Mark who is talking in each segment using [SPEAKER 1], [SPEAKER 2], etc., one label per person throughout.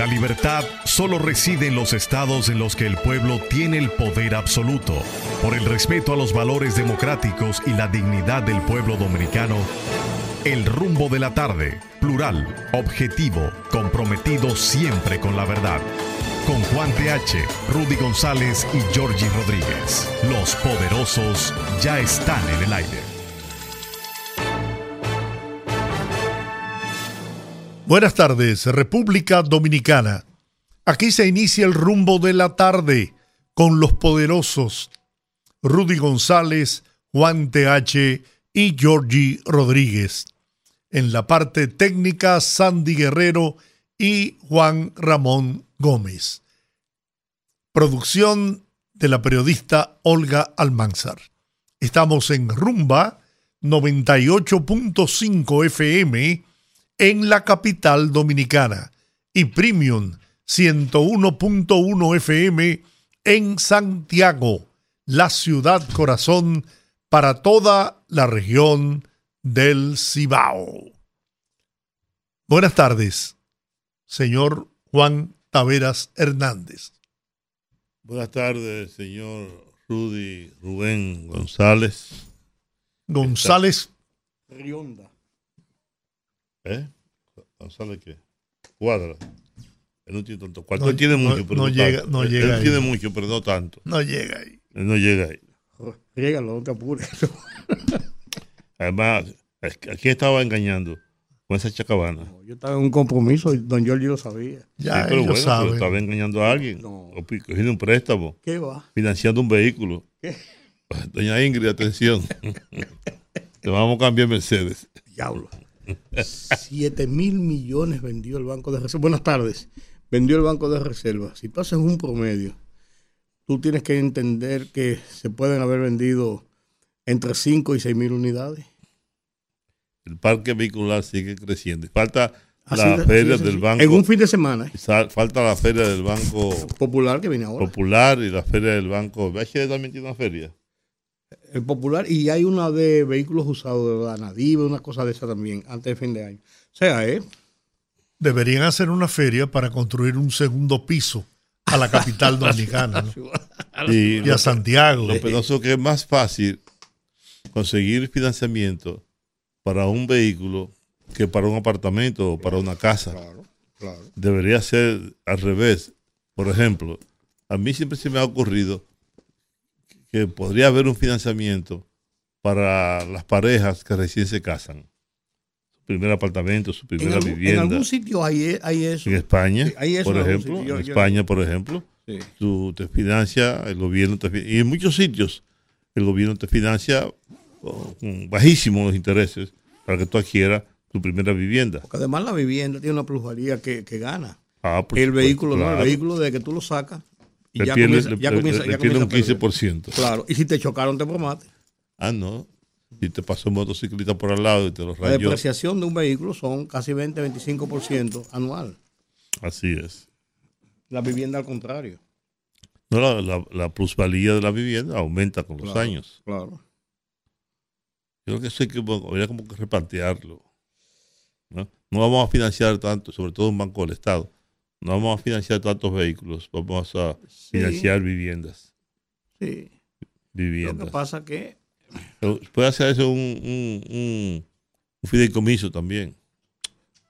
[SPEAKER 1] La libertad solo reside en los estados en los que el pueblo tiene el poder absoluto. Por el respeto a los valores democráticos y la dignidad del pueblo dominicano, el rumbo de la tarde, plural, objetivo, comprometido siempre con la verdad. Con Juan TH, Rudy González y Georgie Rodríguez. Los poderosos ya están en el aire.
[SPEAKER 2] Buenas tardes, República Dominicana. Aquí se inicia el rumbo de la tarde con los poderosos Rudy González, Juan TH y Georgie Rodríguez. En la parte técnica, Sandy Guerrero y Juan Ramón Gómez. Producción de la periodista Olga Almanzar. Estamos en Rumba 98.5 FM en la capital dominicana y Premium 101.1 FM en Santiago, la ciudad corazón para toda la región del Cibao. Buenas tardes, señor Juan Taveras Hernández.
[SPEAKER 3] Buenas tardes, señor Rudy Rubén González.
[SPEAKER 2] González
[SPEAKER 4] Rionda.
[SPEAKER 3] ¿Eh? González qué? Cuadra. Él no tiene tanto. Cuarto
[SPEAKER 2] No,
[SPEAKER 3] él tiene
[SPEAKER 2] no,
[SPEAKER 3] mucho, pero
[SPEAKER 2] no
[SPEAKER 3] no,
[SPEAKER 2] llega-
[SPEAKER 3] tanto.
[SPEAKER 2] no
[SPEAKER 3] Él-
[SPEAKER 2] llega
[SPEAKER 3] Él
[SPEAKER 2] ahí.
[SPEAKER 3] tiene mucho, pero no tanto.
[SPEAKER 2] no llega ahí.
[SPEAKER 3] Él no llega ahí.
[SPEAKER 4] Rígalo, no te apures.
[SPEAKER 3] Además, es que- ¿a quién estaba engañando? Con esa chacabana.
[SPEAKER 4] Yo estaba en un compromiso y don Giorgio lo sabía.
[SPEAKER 2] Ya
[SPEAKER 3] Sí, pero bueno, pero
[SPEAKER 2] saben.
[SPEAKER 3] estaba engañando a alguien.
[SPEAKER 4] No.
[SPEAKER 3] O cogiendo un préstamo,
[SPEAKER 4] ¿Qué va?
[SPEAKER 3] financiando un vehículo.
[SPEAKER 4] ¿Qué?
[SPEAKER 3] Doña Ingrid, atención. Te vamos a cambiar Mercedes.
[SPEAKER 4] Diablo. Siete mil millones vendió el Banco de Reserva. Buenas tardes. Vendió el Banco de Reserva. Si tú haces un promedio, tú tienes que entender que se pueden haber vendido entre 5 y 6 mil unidades.
[SPEAKER 3] El parque vehicular sigue creciendo. Falta
[SPEAKER 4] Así
[SPEAKER 3] la
[SPEAKER 4] de-
[SPEAKER 3] feria del banco.
[SPEAKER 4] En un fin de semana.
[SPEAKER 3] Sa- Falta la feria del banco
[SPEAKER 4] Popular que viene ahora.
[SPEAKER 3] popular y la feria del banco. BHD también tiene una feria.
[SPEAKER 4] El popular y hay una de vehículos usados de la Nadive, una cosa de esa también, antes de fin de año. O sea, ¿eh?
[SPEAKER 2] Deberían hacer una feria para construir un segundo piso a la capital dominicana ¿no?
[SPEAKER 3] Y
[SPEAKER 2] a Santiago.
[SPEAKER 3] lo penoso es que es más fácil conseguir financiamiento para un vehículo que para un apartamento o para una casa.
[SPEAKER 4] Claro, claro.
[SPEAKER 3] Debería ser al revés. Por ejemplo, a mí siempre se me ha ocurrido que podría haber un financiamiento para las parejas que recién se casan. Su primer apartamento, su
[SPEAKER 4] En,
[SPEAKER 3] primera
[SPEAKER 4] algún, en
[SPEAKER 3] vivienda.
[SPEAKER 4] algún sitio hay, hay eso.
[SPEAKER 3] En España,
[SPEAKER 4] Sí, hay eso
[SPEAKER 3] por
[SPEAKER 4] en
[SPEAKER 3] ejemplo.
[SPEAKER 4] Yo-
[SPEAKER 3] en
[SPEAKER 4] yo-
[SPEAKER 3] España, por ejemplo,
[SPEAKER 4] Sí.
[SPEAKER 3] tú te financia, el gobierno te fi- y en muchos sitios el gobierno te financia oh, con bajísimos los intereses para que tú adquieras tu primera vivienda.
[SPEAKER 4] Porque además la vivienda tiene una plusvalía que, que gana.
[SPEAKER 3] Ah,
[SPEAKER 4] el
[SPEAKER 3] supuesto,
[SPEAKER 4] vehículo, no, el vehículo de que tú lo sacas y
[SPEAKER 3] Le
[SPEAKER 4] ya
[SPEAKER 3] pierde-
[SPEAKER 4] comienza,
[SPEAKER 3] le-
[SPEAKER 4] ya comienza,
[SPEAKER 3] le
[SPEAKER 4] ya
[SPEAKER 3] pierde
[SPEAKER 4] comienza
[SPEAKER 3] un
[SPEAKER 4] a perder.
[SPEAKER 3] 15%.
[SPEAKER 4] Claro, y si te chocaron te promate.
[SPEAKER 3] Ah, no. Si te pasó un motociclista por al lado y te lo
[SPEAKER 4] La
[SPEAKER 3] rayó.
[SPEAKER 4] depreciación de un vehículo son casi 20-25% anual.
[SPEAKER 3] Así es.
[SPEAKER 4] La vivienda al contrario.
[SPEAKER 3] No, la, la- la plusvalía de la vivienda aumenta con los años.
[SPEAKER 4] Claro.
[SPEAKER 3] Yo creo que eso hay que, habría como que repatearlo. ¿no? no vamos a financiar tanto, sobre todo un banco del Estado. No vamos a financiar tantos vehículos, vamos a
[SPEAKER 4] Sí.
[SPEAKER 3] financiar viviendas.
[SPEAKER 4] Sí. Lo
[SPEAKER 3] Viviendas.
[SPEAKER 4] que pasa que
[SPEAKER 3] puede hacer eso un, un, un- un fideicomiso también.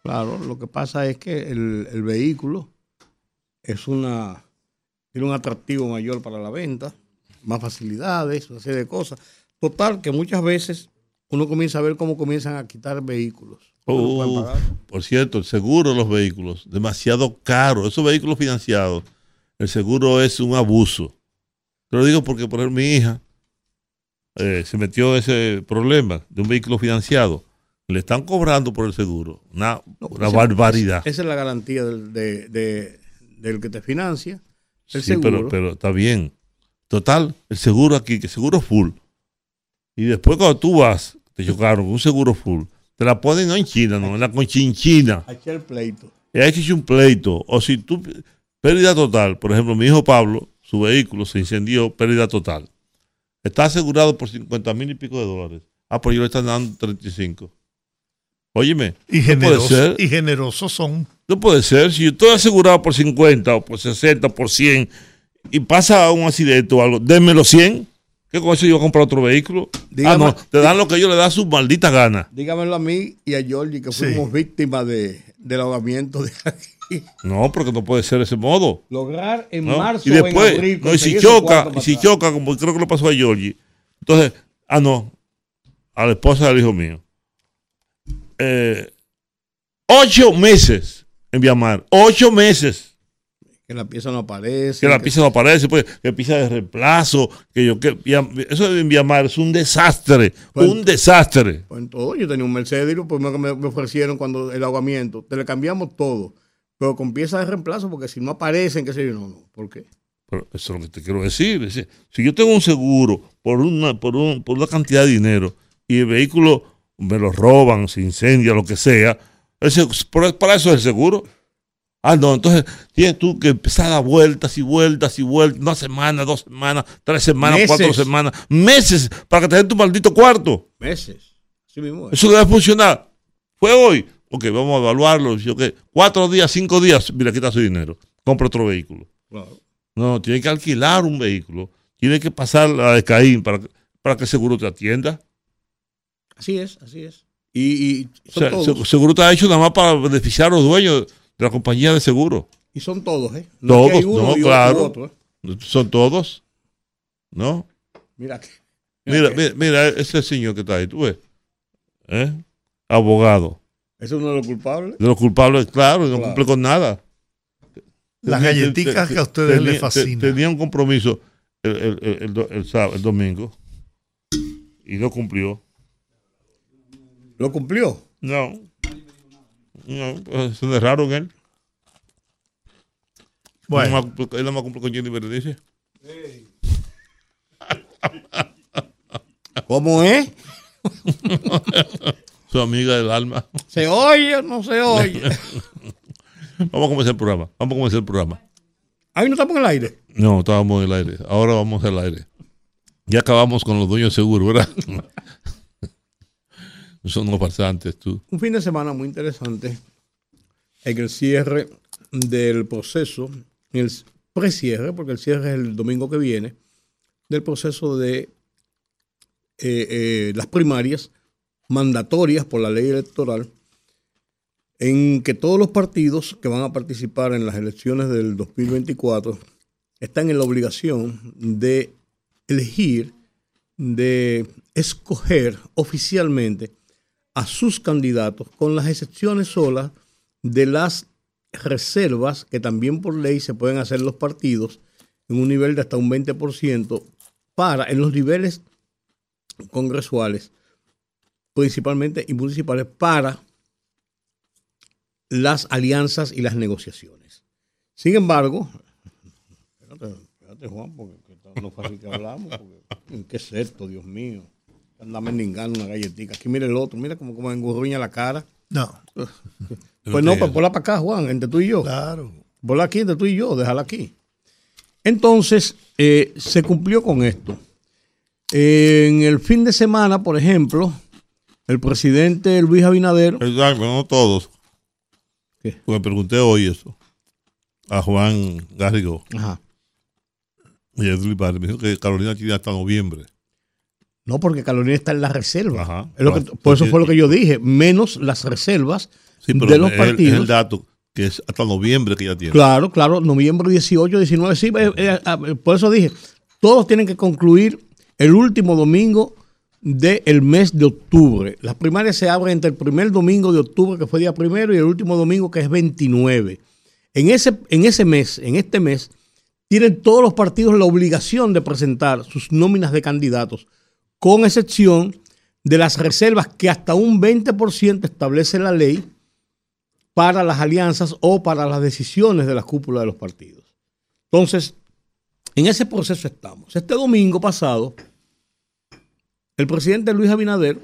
[SPEAKER 4] Claro, lo que pasa es que el, el vehículo es una tiene un atractivo mayor para la venta, más facilidades, una serie de cosas. Total, que muchas veces uno comienza a ver cómo comienzan a quitar vehículos. no pagar.
[SPEAKER 3] por cierto, el seguro de los vehículos, demasiado caro. Esos vehículos financiados, el seguro es un abuso. Te lo digo porque, por ejemplo, mi hija eh, se metió en ese problema de un vehículo financiado. Le están cobrando por el seguro. Una,
[SPEAKER 4] No,
[SPEAKER 3] una
[SPEAKER 4] esa-
[SPEAKER 3] barbaridad.
[SPEAKER 4] Esa es la garantía del, de- de- del que te financia. El
[SPEAKER 3] Sí,
[SPEAKER 4] seguro.
[SPEAKER 3] pero, pero está bien. Total, el seguro aquí, que seguro full. Y después cuando tú vas, te chocaron con un seguro full, te la ponen no en China, no, en la conchinchina.
[SPEAKER 4] Aquí el pleito.
[SPEAKER 3] Y hay que hacer un pleito. O si tú, pérdida total. Por ejemplo, mi hijo Pablo, su vehículo se incendió, pérdida total. Está asegurado por 50 mil y pico de dólares. Ah, pues yo le están dando 35. Óyeme.
[SPEAKER 2] Y
[SPEAKER 3] no puede ser.
[SPEAKER 2] y generosos son.
[SPEAKER 3] No puede ser. Si yo estoy asegurado por 50 o por 60, por 100 y pasa un accidente o algo, denme los 100. ¿Qué con eso yo voy a comprar otro vehículo?
[SPEAKER 4] Dígame-
[SPEAKER 3] ah, no. Te dan lo que ellos le dan su maldita gana.
[SPEAKER 4] Dígamelo a mí y a Georgie que
[SPEAKER 2] Sí.
[SPEAKER 4] fuimos víctimas de, del ahogamiento de aquí.
[SPEAKER 3] No, porque no puede ser de ese modo.
[SPEAKER 4] Lograr en
[SPEAKER 3] ¿no?
[SPEAKER 4] marzo
[SPEAKER 3] y después,
[SPEAKER 4] o en abril
[SPEAKER 3] no, y si choca, y si choca, como creo que le pasó a Georgie, entonces, ah, no, a la esposa del hijo mío. Eh, ocho meses en Viamar, ocho meses
[SPEAKER 4] que la pieza no aparece.
[SPEAKER 3] que la
[SPEAKER 4] que-
[SPEAKER 3] pizza no aparece, pues, que pizza de reemplazo, que yo, que eso de Viamar es un desastre,
[SPEAKER 4] Bueno.
[SPEAKER 3] un desastre.
[SPEAKER 4] Pues en todo, yo tenía un Mercedes, lo primero que me, me ofrecieron cuando el ahogamiento, te le cambiamos todo, pero con piezas de reemplazo, porque si no aparecen, qué sé yo, no, no, ¿por qué?
[SPEAKER 3] Pero eso es lo que te quiero decir. si yo tengo un seguro por una, por, un- por una cantidad de dinero y el vehículo me lo roban, se incendia, lo que sea, ese- para eso es el seguro. Ah, no, entonces tienes tú que empezar a dar vueltas y vueltas y vueltas, una semana, dos semanas, tres semanas,
[SPEAKER 4] Meses.
[SPEAKER 3] cuatro semanas, meses para que te den tu maldito cuarto.
[SPEAKER 4] Meses. Así mismo es.
[SPEAKER 3] Eso debe funcionar. Fue hoy. Ok, vamos a evaluarlo. Yo, ok, Cuatro días, cinco días, mira, quita su dinero. Compra otro vehículo.
[SPEAKER 4] Claro.
[SPEAKER 3] No, tiene que alquilar un vehículo. Tiene que pasar la de Caín para, que- para que el seguro te atienda.
[SPEAKER 4] Así es, así es. Y, y
[SPEAKER 3] O sea, seguro está hecho nada más para beneficiar a los dueños de la compañía de seguro.
[SPEAKER 4] Y son todos, ¿eh? No es que hay
[SPEAKER 3] Todos,
[SPEAKER 4] uno
[SPEAKER 3] no,
[SPEAKER 4] y
[SPEAKER 3] claro.
[SPEAKER 4] otro, ¿eh?
[SPEAKER 3] Son todos. ¿No?
[SPEAKER 4] Mira que.
[SPEAKER 3] Mira,
[SPEAKER 4] que
[SPEAKER 3] mira, mira ese señor que está ahí, tú ves. ¿Eh? Abogado.
[SPEAKER 4] Ese es uno de los culpables.
[SPEAKER 3] De los culpables, claro, y no
[SPEAKER 4] Claro.
[SPEAKER 3] cumple con nada.
[SPEAKER 2] Las galletitas que a ustedes
[SPEAKER 3] tenía-
[SPEAKER 2] les fascinan.
[SPEAKER 3] te- Tenía un compromiso el, el- el- el do- el sábado- el domingo y no cumplió.
[SPEAKER 4] ¿Lo cumplió?
[SPEAKER 3] No. No, pues, se derraron él.
[SPEAKER 2] Bueno,
[SPEAKER 3] Él no me cumple con Jenny Berenice.
[SPEAKER 4] ¿Cómo es?
[SPEAKER 3] Su amiga del alma.
[SPEAKER 4] ¿Se oye o no se oye?
[SPEAKER 3] Vamos a comenzar el programa. Vamos a comenzar el programa.
[SPEAKER 4] Ahí no estamos en el aire.
[SPEAKER 3] No, estábamos en el aire. Ahora vamos al aire. Ya acabamos con los dueños de seguro, ¿verdad? Son unos farsantes, tú.
[SPEAKER 4] Un fin de semana muy interesante en el cierre del proceso, en el precierre, porque el cierre es el domingo que viene, del proceso de eh, eh, las primarias mandatorias por la ley electoral, en que todos los partidos que van a participar en las elecciones del 2024 están en la obligación de elegir, de escoger oficialmente a sus candidatos, con las excepciones solas de las reservas que también por ley se pueden hacer los partidos en un nivel de hasta un 20% para, en los niveles congresuales, principalmente y municipales, para las alianzas y las negociaciones. Sin embargo, espérate, espérate, Juan, porque que no así que hablamos, porque, ¿qué es Dios mío? Anda mendigando una galletita. Aquí mira el otro, mira cómo, cómo engurruña la cara.
[SPEAKER 2] no,
[SPEAKER 4] Pues no, pues ponla para acá, Juan, entre tú y yo.
[SPEAKER 2] claro.
[SPEAKER 4] Ponla aquí entre tú y yo, déjala aquí. Entonces, eh, se cumplió con esto. En el fin de semana, por ejemplo, el presidente Luis Abinader,
[SPEAKER 3] Exacto, no todos.
[SPEAKER 4] ¿Qué?
[SPEAKER 3] Porque pregunté hoy eso a Juan Garrigo
[SPEAKER 4] Ajá.
[SPEAKER 3] y Padre. Me dijo que Carolina tiene hasta noviembre.
[SPEAKER 4] No porque Carolina está en la reserva.
[SPEAKER 3] Ajá.
[SPEAKER 4] Es lo que- por eso fue lo que yo dije, menos las reservas
[SPEAKER 3] Sí, pero
[SPEAKER 4] de los
[SPEAKER 3] es, el- es
[SPEAKER 4] partidos.
[SPEAKER 3] el dato que es hasta noviembre que ya tiene.
[SPEAKER 4] Claro, claro, noviembre 18, 19, sí, eh, eh, eh, por eso dije, todos tienen que concluir el último domingo del mes de octubre. Las primarias se abren entre el primer domingo de octubre, que fue día primero, y el último domingo, que es 29. En ese, en ese mes, en este mes, tienen todos los partidos la obligación de presentar sus nóminas de candidatos, con excepción de las reservas que hasta un 20% establece la ley para las alianzas o para las decisiones de la cúpula de los partidos. Entonces, en ese proceso estamos. Este domingo pasado, el presidente Luis Abinader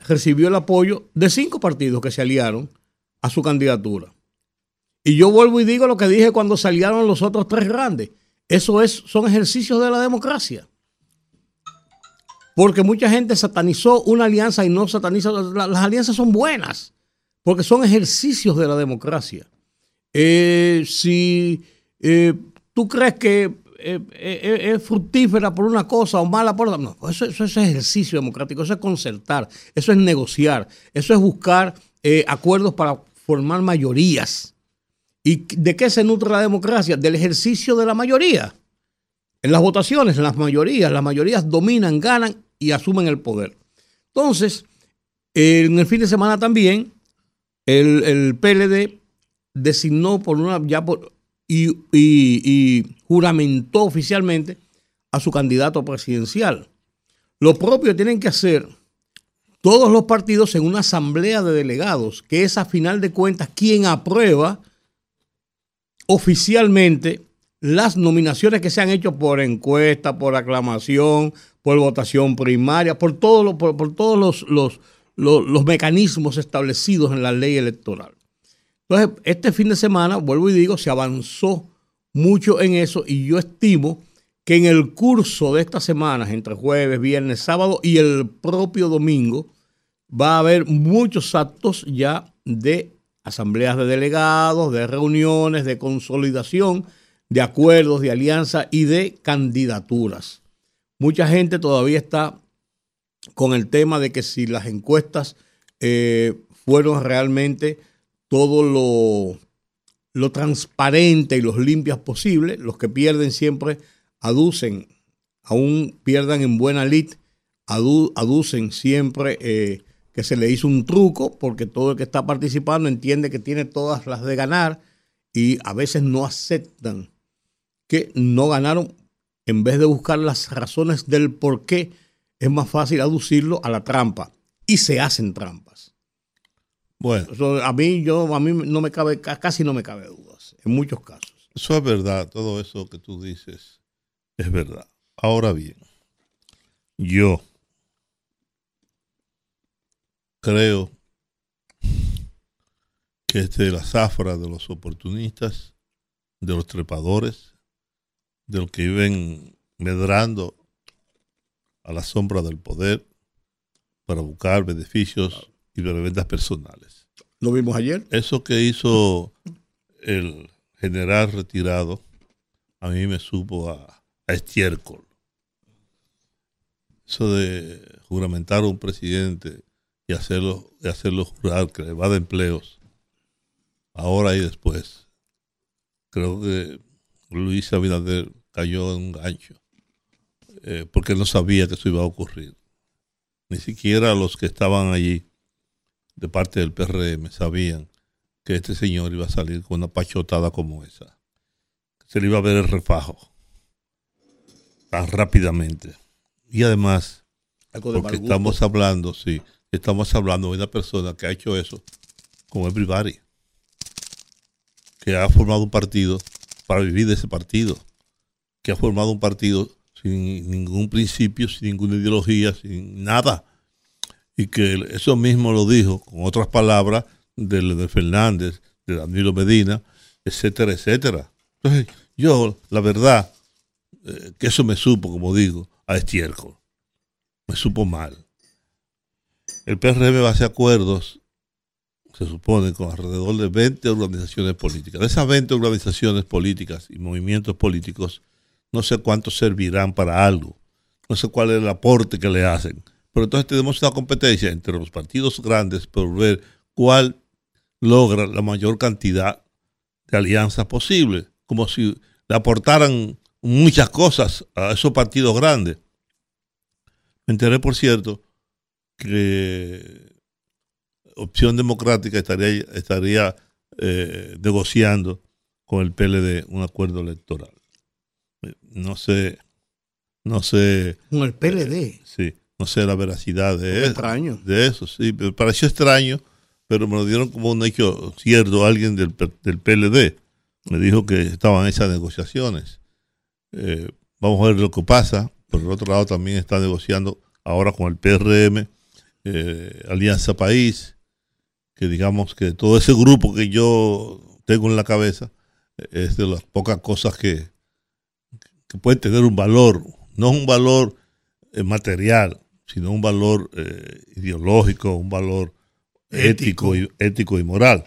[SPEAKER 4] recibió el apoyo de cinco partidos que se aliaron a su candidatura. Y yo vuelvo y digo lo que dije cuando se aliaron los otros tres grandes. Eso es, son ejercicios de la democracia. Porque mucha gente satanizó una alianza y no sataniza. la- Las alianzas son buenas. porque son ejercicios de la democracia. Eh, si eh, tú crees que es fructífera por una cosa o mala por otra, no, eso, es ejercicio democrático, eso es concertar, eso es negociar, eso es buscar acuerdos para formar mayorías. ¿Y de qué se nutre la democracia? Del ejercicio de la mayoría. En las votaciones, en las mayorías, las mayorías dominan, ganan y asumen el poder. Entonces, en el fin de semana también, el, PLD designó por una ya por, y, juramentó oficialmente a su candidato presidencial. Lo propio tienen que hacer todos los partidos en una asamblea de delegados, que es a final de cuentas quien aprueba oficialmente las nominaciones que se han hecho por encuesta, por aclamación, por votación primaria, por, todo por, todos los, los, los, mecanismos establecidos en la ley electoral. Entonces, este fin de semana, vuelvo y digo, se avanzó mucho en eso y yo estimo que en el curso de estas semanas, entre jueves, viernes, sábado y el propio domingo, va a haber muchos actos ya de asambleas de delegados, de reuniones, de consolidación, de acuerdos, de alianza y de candidaturas. Mucha gente todavía está con el tema de que si las encuestas eh, fueron realmente todo lo, lo transparente y los limpias posible, los que pierden siempre aducen, aún pierdan en buena lid, aducen siempre eh, que se le hizo un truco, porque todo el que está participando entiende que tiene todas las de ganar y a veces no aceptan que no ganaron. En vez de buscar las razones del por qué, es más fácil aducirlo a la trampa. Y se hacen trampas. Bueno. a mí, yo, a mí no me cabe, casi no me cabe dudas, en muchos casos.
[SPEAKER 3] Eso es verdad, todo eso que tú dices es verdad. Ahora bien, yo creo que este la zafra de los oportunistas, de los trepadores, de los que viven medrando a la sombra del poder para buscar beneficios y ventas personales.
[SPEAKER 4] ¿Lo vimos ayer?
[SPEAKER 3] Eso que hizo el general retirado, a mí me supo a, estiércol. Eso de juramentar a un presidente y hacerlo, y hacerlo jurar que le va de empleos, ahora y después. Creo que Luis Abinader cayó en un gancho. Eh, porque no sabía que eso iba a ocurrir. Ni siquiera los que estaban allí de parte del PRM sabían que este señor iba a salir con una pachotada como esa. Se le iba a ver el refajo tan rápidamente. Y además, porque estamos hablando, sí, estamos hablando de una persona que ha hecho eso con everybody, que ha formado un partido para vivir de ese partido, que ha formado un partido sin ningún principio, sin ninguna ideología, sin nada. Y que eso mismo lo dijo, con otras palabras, de, de Fernández, de Danilo Medina, etcétera, etcétera. Entonces, yo, la verdad, eh, que eso me supo, como digo, a estiércol. Me supo mal. El PRM va a hacer acuerdos, se supone, con alrededor de 20 organizaciones políticas. De esas 20 organizaciones políticas y movimientos políticos, no sé cuántos servirán para algo, no sé cuál es el aporte que le hacen. Pero entonces tenemos una competencia entre los partidos grandes por ver cuál logra la mayor cantidad de alianzas posible, como si le aportaran muchas cosas a esos partidos grandes. Me enteré, por cierto, que Opción Democrática estaría, estaría eh, negociando con el PLD un acuerdo electoral no sé, no sé.
[SPEAKER 4] Con el PLD.
[SPEAKER 3] sí, no sé la veracidad de eso.
[SPEAKER 4] Extraño.
[SPEAKER 3] De eso, sí, me pareció extraño, pero me lo dieron como un hecho cierto alguien del, del PLD. Me dijo que estaban esas negociaciones. Eh, vamos a ver lo que pasa. Por el otro lado, también está negociando ahora con el PRM, eh, Alianza País, que digamos que todo ese grupo que yo tengo en la cabeza es de las pocas cosas que, que puede tener un valor, no un valor eh, material, sino un valor eh, ideológico, un valor ético, y, ético y moral.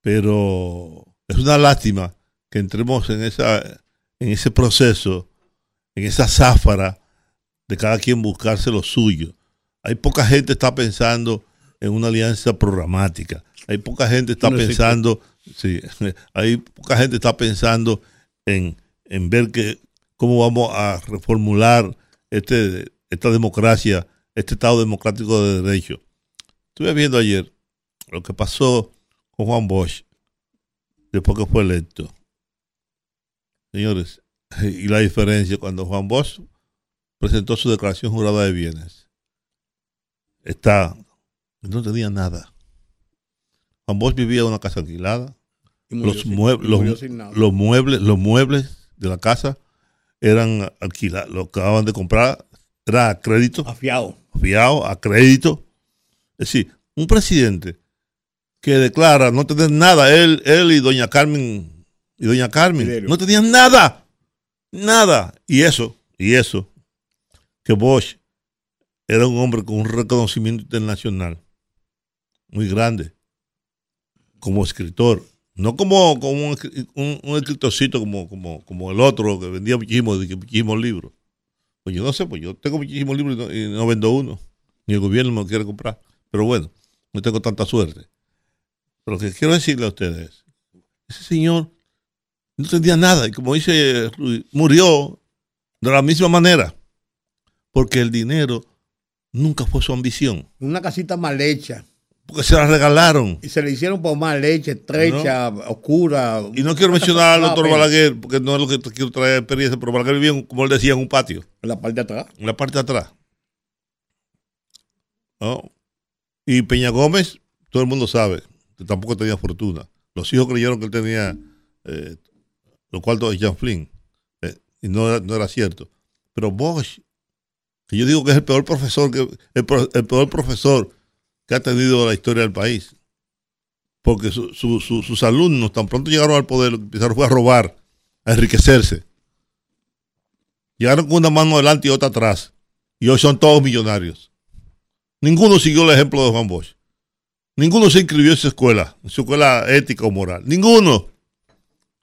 [SPEAKER 3] Pero es una lástima que entremos en, esa, en ese proceso, en esa záfara de cada quien buscarse lo suyo. Hay poca gente que está pensando en una alianza programática. Hay poca gente está pensando, sí, hay poca gente está pensando en, en ver que, cómo vamos a reformular este, esta democracia, este Estado democrático de derecho. Estuve viendo ayer lo que pasó con Juan Bosch después que fue electo. Señores, y la diferencia cuando Juan Bosch presentó su declaración jurada de bienes. Está, no tenía nada. Juan Bosch vivía en una casa alquilada. Los, muebles, los, muebles, los muebles de la casa eran alquilados, lo acababan de comprar, era a crédito.
[SPEAKER 4] Afiado.
[SPEAKER 3] Afiado, a crédito. Es decir, un presidente que declara no tener nada, él, él y doña Carmen, y doña Carmen, no tenían nada, nada. Y eso, y eso, que Bosch era un hombre con un reconocimiento internacional muy grande, como escritor, no como, como un, un, escritorcito como, como, como el otro que vendía muchísimos, muchísimos libros. Pues yo no sé, pues yo tengo muchísimos libros y no, vendo uno, ni el gobierno me quiere comprar. Pero bueno, no tengo tanta suerte. Pero lo que quiero decirle a ustedes, ese señor no tenía nada y como dice murió de la misma manera porque el dinero nunca fue su ambición.
[SPEAKER 4] Una casita mal hecha.
[SPEAKER 3] Porque se la regalaron.
[SPEAKER 4] Y se le hicieron por más leche, estrecha, oscura.
[SPEAKER 3] Y no quiero mencionar al doctor Balaguer, porque no es lo que quiero traer experiencia, pero Balaguer vivía, como él decía, en un patio.
[SPEAKER 4] En la parte de atrás.
[SPEAKER 3] En la parte de atrás. Y Peña Gómez, todo el mundo sabe que tampoco tenía fortuna. Los hijos creyeron que él tenía eh, los cuartos de Jean Flynn. Eh, y no, no era cierto. Pero Bosch que yo digo que es el peor profesor que el, peor profesor que ha tenido la historia del país. Porque sus alumnos tan pronto llegaron al poder, empezaron a robar, a enriquecerse. Llegaron con una mano adelante y otra atrás. Y hoy son todos millonarios. Ninguno siguió el ejemplo de Juan Bosch. Ninguno se inscribió en su escuela, en su escuela ética o moral. Ninguno.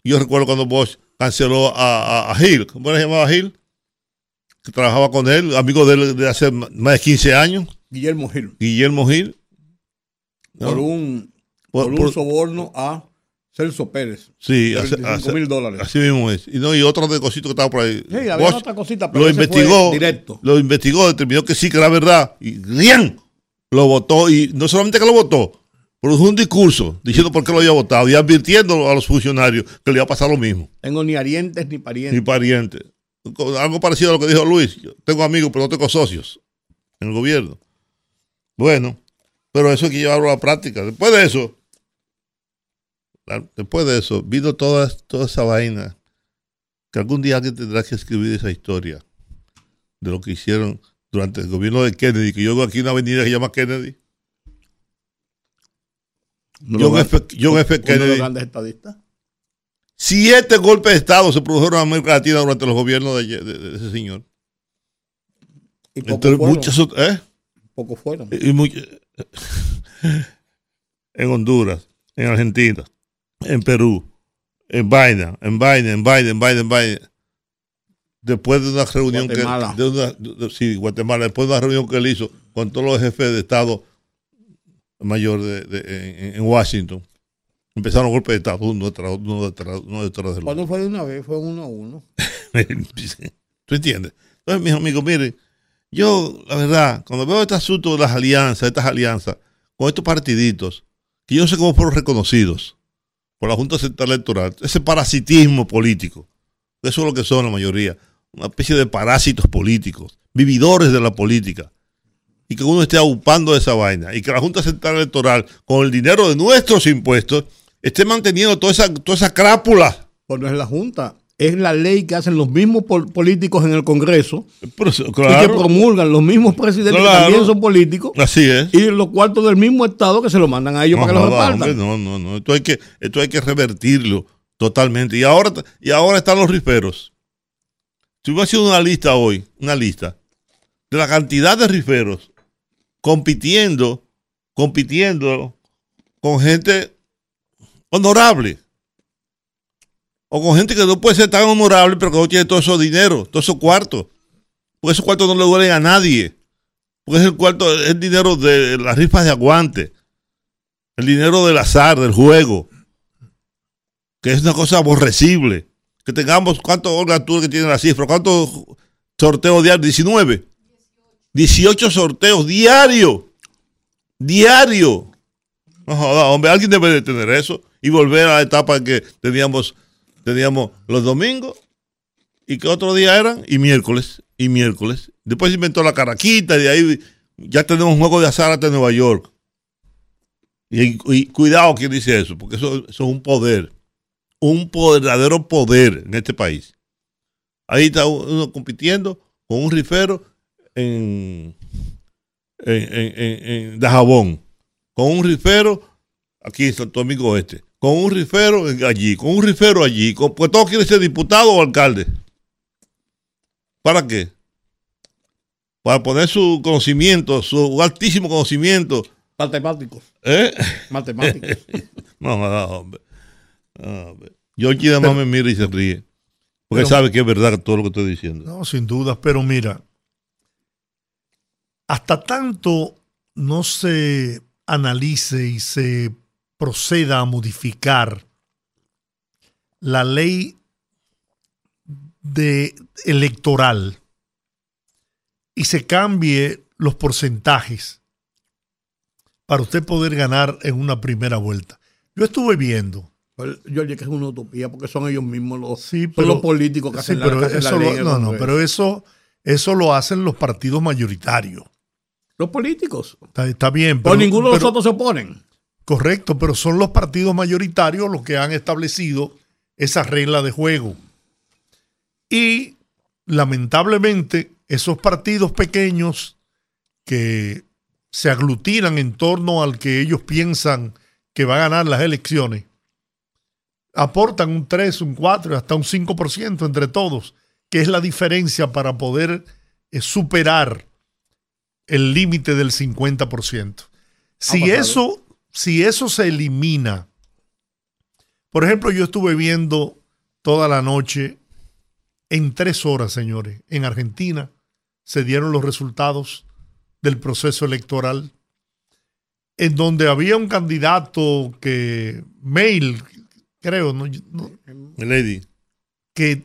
[SPEAKER 3] Yo recuerdo cuando Bosch canceló a, a, Gil. ¿Cómo se llamaba Gil? que trabajaba con él, amigo de él de hace más de 15 años.
[SPEAKER 4] Guillermo Gil.
[SPEAKER 3] Guillermo Gil.
[SPEAKER 4] Por un, por, un soborno a Celso Pérez.
[SPEAKER 3] Sí,
[SPEAKER 4] mil dólares.
[SPEAKER 3] Así mismo es. Y, no, y otro de cosito que estaba por ahí.
[SPEAKER 4] Sí, había otra cosita,
[SPEAKER 3] pero lo investigó, directo. Lo investigó, determinó que sí, que era verdad. Y bien, lo votó. Y no solamente que lo votó, produjo un discurso diciendo por qué lo había votado y advirtiendo a los funcionarios que le iba a pasar lo mismo.
[SPEAKER 4] Tengo ni arientes ni parientes.
[SPEAKER 3] Ni parientes algo parecido a lo que dijo Luis. Yo tengo amigos, pero no tengo socios en el gobierno. Bueno, pero eso hay que llevarlo a la práctica. Después de eso, después de eso, vino toda, toda esa vaina que algún día alguien tendrá que escribir esa historia de lo que hicieron durante el gobierno de Kennedy, que yo veo aquí una avenida que se llama Kennedy.
[SPEAKER 4] John F. John F. Kennedy. grandes estadistas.
[SPEAKER 3] Siete golpes de Estado se produjeron en América Latina durante los gobiernos de, ese señor.
[SPEAKER 4] Y Entre muchas
[SPEAKER 3] ¿eh?
[SPEAKER 4] Poco fueron.
[SPEAKER 3] Y, en Honduras, en Argentina, en Perú, en Biden, en Biden, en Biden, en Biden, en Biden. Después de una reunión
[SPEAKER 4] Guatemala.
[SPEAKER 3] que de sí, Guatemala, después de una reunión que él hizo con todos los jefes de Estado mayor de, en Washington Empezaron golpes de Estado, uno detrás, uno detrás, uno detrás del
[SPEAKER 4] ¿Cuándo fue de una vez? Fue uno a uno.
[SPEAKER 3] ¿Tú entiendes? Entonces, mis amigos, miren, yo, la verdad, cuando veo este asunto de las alianzas, estas alianzas, con estos partiditos, que yo no sé cómo fueron reconocidos por la Junta Central Electoral, ese parasitismo político, eso es lo que son la mayoría, una especie de parásitos políticos, vividores de la política, y que uno esté ocupando esa vaina, y que la Junta Central Electoral, con el dinero de nuestros impuestos, esté manteniendo toda esa, toda esa crápula.
[SPEAKER 4] Pues no es la Junta, es la ley que hacen los mismos políticos en el Congreso y que promulgan los mismos presidentes que también son políticos.
[SPEAKER 3] Así es.
[SPEAKER 4] Y los cuartos del mismo Estado que se lo mandan a ellos para que los repartan.
[SPEAKER 3] no, no, no. Esto hay que, esto hay que revertirlo totalmente. Y ahora, y ahora están los riferos. Si hubiera sido una lista hoy, una lista de la cantidad de riferos compitiendo compitiendo con gente honorable. O con gente que no puede ser tan honorable, pero que no tiene todo ese dinero, todo esos cuartos. Porque esos cuartos no le duelen a nadie. Porque es el cuarto, es el dinero de las rifas de aguante. El dinero del azar, del juego. Que es una cosa aborrecible. Que tengamos, ¿cuántos Olga que tiene la cifra? ¿Cuántos sorteos diarios? 19. 18 sorteos diarios. Diario. No joda, hombre, alguien debe de tener eso y volver a la etapa que teníamos, teníamos los domingos y que otro día eran y miércoles y miércoles. Después se inventó la caraquita y de ahí ya tenemos un juego de azar hasta Nueva York. Y, y cuidado quien dice eso, porque eso, eso, es un poder, un verdadero poder en este país. Ahí está uno compitiendo con un rifero en, en, en, en Dajabón, con un rifero aquí en Santo Domingo Este, con un rifero allí, con un rifero allí, con, pues todos quieren ser diputado o alcalde. ¿Para qué? Para poner su conocimiento, su altísimo conocimiento.
[SPEAKER 4] Matemáticos.
[SPEAKER 3] ¿Eh?
[SPEAKER 4] Matemáticos.
[SPEAKER 3] no, no, hombre. No, hombre. Yo aquí nada más me mira y se ríe. Porque pero, sabe que es verdad todo lo que estoy diciendo.
[SPEAKER 2] No, sin duda, pero mira, hasta tanto no se analice y se proceda a modificar la ley de electoral y se cambie los porcentajes para usted poder ganar en una primera vuelta. Yo estuve viendo.
[SPEAKER 4] Yo dije que es una utopía porque son ellos mismos los,
[SPEAKER 2] sí, pero,
[SPEAKER 4] son los políticos que
[SPEAKER 2] sí,
[SPEAKER 4] hacen
[SPEAKER 2] pero
[SPEAKER 4] la, que hacen
[SPEAKER 2] eso
[SPEAKER 4] la
[SPEAKER 2] lo. No, no, pero eso, eso lo hacen los partidos mayoritarios.
[SPEAKER 4] Los políticos.
[SPEAKER 2] Está, está bien.
[SPEAKER 4] Pero, ninguno de los otros se oponen.
[SPEAKER 2] Correcto, pero son los partidos mayoritarios los que han establecido esa regla de juego. Y lamentablemente esos partidos pequeños que se aglutinan en torno al que ellos piensan que va a ganar las elecciones, aportan un 3, un 4, hasta un 5% entre todos, que es la diferencia para poder eh, superar el límite del 50%. Si eso, si eso se elimina, por ejemplo, yo estuve viendo toda la noche, en tres horas, señores, en Argentina se dieron los resultados del proceso electoral, en donde había un candidato que, Mail, creo, no, no
[SPEAKER 3] Lady.
[SPEAKER 2] que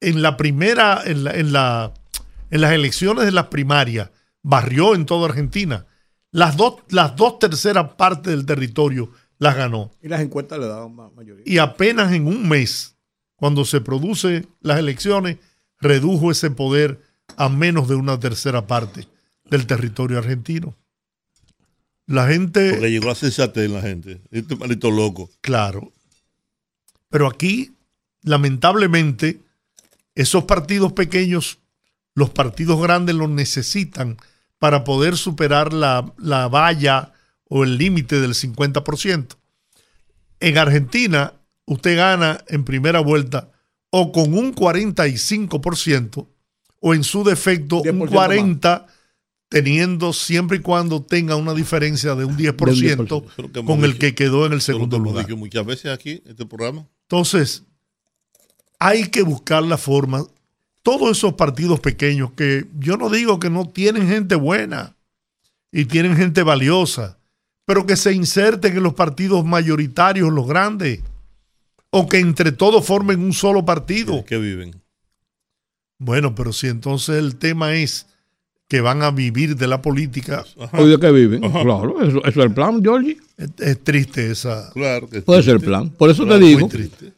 [SPEAKER 2] en la primera, en, la, en, la, en las elecciones de las primarias, barrió en toda Argentina. Las dos, las dos terceras partes del territorio las ganó.
[SPEAKER 4] Y las encuestas le daban más mayoría.
[SPEAKER 2] Y apenas en un mes, cuando se producen las elecciones, redujo ese poder a menos de una tercera parte del territorio argentino. La gente.
[SPEAKER 3] Porque llegó a sensatez la gente. Este malito loco.
[SPEAKER 2] Claro. Pero aquí, lamentablemente, esos partidos pequeños, los partidos grandes los necesitan para poder superar la, la valla o el límite del 50%. En Argentina, usted gana en primera vuelta o con un 45% o en su defecto un 40% teniendo siempre y cuando tenga una diferencia de un 10%, 10%. con el que quedó en el segundo lugar.
[SPEAKER 3] muchas veces aquí, este programa.
[SPEAKER 2] Entonces, hay que buscar la forma. Todos esos partidos pequeños que yo no digo que no tienen gente buena y tienen gente valiosa, pero que se inserten en los partidos mayoritarios, los grandes, o que entre todos formen un solo partido.
[SPEAKER 3] que viven?
[SPEAKER 2] Bueno, pero si entonces el tema es que van a vivir de la política.
[SPEAKER 4] ¿O de qué viven? Ajá. Claro, eso, eso, es el plan, Georgie.
[SPEAKER 2] Es, es triste esa.
[SPEAKER 3] Claro que
[SPEAKER 4] Puede ser el plan. Por eso claro, te digo,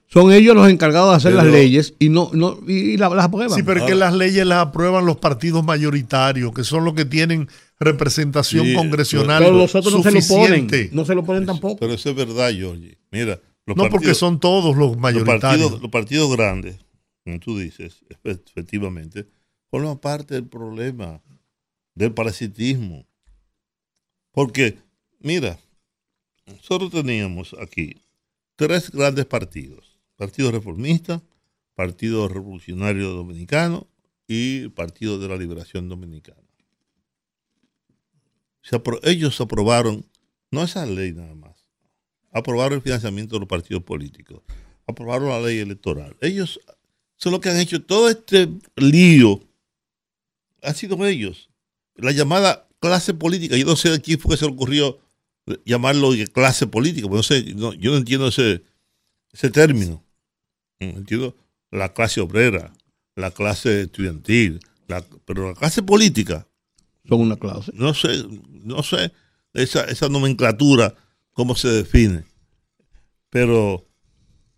[SPEAKER 4] son ellos los encargados de hacer pero, las leyes y no, no y las, las aprueban.
[SPEAKER 2] Sí, pero es que las leyes las aprueban los partidos mayoritarios, que son los que tienen representación sí, congresional
[SPEAKER 4] pero los otros suficiente. No se lo ponen, no se lo ponen tampoco.
[SPEAKER 3] Pero eso es verdad, Georgie. Mira,
[SPEAKER 2] los no partidos, porque son todos los mayoritarios.
[SPEAKER 3] Los partidos, los partidos grandes, como tú dices, efectivamente, forman parte del problema del parasitismo. Porque, mira, nosotros teníamos aquí tres grandes partidos. Partido Reformista, Partido Revolucionario Dominicano y Partido de la Liberación Dominicana. Se ellos aprobaron no esa ley nada más. Aprobaron el financiamiento de los partidos políticos. Aprobaron la ley electoral. Ellos son los que han hecho todo este lío. Han sido ellos. La llamada clase política. Yo no sé de quién fue que se le ocurrió llamarlo clase política. No sé, yo no entiendo ese, ese término. Entiendo la clase obrera, la clase estudiantil, pero la clase política.
[SPEAKER 4] Son una clase.
[SPEAKER 3] No sé, no sé esa, esa nomenclatura, cómo se define. Pero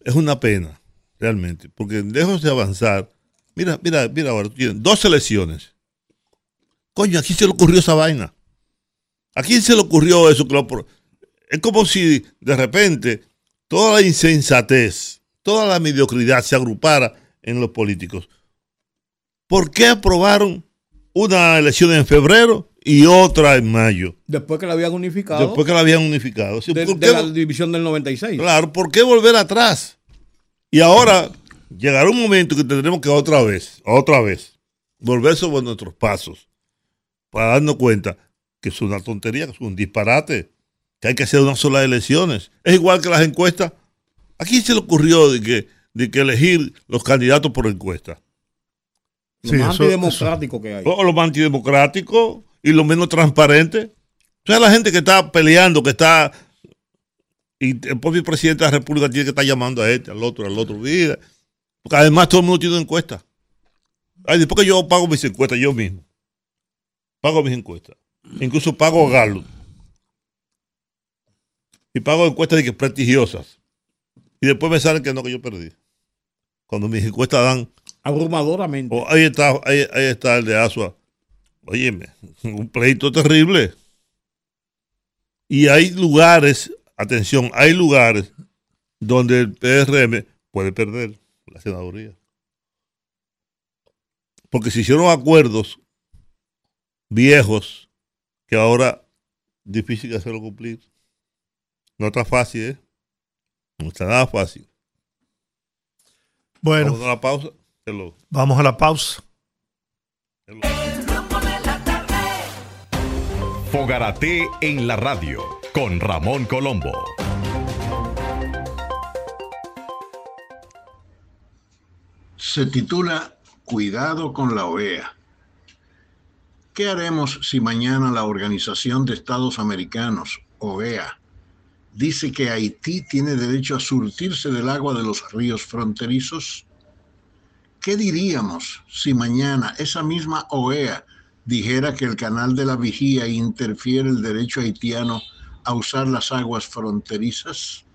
[SPEAKER 3] es una pena, realmente, porque lejos de avanzar, mira, mira, mira ahora, tienes dos elecciones. Coño, ¿a quién se le ocurrió esa vaina? ¿A quién se le ocurrió eso? Es como si de repente toda la insensatez, toda la mediocridad se agrupara en los políticos. ¿Por qué aprobaron una elección en febrero y otra en mayo?
[SPEAKER 4] Después que la habían unificado.
[SPEAKER 3] Después que la habían unificado.
[SPEAKER 4] de, la división del 96.
[SPEAKER 3] Claro, ¿por qué volver atrás? Y ahora llegará un momento que tendremos que otra vez, otra vez, volver sobre nuestros pasos para darnos cuenta que es una tontería, que es un disparate, que hay que hacer una sola elecciones. Es igual que las encuestas. ¿A quién se le ocurrió de que, de que elegir los candidatos por encuesta?
[SPEAKER 4] Lo más antidemocrático que hay.
[SPEAKER 3] O lo más antidemocrático y lo menos transparente. O sea, la gente que está peleando, que está. Y el propio presidente de la República tiene que estar llamando a este, al otro, al otro. Vida. Porque además todo el mundo tiene encuesta. Ay, después que yo pago mis encuestas yo mismo. Pago mis encuestas. Incluso pago Galo. Y pago encuestas de que prestigiosas. Y después me sale que no, que yo perdí. Cuando mis encuestas dan
[SPEAKER 4] abrumadoramente.
[SPEAKER 3] Oh, ahí, está, ahí, está el de Asua. Óyeme, un pleito terrible. Y hay lugares, atención, hay lugares donde el PRM puede perder la senaduría. Porque se hicieron acuerdos viejos que ahora difícil hacerlo cumplir. No está fácil, ¿eh? No está nada fácil.
[SPEAKER 2] Bueno.
[SPEAKER 3] Vamos a la pausa.
[SPEAKER 2] Vamos a la pausa.
[SPEAKER 1] Fogarate en la radio con Ramón Colombo.
[SPEAKER 5] Se titula Cuidado con la OEA. ¿Qué haremos si mañana la Organización de Estados Americanos, OEA, dice que Haití tiene derecho a surtirse del agua de los ríos fronterizos? ¿Qué diríamos si mañana esa misma OEA dijera que el canal de la vigía interfiere el derecho haitiano a usar las aguas fronterizas?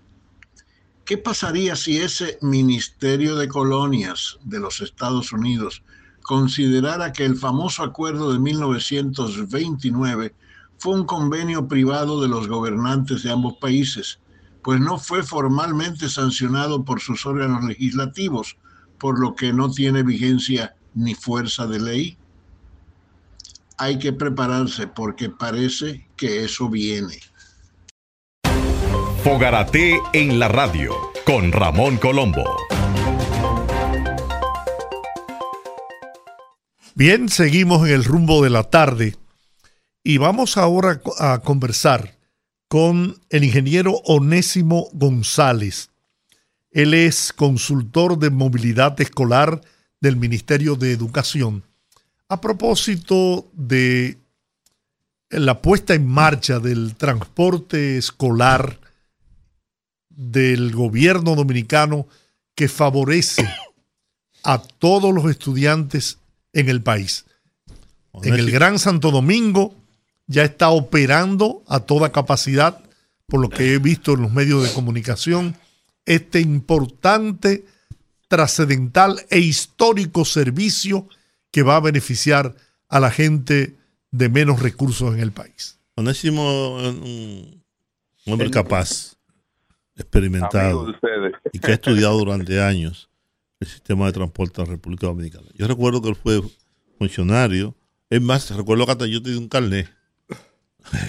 [SPEAKER 5] ¿Qué pasaría si ese Ministerio de Colonias de los Estados Unidos considerara que el famoso acuerdo de 1929 fue un convenio privado de los gobernantes de ambos países, pues no fue formalmente sancionado por sus órganos legislativos, por lo que no tiene vigencia ni fuerza de ley? Hay que prepararse porque parece que eso viene.
[SPEAKER 1] Fogarate en la radio con Ramón Colombo.
[SPEAKER 2] Bien, seguimos en el rumbo de la tarde y vamos ahora a conversar con el ingeniero Onésimo González. Él es consultor de movilidad escolar del Ministerio de Educación. A propósito de la puesta en marcha del transporte escolar del gobierno dominicano que favorece a todos los estudiantes en el país. En el Gran Santo Domingo ya está operando a toda capacidad, por lo que he visto en los medios de comunicación, este importante, trascendental e histórico servicio que va a beneficiar a la gente de menos recursos en el país.
[SPEAKER 3] Onésimo, un hombre capaz, experimentado y que ha estudiado durante años el sistema de transporte de la República Dominicana. Yo recuerdo que él fue funcionario, es más, recuerdo que hasta yo tenía un carnet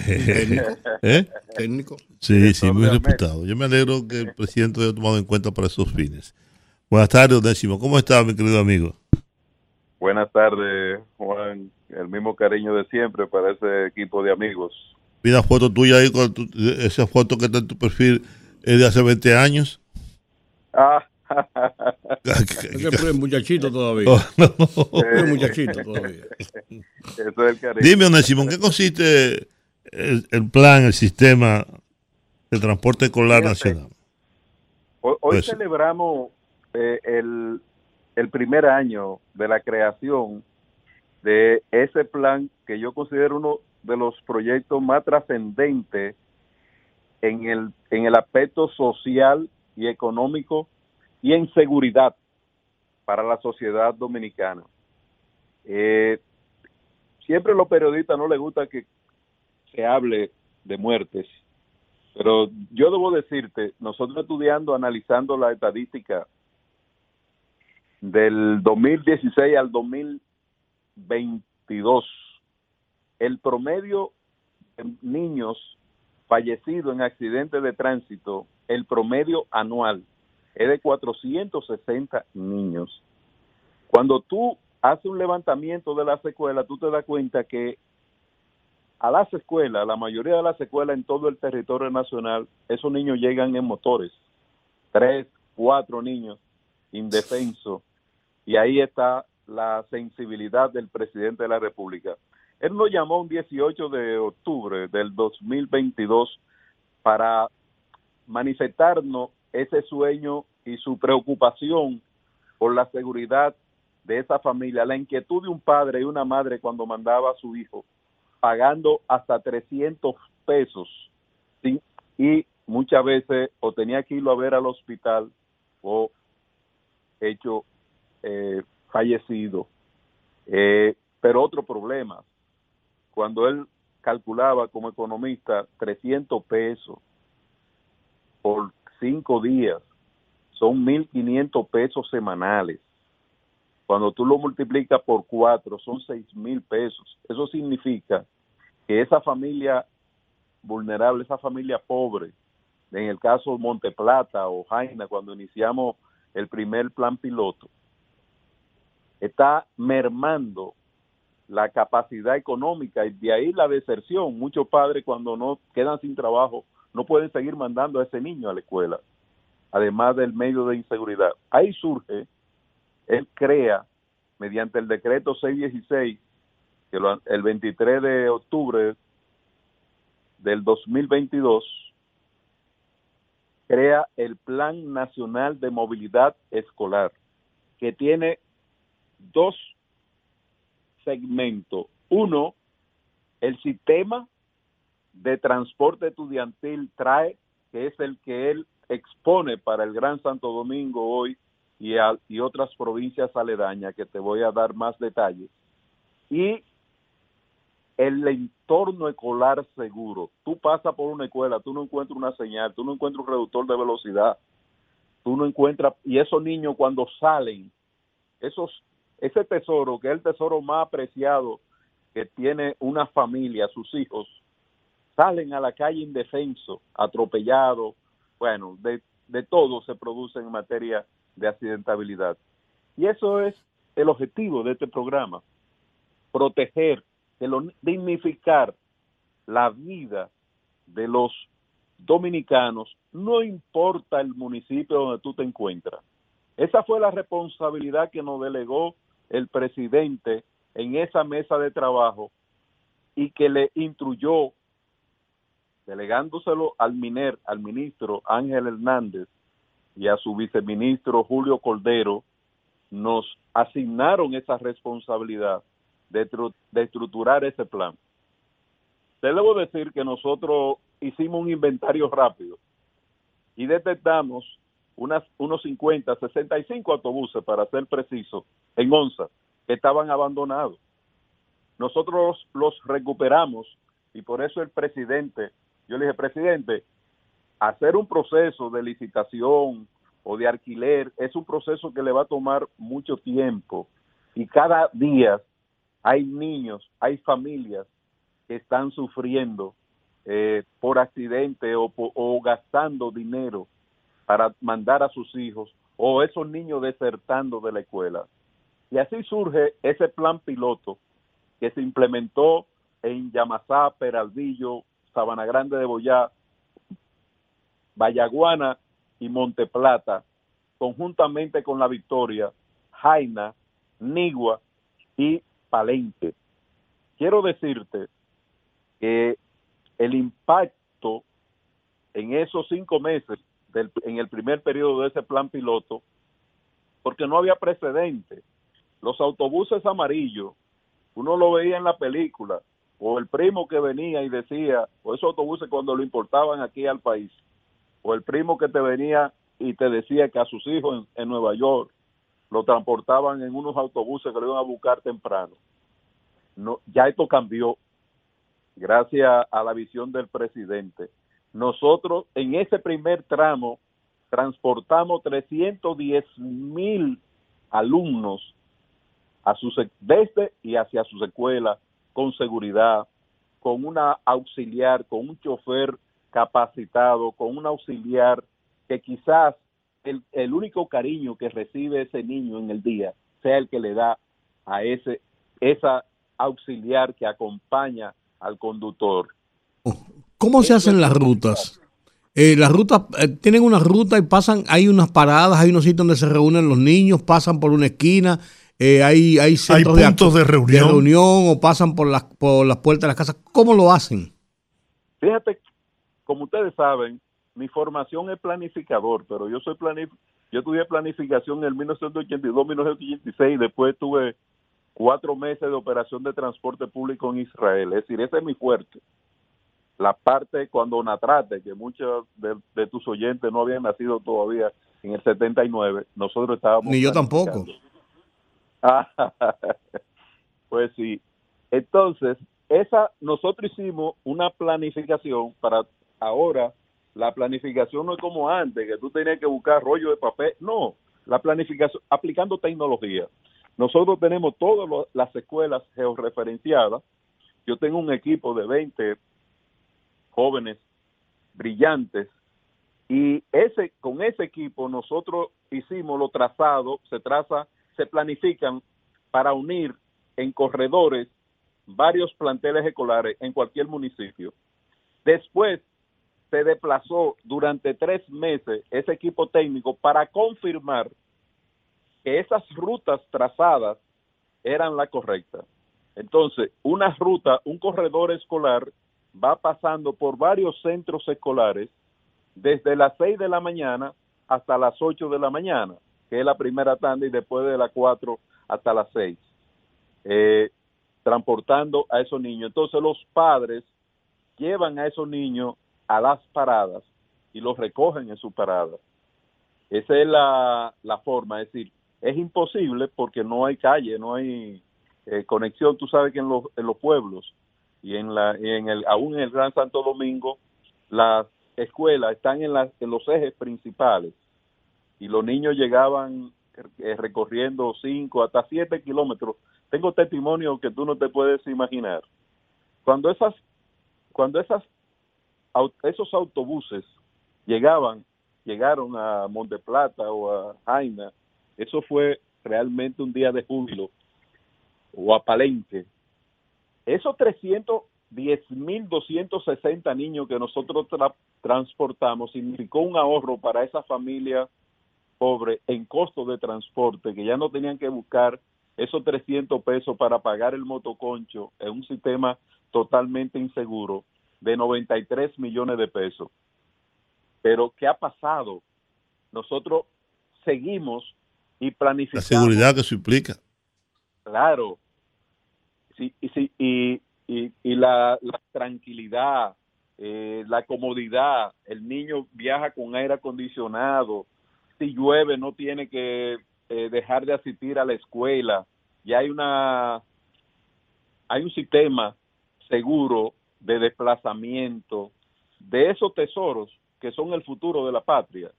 [SPEAKER 4] ¿Técnico?
[SPEAKER 3] ¿Eh?
[SPEAKER 4] ¿Técnico?
[SPEAKER 3] Sí, sí, muy reputado. Yo me alegro que el presidente lo haya tomado en cuenta para esos fines. Buenas tardes, Décimo. ¿Cómo está, mi querido amigo?
[SPEAKER 6] Buenas tardes, Juan. El mismo cariño de siempre para ese equipo de amigos.
[SPEAKER 3] Vi una foto tuya ahí, con tu- esa foto que está en tu perfil es de hace 20 años.
[SPEAKER 6] Ah,
[SPEAKER 4] Es que es muchachito todavía.
[SPEAKER 3] Oh, no.
[SPEAKER 4] Es muchachito todavía.
[SPEAKER 6] eso es el cariño.
[SPEAKER 3] Dime, Onésimo, ¿en qué consiste el, el plan, el sistema de transporte escolar
[SPEAKER 6] Fíjate.
[SPEAKER 3] nacional?
[SPEAKER 6] Hoy, hoy
[SPEAKER 3] Pues-
[SPEAKER 6] celebramos eh, el, el primer año de la creación de ese plan que yo considero uno de los proyectos más trascendentes en el, en el aspecto social y económico y en seguridad para la sociedad dominicana. Eh, siempre a los periodistas no les gusta que se hable de muertes, pero yo debo decirte, nosotros estudiando, analizando la estadística del 2016 al 2022, el promedio de niños fallecidos en accidentes de tránsito, el promedio anual es de 460 niños. Cuando tú haces un levantamiento de las escuelas, tú te das cuenta que a las escuelas, la mayoría de las escuelas en todo el territorio nacional, esos niños llegan en motores. Tres, cuatro niños indefensos. Y ahí está la sensibilidad del presidente de la República. Él nos llamó un 18 de octubre del 2022 para manifestarnos ese sueño y su preocupación por la seguridad de esa familia, la inquietud de un padre y una madre cuando mandaba a su hijo pagando hasta 300 pesos y muchas veces o tenía que irlo a ver al hospital o hecho eh, fallecido. Eh, pero otro problema, cuando él calculaba como economista 300 pesos por cinco días, son 1.500 pesos semanales. Cuando tú lo multiplicas por cuatro, son seis mil pesos. Eso significa que esa familia vulnerable, esa familia pobre, en el caso Monteplata o Jaina, cuando iniciamos el primer plan piloto, está mermando la capacidad económica y de ahí la deserción. Muchos padres cuando no quedan sin trabajo no pueden seguir mandando a ese niño a la escuela, además del medio de inseguridad. Ahí surge, él crea, mediante el decreto 616, que lo- el 23 de octubre del 2022, crea el Plan Nacional de Movilidad Escolar, que tiene dos segmentos. Uno, el sistema de transporte estudiantil trae, que es el que él expone para el Gran Santo Domingo hoy y, y otras provincias aledañas, que te voy a dar más detalles. Y el entorno escolar seguro. Tú pasas por una escuela, tú no encuentras una señal, tú no encuentras un reductor de velocidad, tú no encuentras, y esos niños cuando salen, esos, ese tesoro, que es el tesoro más apreciado que tiene una familia, sus hijos, salen a la calle indefenso, atropellados, bueno, de, de todo se produce en materia de accidentabilidad. Y eso es el objetivo de este programa, proteger, dignificar la vida de los dominicanos, no importa el municipio donde tú te encuentras. Esa fue la responsabilidad que nos delegó el presidente en esa mesa de trabajo y que le instruyó, delegándoselo al MINER, al ministro Ángel Hernández y a su viceministro Julio Cordero, nos asignaron esa responsabilidad de, tru- de estructurar ese plan. Te debo decir que nosotros hicimos un inventario rápido y detectamos unas, unos 50, 65 autobuses, para ser preciso, en Onza, que estaban abandonados. Nosotros los recuperamos y por eso el presidente, yo le dije, presidente, hacer un proceso de licitación o de alquiler es un proceso que le va a tomar mucho tiempo y cada día hay niños, hay familias que están sufriendo eh, por accidente o, o gastando dinero para mandar a sus hijos o esos niños desertando de la escuela. Y así surge ese plan piloto que se implementó en Yamasá, Peralvillo, Sabana Grande de Boyá, Vallaguana y Monteplata, conjuntamente con La Victoria, Jaina, Nigua y Palenque. Quiero decirte que el impacto en esos cinco meses, en el primer periodo de ese plan piloto, porque no había precedente. Los autobuses amarillos, uno lo veía en la película, o el primo que venía y decía, o esos autobuses cuando lo importaban aquí al país, o el primo que te venía y te decía que a sus hijos en, Nueva York lo transportaban en unos autobuses que lo iban a buscar temprano. No, ya esto cambió gracias a la visión del presidente. Nosotros en ese primer tramo transportamos 310 mil alumnos a sus, desde y hacia sus escuelas con seguridad, con una auxiliar, con un chofer capacitado, con un auxiliar que quizás el, el, único cariño que recibe ese niño en el día sea el que le da a ese esa auxiliar que acompaña al conductor.
[SPEAKER 4] ¿Cómo se hacen las rutas? Eh, las rutas eh, tienen una ruta y pasan, hay unas paradas, hay unos sitios donde se reúnen los niños, pasan por una esquina, eh, hay, hay
[SPEAKER 2] centros hay puntos de, de, reunión.
[SPEAKER 4] de, reunión. o pasan por las, por las puertas de las casas. ¿Cómo lo hacen?
[SPEAKER 6] Fíjate, como ustedes saben, mi formación es planificador, pero yo soy planif yo estudié planificación en el 1982-1986 y después tuve cuatro meses de operación de transporte público en Israel. Es decir, ese es mi fuerte. La parte cuando Natrate, que muchos de, de tus oyentes no habían nacido todavía en el 79, nosotros estábamos...
[SPEAKER 4] Ni yo tampoco.
[SPEAKER 6] pues sí. Entonces, esa nosotros hicimos una planificación para ahora la planificación no es como antes que tú tenías que buscar rollo de papel, no, la planificación aplicando tecnología. Nosotros tenemos todas las escuelas georreferenciadas. Yo tengo un equipo de 20 jóvenes brillantes y ese con ese equipo nosotros hicimos lo trazado, se traza, se planifican para unir en corredores varios planteles escolares en cualquier municipio. Después se desplazó durante tres meses ese equipo técnico para confirmar que esas rutas trazadas eran las correctas. Entonces, una ruta, un corredor escolar va pasando por varios centros escolares desde las seis de la mañana hasta las ocho de la mañana, que es la primera tanda, y después de las cuatro hasta las seis, eh, transportando a esos niños. Entonces los padres llevan a esos niños a las paradas y los recogen en su parada. Esa es la, la forma, es decir, es imposible porque no hay calle, no hay eh, conexión. Tú sabes que en los, en los pueblos y en la y en el aún en el Gran Santo Domingo las escuelas están en, las, en los ejes principales y los niños llegaban eh, recorriendo 5 hasta 7 kilómetros. Tengo testimonio que tú no te puedes imaginar. Cuando esas cuando esas esos autobuses llegaban, llegaron a Monteplata o a Jaina, eso fue realmente un día de júbilo, o a Palenque. Esos 310.260 niños que nosotros tra transportamos significó un ahorro para esa familia pobre en costo de transporte, que ya no tenían que buscar esos 300 pesos para pagar el motoconcho en un sistema totalmente inseguro de 93 millones de pesos. Pero, ¿qué ha pasado? Nosotros seguimos y planificamos.
[SPEAKER 3] La seguridad que eso implica.
[SPEAKER 6] Claro. Sí, y, sí, y, y, y la, la, tranquilidad, eh, la comodidad. El niño viaja con aire acondicionado. Llueve, no tiene que eh, dejar de asistir a la escuela. Y hay una hay un sistema seguro de desplazamiento, de esos tesoros que son el futuro de la patria.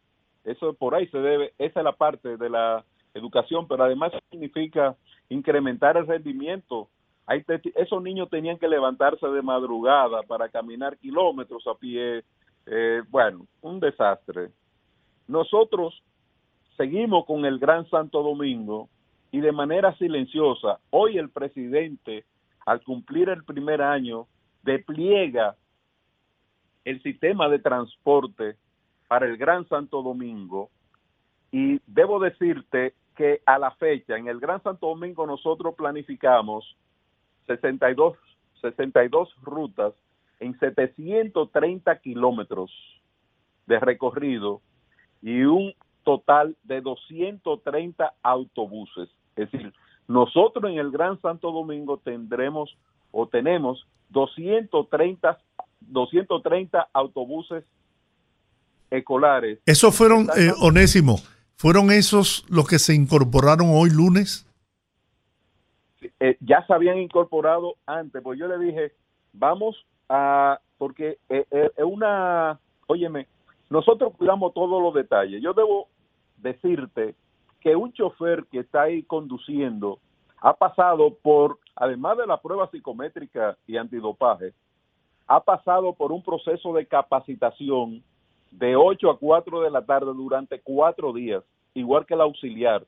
[SPEAKER 6] Eso por ahí se debe, esa es la parte de la educación, pero además significa incrementar el rendimiento. Hay esos niños tenían que levantarse de madrugada para caminar kilómetros a pie. Eh, bueno, un desastre. Nosotros seguimos con el Gran Santo Domingo y de manera silenciosa, hoy el presidente, al cumplir el primer año, despliega el sistema de transporte para el Gran Santo Domingo. Y debo decirte que a la fecha en el Gran Santo Domingo nosotros planificamos 62, 62 rutas en 730 kilómetros de recorrido y un total de 230 autobuses. Es decir, nosotros en el Gran Santo Domingo tendremos o tenemos 230, 230 autobuses escolares.
[SPEAKER 2] ¿Esos fueron, eh, Onésimo, fueron esos los que se incorporaron hoy lunes?
[SPEAKER 6] Eh, ya se habían incorporado antes, pues yo le dije, vamos a, porque es eh, una, óyeme, nosotros cuidamos todos los detalles. Yo debo decirte que un chofer que está ahí conduciendo ha pasado por, además de la prueba psicométrica y antidopaje, ha pasado por un proceso de capacitación de 8 a 4 de la tarde durante cuatro días, igual que el auxiliar.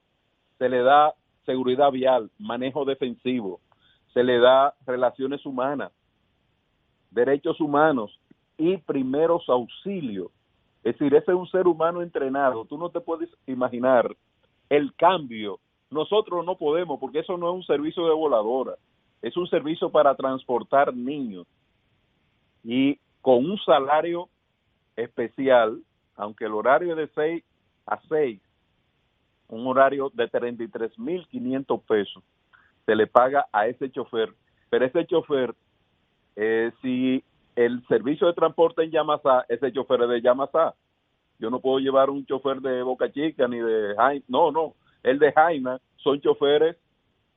[SPEAKER 6] Se le da seguridad vial, manejo defensivo, se le da relaciones humanas, derechos humanos y primeros auxilios. Es decir, ese es un ser humano entrenado. Tú no te puedes imaginar el cambio. Nosotros no podemos, porque eso no es un servicio de voladora, es un servicio para transportar niños. Y con un salario especial, aunque el horario es de 6 a 6, un horario de 33.500 pesos, se le paga a ese chofer. Pero ese chofer, eh, si el servicio de transporte en Yamasá, ese chofer es de Yamasá. Yo no puedo llevar un chofer de Boca Chica ni de Jaime. No, no el de Jaina, son choferes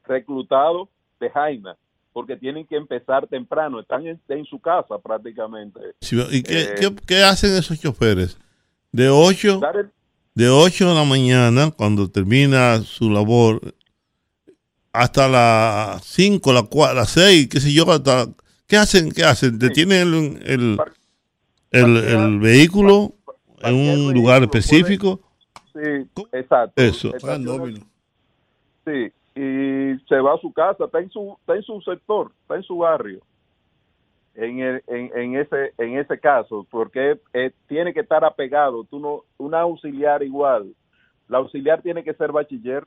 [SPEAKER 6] reclutados de Jaina, porque tienen que empezar temprano, están en, su casa prácticamente.
[SPEAKER 3] ¿Y eh, qué, hacen esos choferes? De 8, de 8 de la mañana, cuando termina su labor, hasta las 5, las 4, las 6, qué sé yo, hasta... ¿Qué hacen? ¿Qué hacen? ¿Detienen el, el, el, vehículo en un lugar específico?
[SPEAKER 6] Sí, exacto.
[SPEAKER 3] Eso.
[SPEAKER 6] Sí, y se va a su casa, está en su, está en su sector, está en su barrio. En, el, en, ese en ese caso, porque eh, tiene que estar apegado. Tú no, una auxiliar igual. La auxiliar tiene que ser bachiller,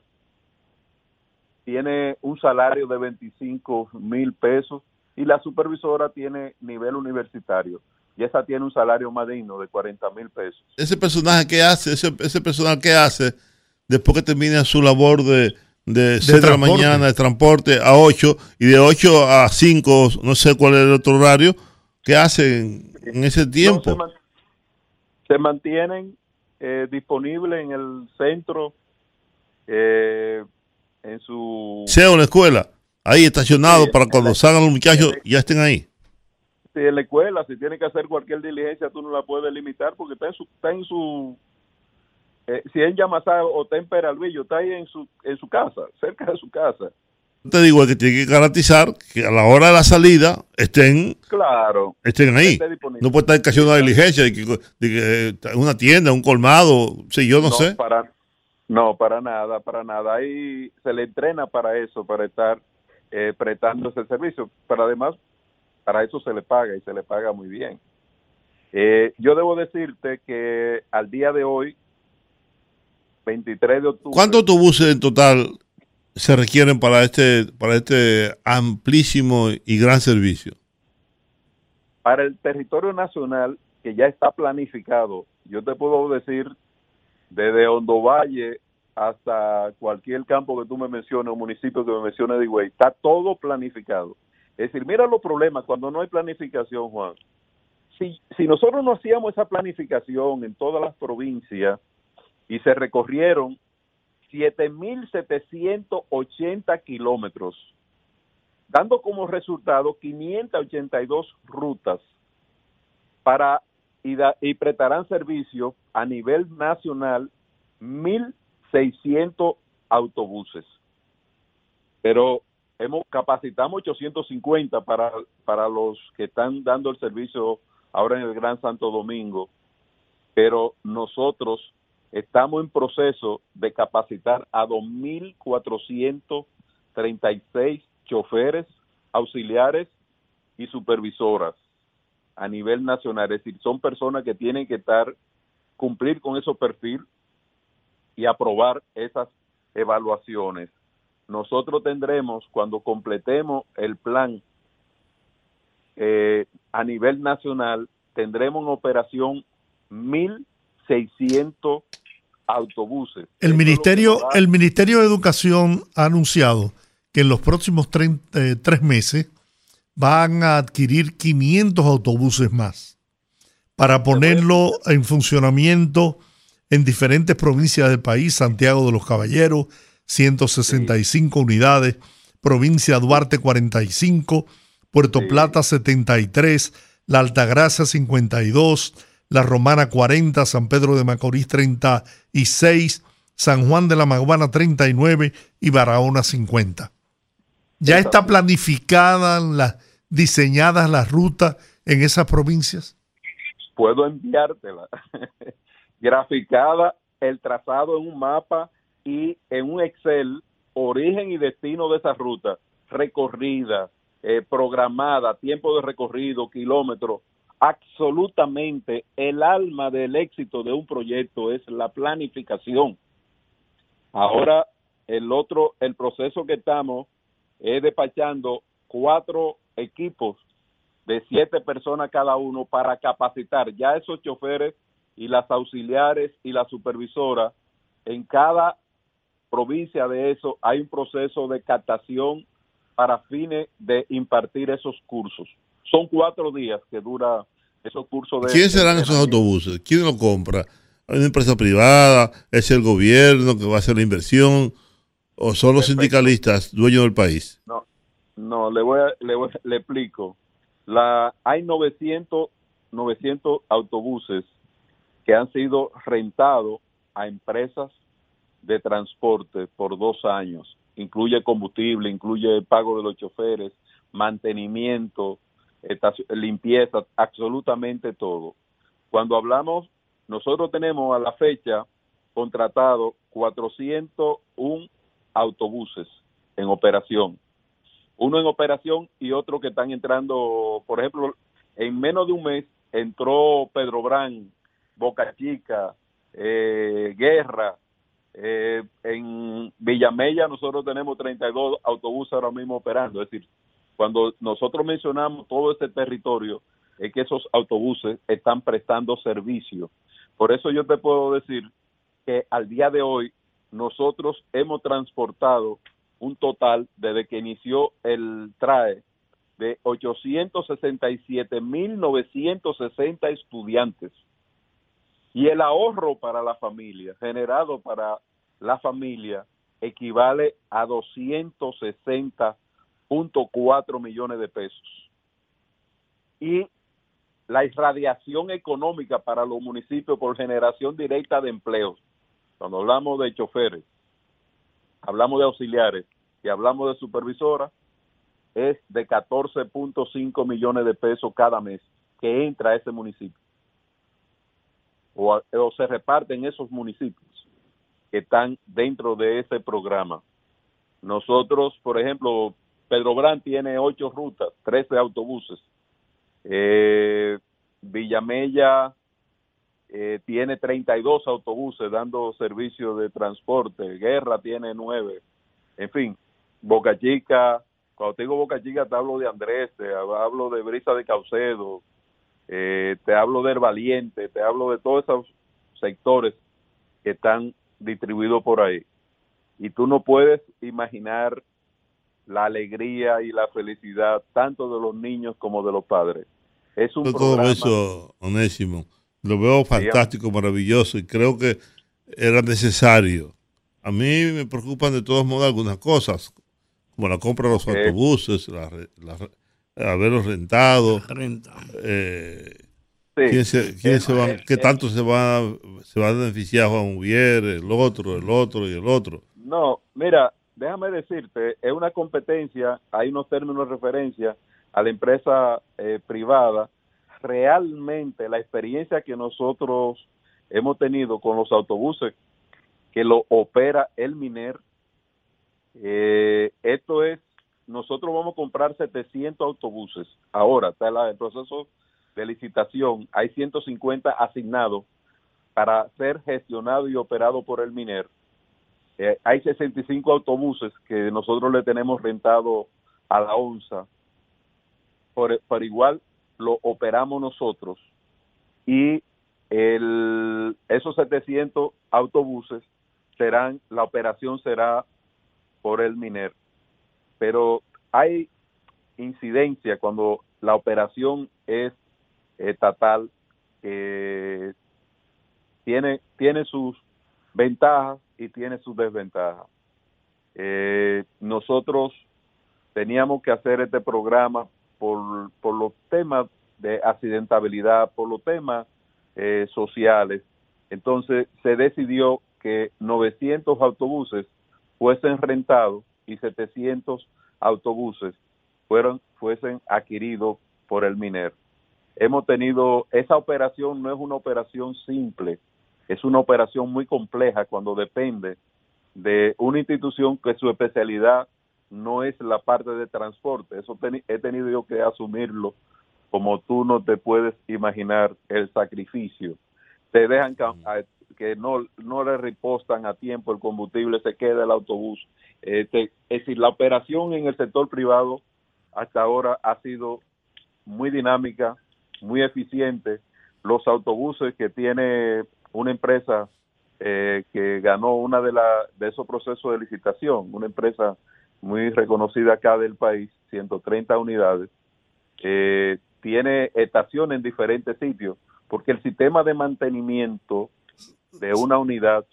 [SPEAKER 6] tiene un salario de 25 mil pesos y la supervisora tiene nivel universitario y esa tiene un salario más digno de 40 mil pesos.
[SPEAKER 3] Ese personaje que hace, ese, ese personaje que hace después que termina su labor de, de, de, de la mañana de transporte a 8 y de 8 a 5, no sé cuál es el otro horario, ¿qué hacen en ese tiempo?
[SPEAKER 6] se, mantienen eh, disponibles en el centro, eh, en su...
[SPEAKER 3] Sea una escuela, ahí estacionado para cuando salgan los muchachos ya estén ahí
[SPEAKER 6] si en la escuela, si tiene que hacer cualquier diligencia, tú no la puedes limitar porque está en su, está en su eh, si en Yamasá o está en Peralvillo, está ahí en su, en su casa, cerca de su casa.
[SPEAKER 3] Te digo que tiene que garantizar que a la hora de la salida estén,
[SPEAKER 6] claro,
[SPEAKER 3] estén ahí. No puede estar de una diligencia, de que, de eh, una tienda, un colmado, sí, yo no, sé.
[SPEAKER 6] Para, no, para nada, para nada. Ahí se le entrena para eso, para estar eh, prestando ese servicio. Pero además, para eso se le paga y se le paga muy bien. Eh, yo debo decirte que al día de hoy, 23 de octubre.
[SPEAKER 3] ¿Cuántos autobuses en total se requieren para este, para este amplísimo y gran servicio?
[SPEAKER 6] Para el territorio nacional, que ya está planificado, yo te puedo decir, desde Hondo Valle hasta cualquier campo que tú me menciones, o municipio que me menciones de está todo planificado. Es decir, mira los problemas cuando no hay planificación, Juan. Si, si nosotros no hacíamos esa planificación en todas las provincias y se recorrieron 7.780 kilómetros, dando como resultado 582 rutas para y, y prestarán servicio a nivel nacional 1.600 autobuses. Pero hemos capacitamos 850 para, para los que están dando el servicio ahora en el Gran Santo Domingo, pero nosotros estamos en proceso de capacitar a 2.436 choferes, auxiliares y supervisoras. a nivel nacional, es decir, son personas que tienen que estar, cumplir con esos perfiles y aprobar esas evaluaciones. Nosotros tendremos, cuando completemos el plan eh, a nivel nacional, tendremos en operación 1.600 autobuses.
[SPEAKER 2] El ministerio, el ministerio de Educación ha anunciado que en los próximos tre- eh, tres meses van a adquirir 500 autobuses más para ponerlo en funcionamiento en diferentes provincias del país, Santiago de los Caballeros, 165 unidades, provincia Duarte 45, Puerto
[SPEAKER 6] Sí.
[SPEAKER 2] Plata 73, La Altagracia 52, La Romana 40, San Pedro de Macorís 36, San Juan de la Maguana 39 y Barahona 50. ¿Ya está planificada, las, diseñadas las rutas en esas provincias?
[SPEAKER 6] puedo enviártela graficada el trazado en un mapa y en un Excel origen y destino de esa ruta recorrida eh, programada tiempo de recorrido kilómetros absolutamente el alma del éxito de un proyecto es la planificación. Ahora el otro el proceso que estamos es despachando cuatro equipos de siete personas cada uno para capacitar. Ya esos choferes y las auxiliares y la supervisora. En cada provincia de eso hay un proceso de captación para fines de impartir esos cursos. Son cuatro días que dura esos cursos de...
[SPEAKER 3] ¿Quiénes serán esos autobuses? ¿Quién lo compra? ¿Hay una empresa privada? ¿Es el gobierno que va a hacer la inversión? ¿O son los
[SPEAKER 6] Perfecto.
[SPEAKER 3] sindicalistas dueños del país?
[SPEAKER 6] No, no, le voy a, le, voy- le explico. La, hay 900, 900 autobuses que han sido rentados a empresas de transporte por dos años. Incluye combustible, incluye el pago de los choferes, mantenimiento, limpieza, absolutamente todo. Cuando hablamos, nosotros tenemos a la fecha contratado 401 autobuses en operación. Uno en operación y otro que están entrando, por ejemplo, en menos de un mes entró Pedro Brán, Boca Chica, eh, Guerra. eh, en Villamella nosotros tenemos 32 autobuses ahora mismo operando. Es decir, cuando nosotros mencionamos todo este territorio, es que esos autobuses están prestando servicio. Por eso yo te puedo decir que al día de hoy nosotros hemos transportado un total desde que inició el TRAE de 867.960 estudiantes. Y el ahorro para la familia, generado para la familia, equivale a 260.4 millones de pesos. Y la irradiación económica para los municipios por generación directa de empleos, cuando hablamos de choferes, hablamos de auxiliares y hablamos de supervisoras, es de 14.5 millones de pesos cada mes que entra a ese municipio. O, o se reparten esos municipios que están dentro de ese programa. Nosotros, por ejemplo, Pedro tiene ocho rutas, 13 autobuses. Eh, Villamella eh, tiene 32 autobuses dando servicio de transporte. Guerra tiene nueve. En fin, Boca Chica, cuando digo Boca Chica te hablo de Andrés, hablo de Brisa de Caucedo, eh, te hablo del Valiente, te hablo de todos esos sectores que están distribuidos por ahí. Y tú no puedes imaginar la alegría y la felicidad tanto de los niños como de los padres. Es un
[SPEAKER 3] Yo todo
[SPEAKER 6] programa
[SPEAKER 3] eso, Onésimo, lo veo fantástico, maravilloso y creo que era necesario. A mí me preocupan de todos modos algunas cosas, como la compra de los
[SPEAKER 6] Ok.
[SPEAKER 3] autobuses, la, la haberlos rentado,
[SPEAKER 4] Renta.
[SPEAKER 3] eh,
[SPEAKER 6] Sí.
[SPEAKER 3] quién se, quién
[SPEAKER 6] Eh,
[SPEAKER 3] se va,
[SPEAKER 6] eh,
[SPEAKER 3] qué
[SPEAKER 6] eh,
[SPEAKER 3] tanto se va, se va a beneficiar Juan Ubier, el otro, el otro y el otro.
[SPEAKER 6] No, mira, déjame decirte, es una competencia, hay unos términos de referencia a la empresa eh, privada. Realmente la experiencia que nosotros hemos tenido con los autobuses que lo opera el MINER, eh, esto es, nosotros vamos a comprar 700 autobuses. Ahora está el proceso de licitación hay 150 asignados para ser gestionado y operado por el MINER. Eh, hay 65 autobuses que nosotros le tenemos rentado a la ONSA. Por, por igual lo operamos nosotros. Y el, esos 700 autobuses serán, la operación será por el MINER. Pero hay incidencia cuando la operación es estatal que tiene, tiene sus ventajas y tiene sus desventajas. Eh, nosotros teníamos que hacer este programa por, por los temas de accidentabilidad, por los temas eh, sociales. Entonces se decidió que 900 autobuses fuesen rentados y 700 autobuses fueron, fuesen adquiridos por el MINER. Hemos tenido, esa operación no es una operación simple, es una operación muy compleja cuando depende de una institución que su especialidad no es la parte de transporte. Eso he tenido yo que asumirlo como tú no te puedes imaginar el sacrificio. Te dejan que no, no le repostan a tiempo el combustible, se queda el autobús. Este, es decir, la operación en el sector privado hasta ahora ha sido muy dinámica, muy eficiente. Los autobuses que tiene una empresa eh, que ganó una de, la, de esos procesos de licitación, una empresa muy reconocida acá del país, 130 unidades, eh, tiene estaciones en diferentes sitios, porque el sistema de mantenimiento de una unidad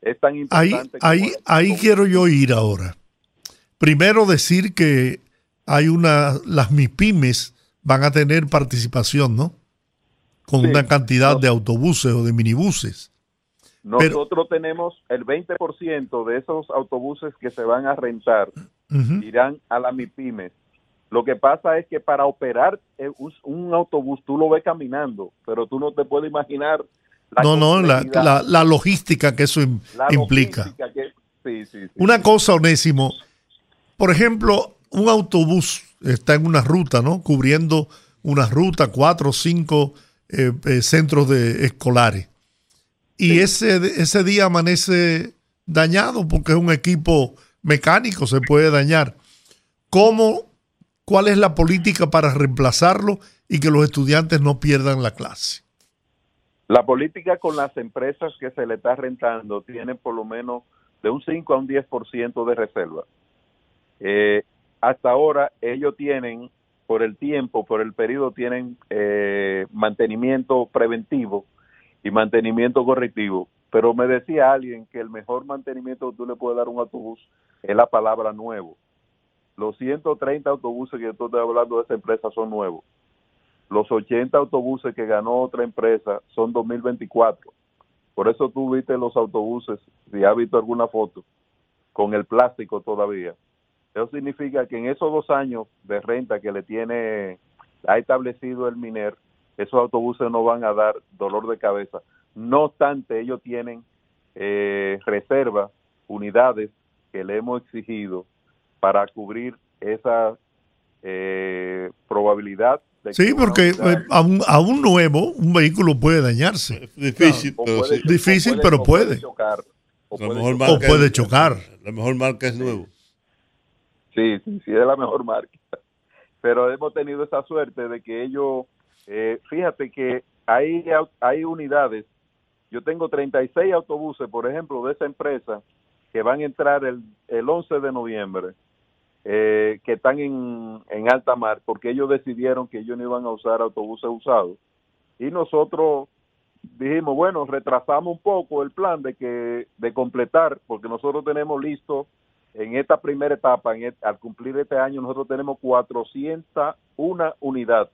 [SPEAKER 6] es tan
[SPEAKER 2] importante. Ahí, ahí, ahí quiero yo ir ahora. Primero decir que hay una, las MIPIMES van a tener participación, ¿no? Con una cantidad de autobuses o de minibuses.
[SPEAKER 6] Nosotros tenemos el 20% de esos autobuses que se van a rentar, irán a la MIPIMES. Lo que pasa es que para operar eh, un, autobús tú lo ves caminando, pero tú no te puedes imaginar.
[SPEAKER 2] La no, no, la, logística que eso implica. Una cosa, Onésimo, por ejemplo, un autobús está en una ruta, ¿no? Cubriendo una ruta, cuatro o cinco eh, eh, centros de escolares. Y ese, ese día amanece dañado porque es un equipo mecánico, se puede dañar. ¿Cómo, cuál es la política para reemplazarlo y que los estudiantes no pierdan la clase?
[SPEAKER 6] La política con las empresas que se le está rentando tiene por lo menos de un 5 a un 10% de reserva. Eh, hasta ahora ellos tienen, por el tiempo, por el periodo, tienen eh, mantenimiento preventivo y mantenimiento correctivo. Pero me decía alguien que el mejor mantenimiento que tú le puedes dar a un autobús es la palabra nuevo. Los 130 autobuses que yo estoy hablando de esa empresa son nuevos. Los 80 autobuses que ganó otra empresa son 2024. Por eso tú viste los autobuses, si has visto alguna foto, con el plástico todavía. Eso significa que en esos dos años de renta que le tiene, ha establecido el MINER, esos autobuses no van a dar dolor de cabeza. No obstante, ellos tienen eh, reservas, unidades que le hemos exigido para cubrir esa eh, probabilidad.
[SPEAKER 2] De sí, porque eh, a, un, nuevo un vehículo puede dañarse.
[SPEAKER 3] Difícil, pero,
[SPEAKER 2] Difícil, pero puede.
[SPEAKER 6] chocar,
[SPEAKER 2] o puede chocar.
[SPEAKER 3] La mejor marca es nuevo.
[SPEAKER 6] Sí, sí, sí, es la mejor marca. Pero hemos tenido esa suerte de que ellos, eh, fíjate que hay, hay unidades, yo tengo 36 autobuses, por ejemplo, de esa empresa, que van a entrar el, el 11 de noviembre, eh, que están en, en alta mar, porque ellos decidieron que ellos no iban a usar autobuses usados. Y nosotros dijimos, bueno, retrasamos un poco el plan de que de completar, porque nosotros tenemos listo en esta primera etapa, al cumplir este año, nosotros tenemos 401 unidad.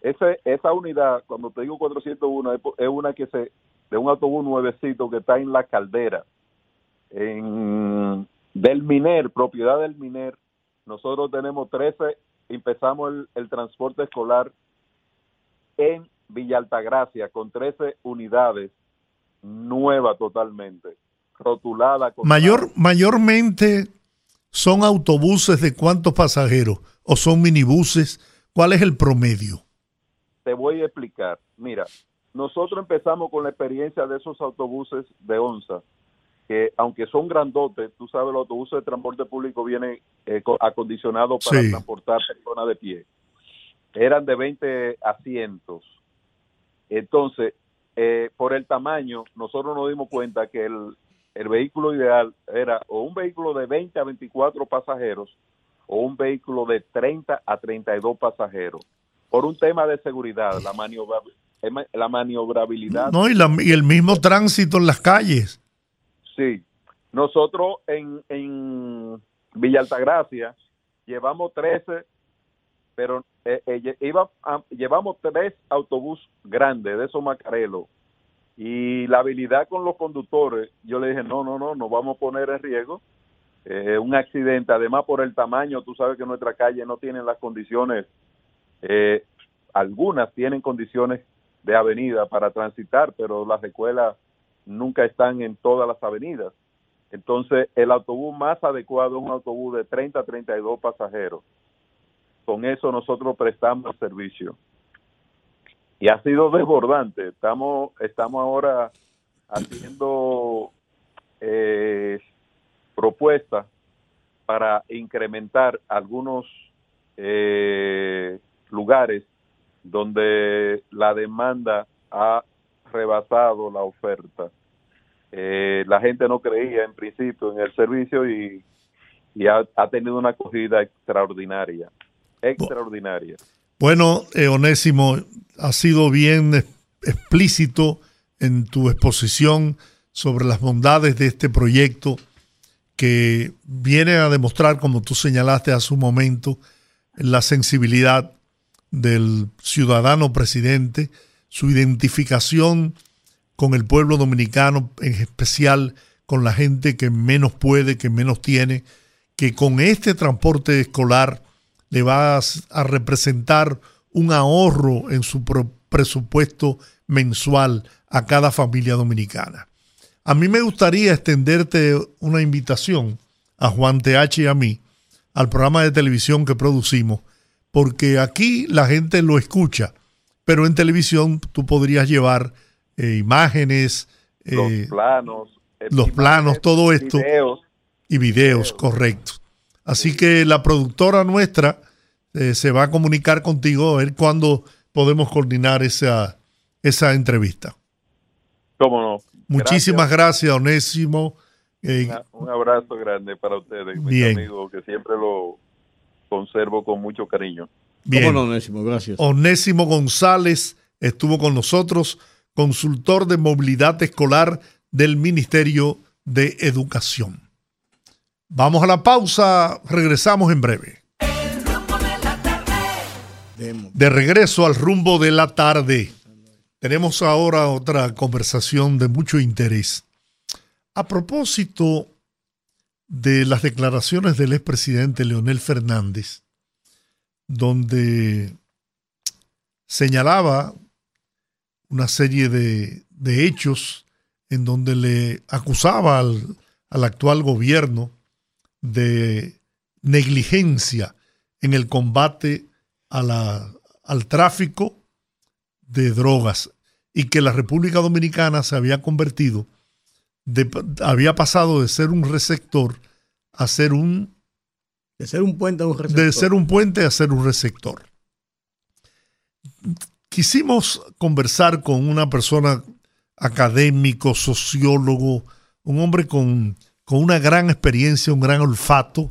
[SPEAKER 6] Ese, esa unidad, cuando te digo 401, es, una que se, de un autobús nuevecito que está en la caldera, en, del Miner, propiedad del Miner. Nosotros tenemos 13, empezamos el, el transporte escolar en Villa Altagracia con 13 unidades nuevas totalmente rotulada.
[SPEAKER 2] Mayor, mayormente son autobuses de cuántos pasajeros o son minibuses. ¿Cuál es el promedio?
[SPEAKER 6] te voy a explicar. Mira, nosotros empezamos con la experiencia de esos autobuses de onza, que aunque son grandotes, tú sabes, los autobuses de transporte público vienen eh, acondicionados para transportar personas de pie. Eran de 20 asientos. Entonces, eh, por el tamaño, nosotros nos dimos cuenta que el, el vehículo ideal era o un vehículo de 20 a 24 pasajeros o un vehículo de 30 a 32 pasajeros. Por un tema de seguridad, la, maniobra, la maniobrabilidad.
[SPEAKER 2] No, y, y, el mismo tránsito en las calles.
[SPEAKER 6] Sí. Nosotros en, en Villa Altagracia llevamos 13, pero eh, eh, iba llevamos tres autobús grandes de esos macarelos y la habilidad con los conductores, yo le dije, no, no, no, nos vamos a poner en riesgo eh, un accidente, además por el tamaño, tú sabes que nuestra calle no tiene las condiciones, eh, algunas tienen condiciones de avenida para transitar, pero las escuelas nunca están en todas las avenidas. Entonces, el autobús más adecuado es un autobús de 30 a 32 pasajeros. Con eso nosotros prestamos servicio. Y ha sido desbordante. Estamos, estamos ahora haciendo eh, propuesta para incrementar algunos eh, lugares donde la demanda ha rebasado la oferta. Eh, la gente no creía en principio en el servicio y, ha, tenido una acogida extraordinaria, extraordinaria.
[SPEAKER 2] Bueno, eh, Onésimo, ha sido bien explícito en tu exposición sobre las bondades de este proyecto que viene a demostrar, como tú señalaste hace un momento, la sensibilidad del ciudadano presidente, su identificación con el pueblo dominicano, en especial con la gente que menos puede, que menos tiene, que con este transporte escolar le va a representar un ahorro en su presupuesto mensual a cada familia dominicana. A mí me gustaría extenderte una invitación a Juan TH y a mí al programa de televisión que producimos, porque aquí la gente lo escucha, pero en televisión tú podrías llevar eh, imágenes,
[SPEAKER 6] los eh, planos,
[SPEAKER 2] los planos, todo esto y videos, correcto. Así que la productora nuestra eh, se va a comunicar contigo a ver cuándo podemos coordinar esa, esa entrevista.
[SPEAKER 6] ¿Cómo no?
[SPEAKER 2] Muchísimas gracias, Onésimo.
[SPEAKER 6] Eh, un abrazo grande para ustedes, mi amigo, que siempre lo conservo con mucho cariño.
[SPEAKER 2] Bien. Onésimo? Gracias. Onésimo González estuvo con nosotros, consultor de movilidad escolar del Ministerio de Educación. Vamos a la pausa, regresamos en breve. De regreso al rumbo de la tarde. Tenemos ahora otra conversación de mucho interés. A propósito de las declaraciones del expresidente Leonel Fernández, donde señalaba una serie de, hechos en donde le acusaba al, al actual gobierno de negligencia en el combate a la, al tráfico de drogas y que la República Dominicana se había convertido, había pasado de ser un receptor a ser un...
[SPEAKER 4] De ser un puente a un receptor.
[SPEAKER 2] De ser un puente a ser un receptor. Quisimos conversar con una persona académico, sociólogo, un hombre con, con una gran experiencia, un gran olfato,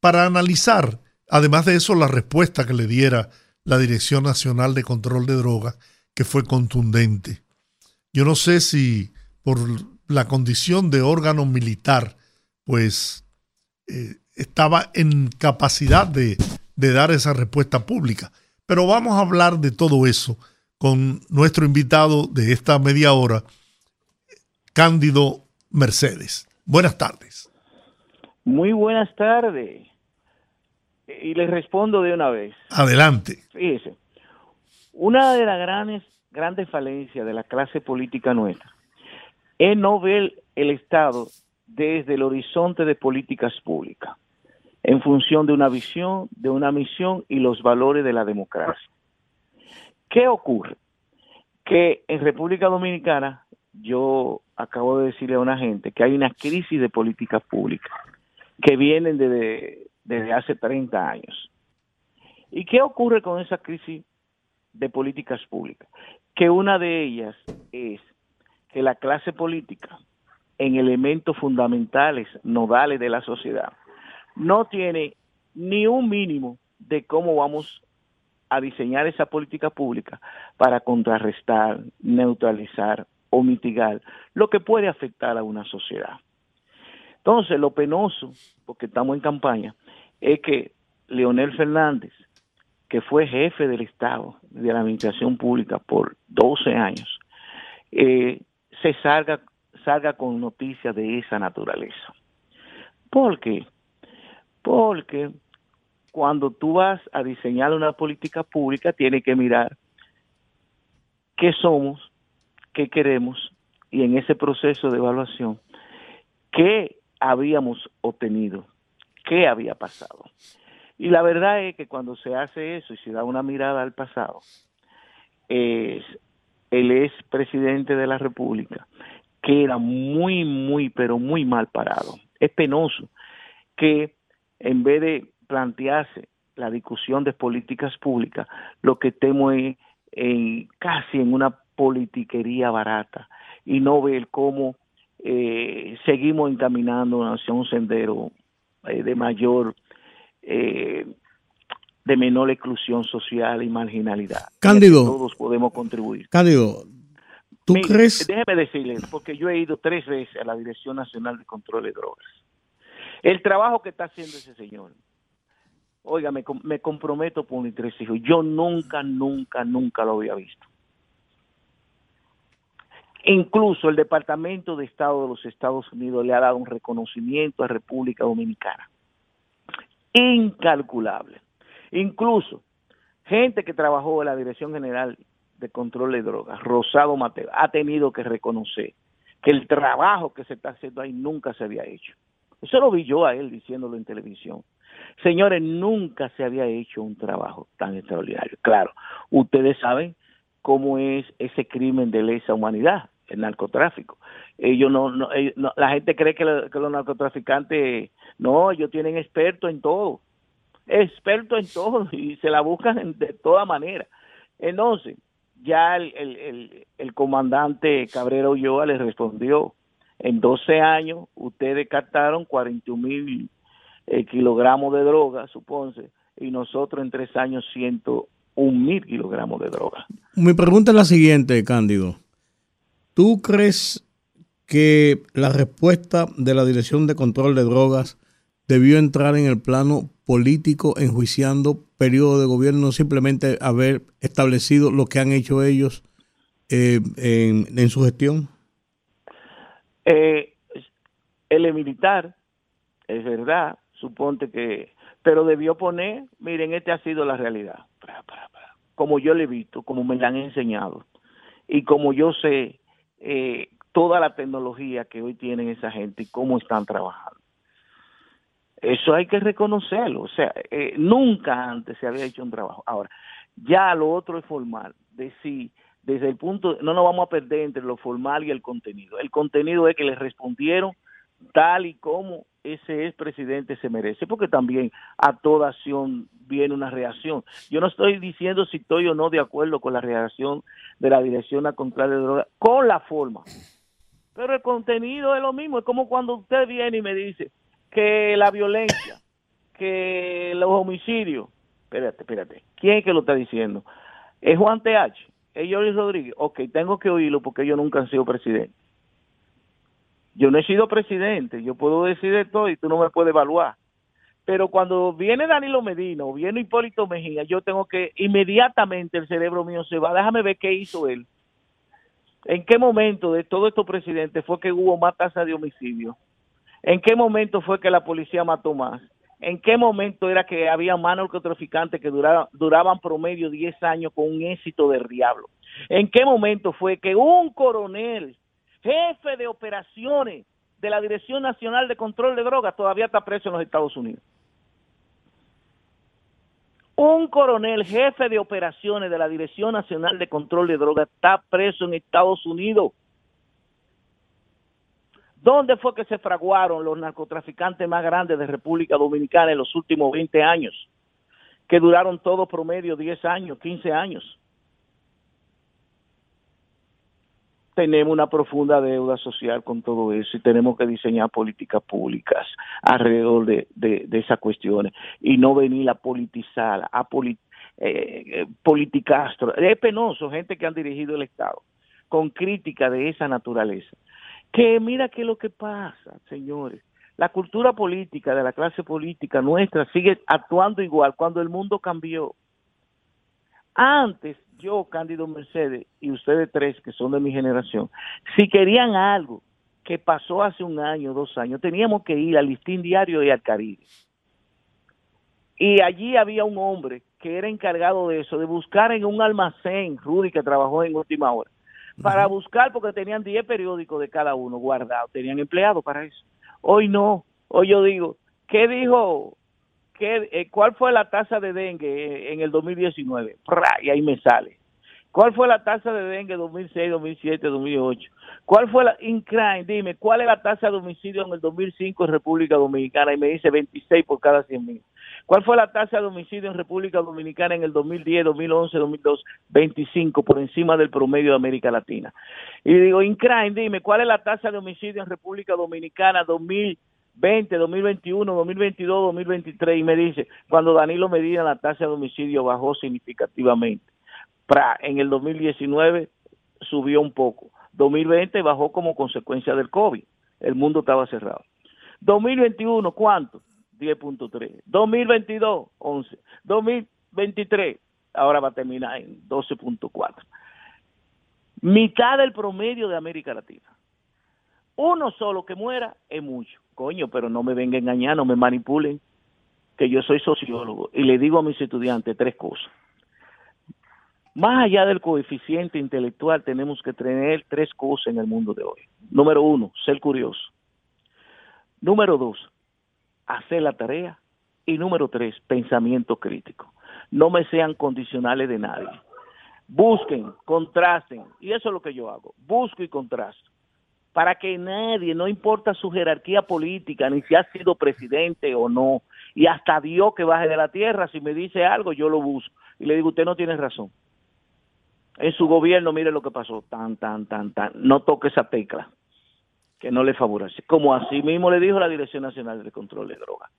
[SPEAKER 2] para analizar, además de eso, la respuesta que le diera la Dirección Nacional de Control de Drogas, que fue contundente. Yo no sé si por la condición de órgano militar, pues eh, estaba en capacidad de, de dar esa respuesta pública. Pero vamos a hablar de todo eso con nuestro invitado de esta media hora, Cándido Mercedes. Buenas tardes.
[SPEAKER 7] Muy buenas tardes y les respondo de una vez.
[SPEAKER 2] Adelante.
[SPEAKER 7] Fíjese, una de las grandes, grandes falencias de la clase política nuestra es no ver el Estado desde el horizonte de políticas públicas, en función de una visión, de una misión y los valores de la democracia. ¿Qué ocurre? Que en República Dominicana, yo acabo de decirle a una gente que hay una crisis de políticas públicas que vienen desde, desde hace 30 años. ¿Y qué ocurre con esa crisis de políticas públicas? Que una de ellas es que la clase política, en elementos fundamentales, nodales de la sociedad, no tiene ni un mínimo de cómo vamos a diseñar esa política pública para contrarrestar, neutralizar o mitigar lo que puede afectar a una sociedad. Entonces, lo penoso, porque estamos en campaña, es que Leonel Fernández, que fue jefe del Estado de la Administración Pública por 12 años, eh, se salga, salga con noticias de esa naturaleza. ¿Por qué? Porque cuando tú vas a diseñar una política pública, tienes que mirar qué somos, qué queremos y en ese proceso de evaluación, qué habíamos obtenido, qué había pasado. Y la verdad es que cuando se hace eso y se da una mirada al pasado, el ex presidente de la República, que era muy, muy, pero muy mal parado. Es penoso que en vez de plantearse la discusión de políticas públicas, lo que temo es en, casi en una politiquería barata y no ver cómo eh, seguimos encaminando hacia un sendero eh, de mayor, eh, de menor exclusión social y marginalidad.
[SPEAKER 4] Cándido.
[SPEAKER 7] todos podemos contribuir.
[SPEAKER 4] Cándido, ¿tú crees?
[SPEAKER 7] Déjeme decirles, porque yo he ido tres veces a la Dirección Nacional de Control de Drogas. El trabajo que está haciendo ese señor, oiga, me, me comprometo por mis tres. Yo nunca, nunca, nunca lo había visto. Incluso el Departamento de Estado de los Estados Unidos le ha dado un reconocimiento a República Dominicana. Incalculable. Incluso gente que trabajó en la Dirección General de Control de Drogas, Rosado Mateo, ha tenido que reconocer que el trabajo que se está haciendo ahí nunca se había hecho. Eso lo vi yo a él diciéndolo en televisión. Señores, nunca se había hecho un trabajo tan extraordinario. Claro, ustedes saben cómo es ese crimen de lesa humanidad, el narcotráfico. Ellos no, no, la gente cree que, los narcotraficantes, no, ellos tienen expertos en todo, expertos en todo y se la buscan de toda manera. Entonces, ya el, el, el, comandante Cabrera Ulloa le respondió, en 12 años ustedes captaron 41 mil eh, kilogramos de droga, supónse, y nosotros en tres años 101 mil kilogramos de droga.
[SPEAKER 4] Mi pregunta es la siguiente, Cándido. ¿Tú crees que la respuesta de la Dirección de Control de Drogas debió entrar en el plano político enjuiciando periodo de gobierno, simplemente haber establecido lo que han hecho ellos eh, en, su gestión?
[SPEAKER 7] Eh, el militar, es verdad, suponte que, pero debió poner, miren, esta ha sido la realidad, como yo le he visto, como me la han enseñado y como yo sé eh, toda la tecnología que hoy tienen esa gente y cómo están trabajando. Eso hay que reconocerlo. O sea, eh, nunca antes se había hecho un trabajo. Ahora, ya lo otro es formal. Decir, desde el punto, no nos vamos a perder entre lo formal y el contenido. El contenido es que les respondieron tal y como ese ex presidente se merece, porque también a toda acción viene una reacción. Yo no estoy diciendo si estoy o no de acuerdo con la reacción de la Dirección a Contra de Drogas, con la forma. Pero el contenido es lo mismo, es como cuando usted viene y me dice que la violencia, que los homicidios, espérate, espérate, ¿quién es que lo está diciendo? Es Juan TH, es Joris Rodríguez, ok, tengo que oírlo porque ellos nunca han sido presidentes yo no he sido presidente, yo puedo decir de todo y tú no me puedes evaluar. Pero cuando viene Danilo Medina o viene Hipólito Mejía, yo tengo que inmediatamente el cerebro mío se va. Déjame ver qué hizo él. ¿En qué momento de todos estos presidentes fue que hubo más tasa de homicidio? ¿En qué momento fue que la policía mató más? ¿En qué momento era que había más narcotraficantes que duraban, duraban promedio 10 años con un éxito de diablo? ¿En qué momento fue que un coronel jefe de operaciones de la Dirección Nacional de Control de Drogas, todavía está preso en los Estados Unidos. Un coronel jefe de operaciones de la Dirección Nacional de Control de Drogas está preso en Estados Unidos. ¿Dónde fue que se fraguaron los narcotraficantes más grandes de República Dominicana en los últimos 20 años? Que duraron todo promedio 10 años, 15 años. tenemos una profunda deuda social con todo eso y tenemos que diseñar políticas públicas alrededor de, de, esas cuestiones y no venir a politizar, a eh, politicastro. Es penoso, gente que han dirigido el Estado con crítica de esa naturaleza. Que mira qué es lo que pasa, señores. La cultura política de la clase política nuestra sigue actuando igual cuando el mundo cambió. Antes yo, Cándido Mercedes, y ustedes tres que son de mi generación, si querían algo que pasó hace un año, dos años, teníamos que ir al listín diario y al Caribe. Y allí había un hombre que era encargado de eso, de buscar en un almacén, Rudy, que trabajó en última hora, para buscar, porque tenían 10 periódicos de cada uno guardados, tenían empleados para eso. Hoy no, hoy yo digo, ¿qué dijo eh, ¿cuál fue la tasa de dengue en el 2019? Y ahí me sale. ¿Cuál fue la tasa de dengue 2006, 2007, 2008? ¿Cuál fue la INCRIME? Dime, ¿cuál es la tasa de homicidio en el 2005 en República Dominicana? Y me dice 26 por cada 100 mil. ¿Cuál fue la tasa de homicidio en República Dominicana en el 2010, 2011, 2012? 25 por encima del promedio de América Latina. Y digo, INCRIME, dime, ¿cuál es la tasa de homicidio en República Dominicana 2000? 20, 2021, 2022, 2023 y me dice, cuando Danilo Medina la tasa de homicidio bajó significativamente. En el 2019 subió un poco. 2020 bajó como consecuencia del COVID. El mundo estaba cerrado. 2021, ¿cuánto? 10.3. 2022, 11. 2023, ahora va a terminar en 12.4. Mitad del promedio de América Latina. Uno solo que muera es mucho coño, pero no me venga a engañar, no me manipulen, que yo soy sociólogo y le digo a mis estudiantes tres cosas. Más allá del coeficiente intelectual, tenemos que tener tres cosas en el mundo de hoy. Número uno, ser curioso. Número dos, hacer la tarea. Y número tres, pensamiento crítico. No me sean condicionales de nadie. Busquen, contrasten. Y eso es lo que yo hago. Busco y contrasto para que nadie, no importa su jerarquía política, ni si ha sido presidente o no, y hasta Dios que baje de la tierra, si me dice algo, yo lo busco. Y le digo, usted no tiene razón. En su gobierno, mire lo que pasó, tan, tan, tan, tan, no toque esa tecla, que no le favorece. Como así mismo le dijo la Dirección Nacional de Control de Drogas.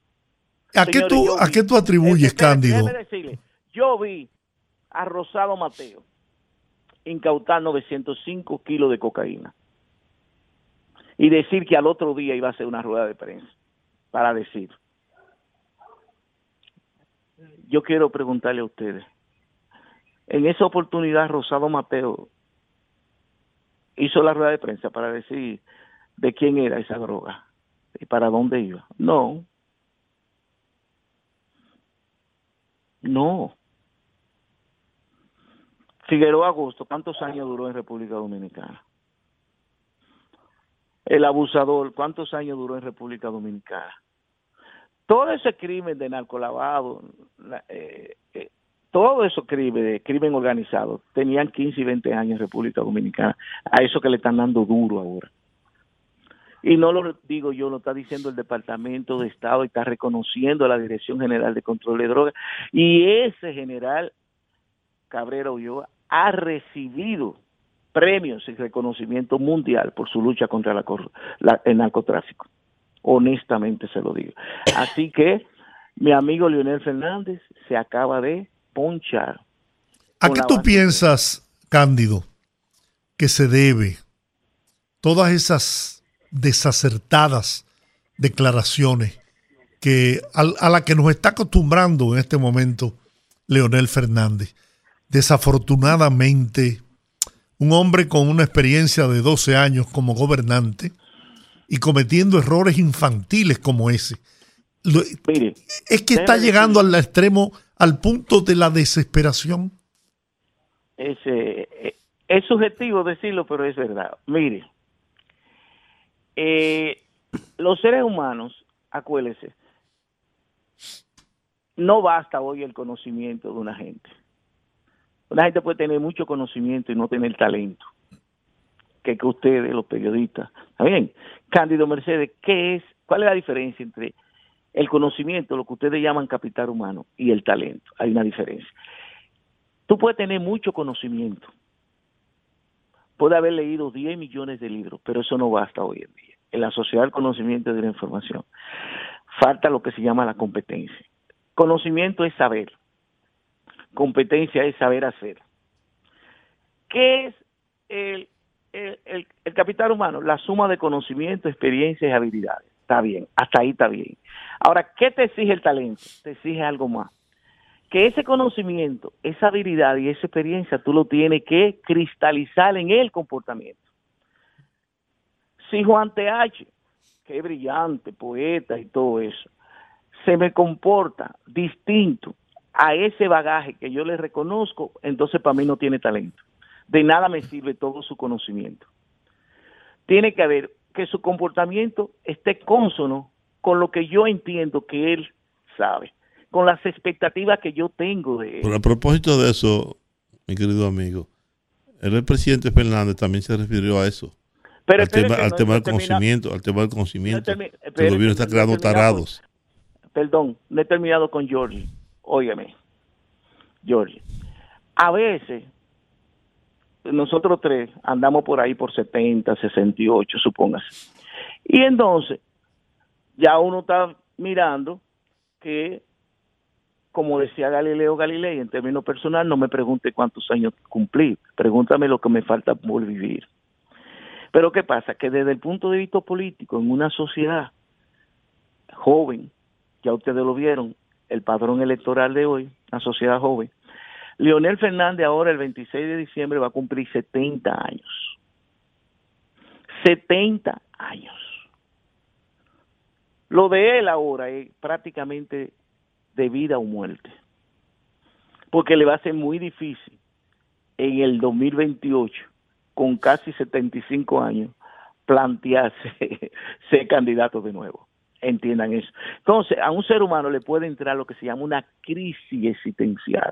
[SPEAKER 2] ¿A, qué tú, ¿A qué tú atribuyes, Cándido?
[SPEAKER 7] Decirle, yo vi a Rosado Mateo incautar 905 kilos de cocaína y decir que al otro día iba a ser una rueda de prensa para decir. Yo quiero preguntarle a ustedes, en esa oportunidad Rosado Mateo hizo la rueda de prensa para decir de quién era esa droga y para dónde iba. No. No. Figueroa Agosto, ¿cuántos años duró en República Dominicana? el abusador, ¿cuántos años duró en República Dominicana? Todo ese crimen de narcolavado, eh, eh, todo eso crimen, crimen organizado, tenían 15 y 20 años en República Dominicana, a eso que le están dando duro ahora. Y no lo digo yo, lo está diciendo el Departamento de Estado y está reconociendo la Dirección General de Control de Drogas. Y ese general Cabrera Ulloa ha recibido premios y reconocimiento mundial por su lucha contra la, el narcotráfico. Honestamente se lo digo. Así que mi amigo Leonel Fernández se acaba de ponchar.
[SPEAKER 2] ¿A qué tú piensas, Cándido, que se debe todas esas desacertadas declaraciones que a, a la que nos está acostumbrando en este momento Leonel Fernández? Desafortunadamente, un hombre con una experiencia de 12 años como gobernante y cometiendo errores infantiles como ese. Es que está llegando al extremo, al punto de la desesperación.
[SPEAKER 7] Es, eh, es subjetivo decirlo, pero es verdad. Mire, eh, los seres humanos, acuérdense, no basta hoy el conocimiento de una gente. Una gente puede tener mucho conocimiento y no tener talento. Que, que ustedes, los periodistas, ¿está bien? Cándido Mercedes, ¿qué es? ¿Cuál es la diferencia entre el conocimiento, lo que ustedes llaman capital humano, y el talento? Hay una diferencia. Tú puedes tener mucho conocimiento, puede haber leído 10 millones de libros, pero eso no basta hoy en día. En la sociedad del conocimiento de la información falta lo que se llama la competencia. Conocimiento es saber, competencia es saber hacer. ¿Qué es el, el, capital humano? La suma de conocimiento, experiencias y habilidades. Está bien, hasta ahí está bien. Ahora, ¿qué te exige el talento? Te exige algo más que ese conocimiento, esa habilidad y esa experiencia tú lo tienes que cristalizar en el comportamiento. Si Juan TH, que es brillante, poeta y todo eso, se me comporta distinto a ese bagaje que yo le reconozco, entonces para mí no tiene talento. De nada me sirve todo su conocimiento. Tiene que haber que su comportamiento esté consono con lo que yo entiendo que él sabe con las expectativas que yo tengo de él.
[SPEAKER 3] Pero a propósito de eso, mi querido amigo, el presidente Fernández también se refirió a eso.
[SPEAKER 7] Pero
[SPEAKER 3] al tema, al tema del conocimiento, al tema del conocimiento. el gobierno está creando tarados.
[SPEAKER 7] perdón, no he terminado con George. Óigame, George. A veces, nosotros tres andamos por ahí por 70, 68, supóngase. Y entonces, ya uno está mirando que como decía Galileo Galilei, en términos personal, no me pregunte cuántos años cumplí, pregúntame lo que me falta por vivir. Pero ¿qué pasa? Que desde el punto de vista político, en una sociedad joven, ya ustedes lo vieron, el padrón electoral de hoy, la sociedad joven, Leonel Fernández ahora el 26 de diciembre va a cumplir 70 años. 70 años. Lo de él ahora es prácticamente de vida o muerte. Porque le va a ser muy difícil en el 2028, con casi 75 años, plantearse ser candidato de nuevo. Entiendan eso. Entonces, a un ser humano le puede entrar lo que se llama una crisis existencial.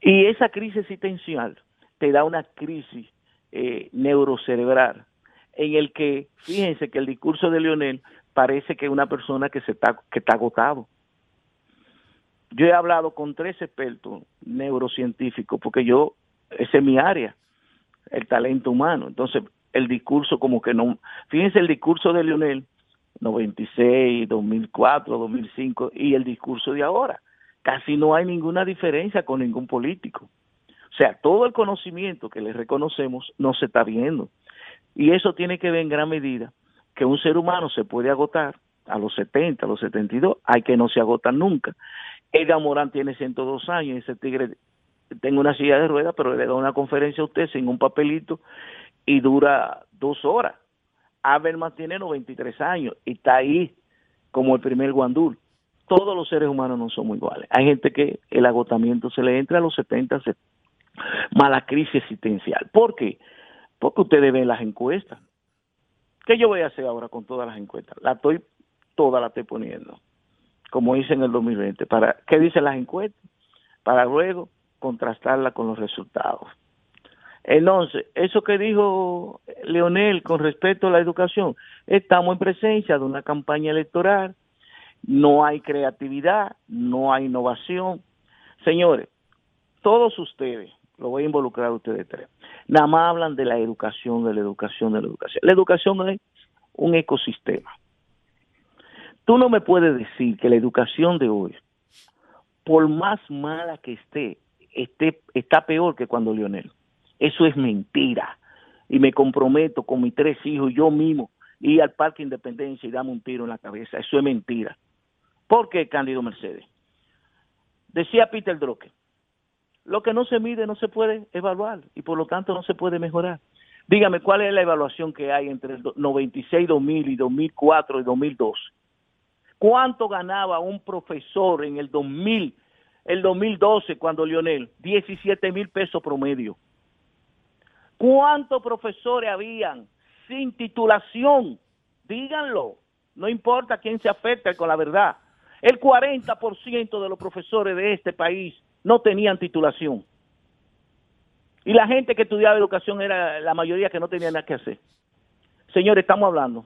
[SPEAKER 7] Y esa crisis existencial te da una crisis eh, neurocerebral en el que, fíjense que el discurso de Leonel parece que es una persona que se está, que está agotado yo he hablado con tres expertos neurocientíficos, porque yo, ese es mi área, el talento humano. Entonces, el discurso como que no, fíjense el discurso de Lionel, 96, 2004, 2005, y el discurso de ahora. Casi no hay ninguna diferencia con ningún político. O sea, todo el conocimiento que le reconocemos no se está viendo. Y eso tiene que ver en gran medida que un ser humano se puede agotar a los 70, a los 72, hay que no se agotan nunca. Edgar Morán tiene 102 años, ese tigre tengo una silla de ruedas, pero le da una conferencia a usted sin un papelito y dura dos horas. Aberman tiene 93 años y está ahí como el primer guandul. Todos los seres humanos no somos iguales. Hay gente que el agotamiento se le entra a los 70, mala crisis existencial. ¿Por qué? Porque ustedes ven las encuestas. ¿Qué yo voy a hacer ahora con todas las encuestas? La estoy, toda la estoy poniendo como hice en el 2020. Para, ¿Qué dicen las encuestas? Para luego contrastarla con los resultados. Entonces, eso que dijo Leonel con respecto a la educación, estamos en presencia de una campaña electoral, no hay creatividad, no hay innovación. Señores, todos ustedes, lo voy a involucrar a ustedes tres, nada más hablan de la educación, de la educación, de la educación. La educación es un ecosistema. Tú no me puedes decir que la educación de hoy, por más mala que esté, esté está peor que cuando Lionel. Eso es mentira. Y me comprometo con mis tres hijos, yo mismo, ir al Parque Independencia y darme un tiro en la cabeza. Eso es mentira. ¿Por qué, Cándido Mercedes? Decía Peter Drucker, lo que no se mide no se puede evaluar y por lo tanto no se puede mejorar. Dígame, ¿cuál es la evaluación que hay entre el 96, 2000 y 2004 y 2002? ¿Cuánto ganaba un profesor en el 2000, el 2012 cuando Lionel? 17 mil pesos promedio. ¿Cuántos profesores habían sin titulación? Díganlo. No importa quién se afecte con la verdad. El 40% de los profesores de este país no tenían titulación. Y la gente que estudiaba educación era la mayoría que no tenía nada que hacer. Señores, estamos hablando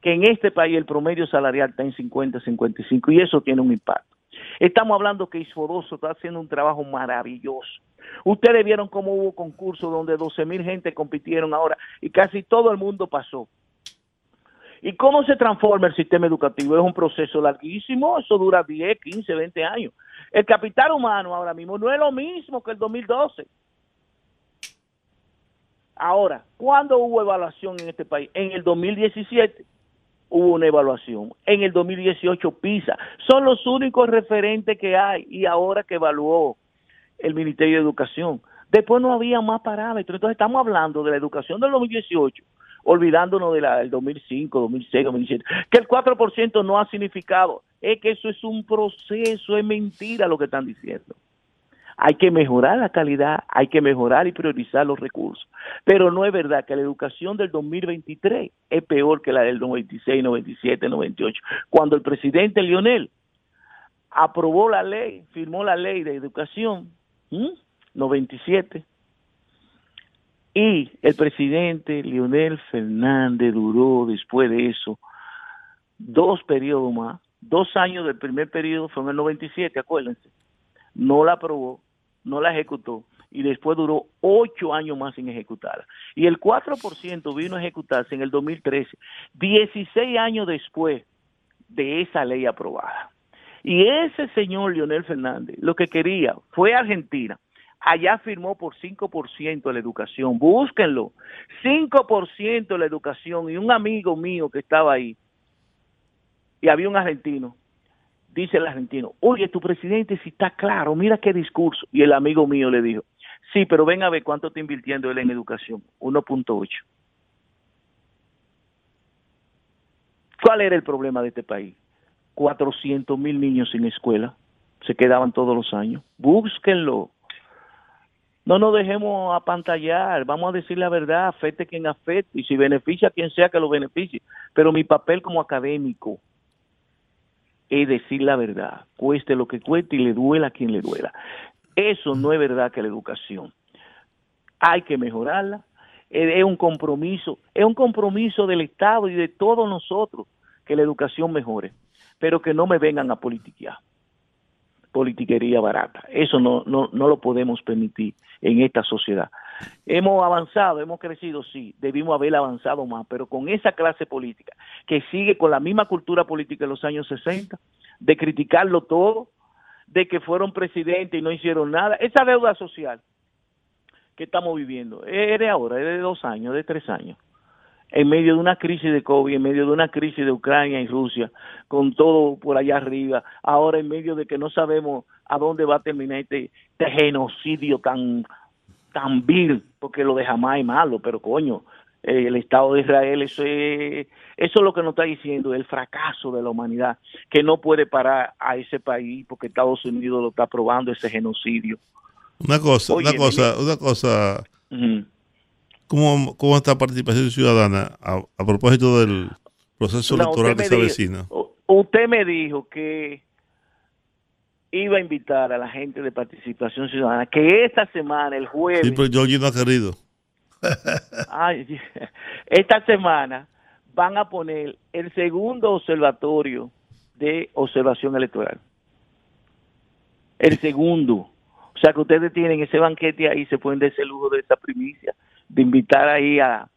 [SPEAKER 7] que en este país el promedio salarial está en 50, 55 y eso tiene un impacto. Estamos hablando que Isfodoso está haciendo un trabajo maravilloso. Ustedes vieron cómo hubo concursos donde 12 mil gente compitieron ahora y casi todo el mundo pasó. ¿Y cómo se transforma el sistema educativo? Es un proceso larguísimo, eso dura 10, 15, 20 años. El capital humano ahora mismo no es lo mismo que el 2012. Ahora, ¿cuándo hubo evaluación en este país? En el 2017 hubo una evaluación. En el 2018 PISA. Son los únicos referentes que hay y ahora que evaluó el Ministerio de Educación. Después no había más parámetros. Entonces estamos hablando de la educación del 2018, olvidándonos de del 2005, 2006, 2007, que el 4% no ha significado. Es que eso es un proceso, es mentira lo que están diciendo. Hay que mejorar la calidad, hay que mejorar y priorizar los recursos. Pero no es verdad que la educación del 2023 es peor que la del 96, 97, 98. Cuando el presidente Lionel aprobó la ley, firmó la ley de educación, 97, y el presidente Lionel Fernández duró después de eso dos periodos más, dos años del primer periodo fue en el 97, acuérdense, no la aprobó no la ejecutó y después duró ocho años más sin ejecutarla. Y el 4% vino a ejecutarse en el 2013, 16 años después de esa ley aprobada. Y ese señor Leonel Fernández lo que quería fue Argentina. Allá firmó por 5% la educación. Búsquenlo. 5% la educación. Y un amigo mío que estaba ahí, y había un argentino, dice el argentino, oye, tu presidente si está claro, mira qué discurso. Y el amigo mío le dijo, sí, pero ven a ver cuánto está invirtiendo él en educación, 1.8. ¿Cuál era el problema de este país? 400 mil niños sin escuela, se quedaban todos los años. Búsquenlo. No nos dejemos apantallar, vamos a decir la verdad, afecte quien afecte y si beneficia a quien sea que lo beneficie. Pero mi papel como académico, es decir la verdad, cueste lo que cueste y le duela a quien le duela. Eso no es verdad que la educación. Hay que mejorarla, es un compromiso, es un compromiso del Estado y de todos nosotros que la educación mejore, pero que no me vengan a politiquear, politiquería barata. Eso no, no, no lo podemos permitir en esta sociedad. Hemos avanzado, hemos crecido, sí, debimos haber avanzado más, pero con esa clase política que sigue con la misma cultura política de los años 60, de criticarlo todo, de que fueron presidentes y no hicieron nada, esa deuda social que estamos viviendo es de ahora, es de dos años, de tres años, en medio de una crisis de COVID, en medio de una crisis de Ucrania y Rusia, con todo por allá arriba, ahora en medio de que no sabemos a dónde va a terminar este, este genocidio tan tan vil, porque lo de jamás es malo, pero coño, eh, el Estado de Israel, eso es, eso es lo que nos está diciendo, el fracaso de la humanidad, que no puede parar a ese país porque Estados Unidos lo está aprobando, ese genocidio.
[SPEAKER 3] Una cosa, una cosa, una cosa, ¿cómo, ¿cómo, está participación ciudadana a, propósito del proceso electoral que se avecina?
[SPEAKER 7] Usted me dijo que iba a invitar a la gente de participación ciudadana que esta semana, el jueves.
[SPEAKER 3] Sí, pero yo no ha querido.
[SPEAKER 7] esta semana van a poner el segundo observatorio de observación electoral. El segundo. O sea que ustedes tienen ese banquete ahí, se pueden dar ese lujo de esa primicia, de invitar ahí a,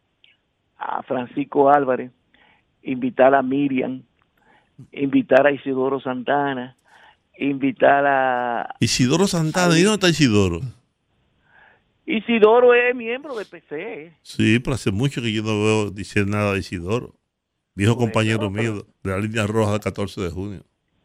[SPEAKER 7] a Francisco Álvarez, invitar a Miriam, invitar a Isidoro Santana, invitar a...
[SPEAKER 3] Isidoro Santana, ¿y dónde está Isidoro?
[SPEAKER 7] Isidoro es miembro del PC.
[SPEAKER 3] Sí, pero hace mucho que yo no veo decir nada de Isidoro. Viejo compañero mío de la línea roja del 14 de junio.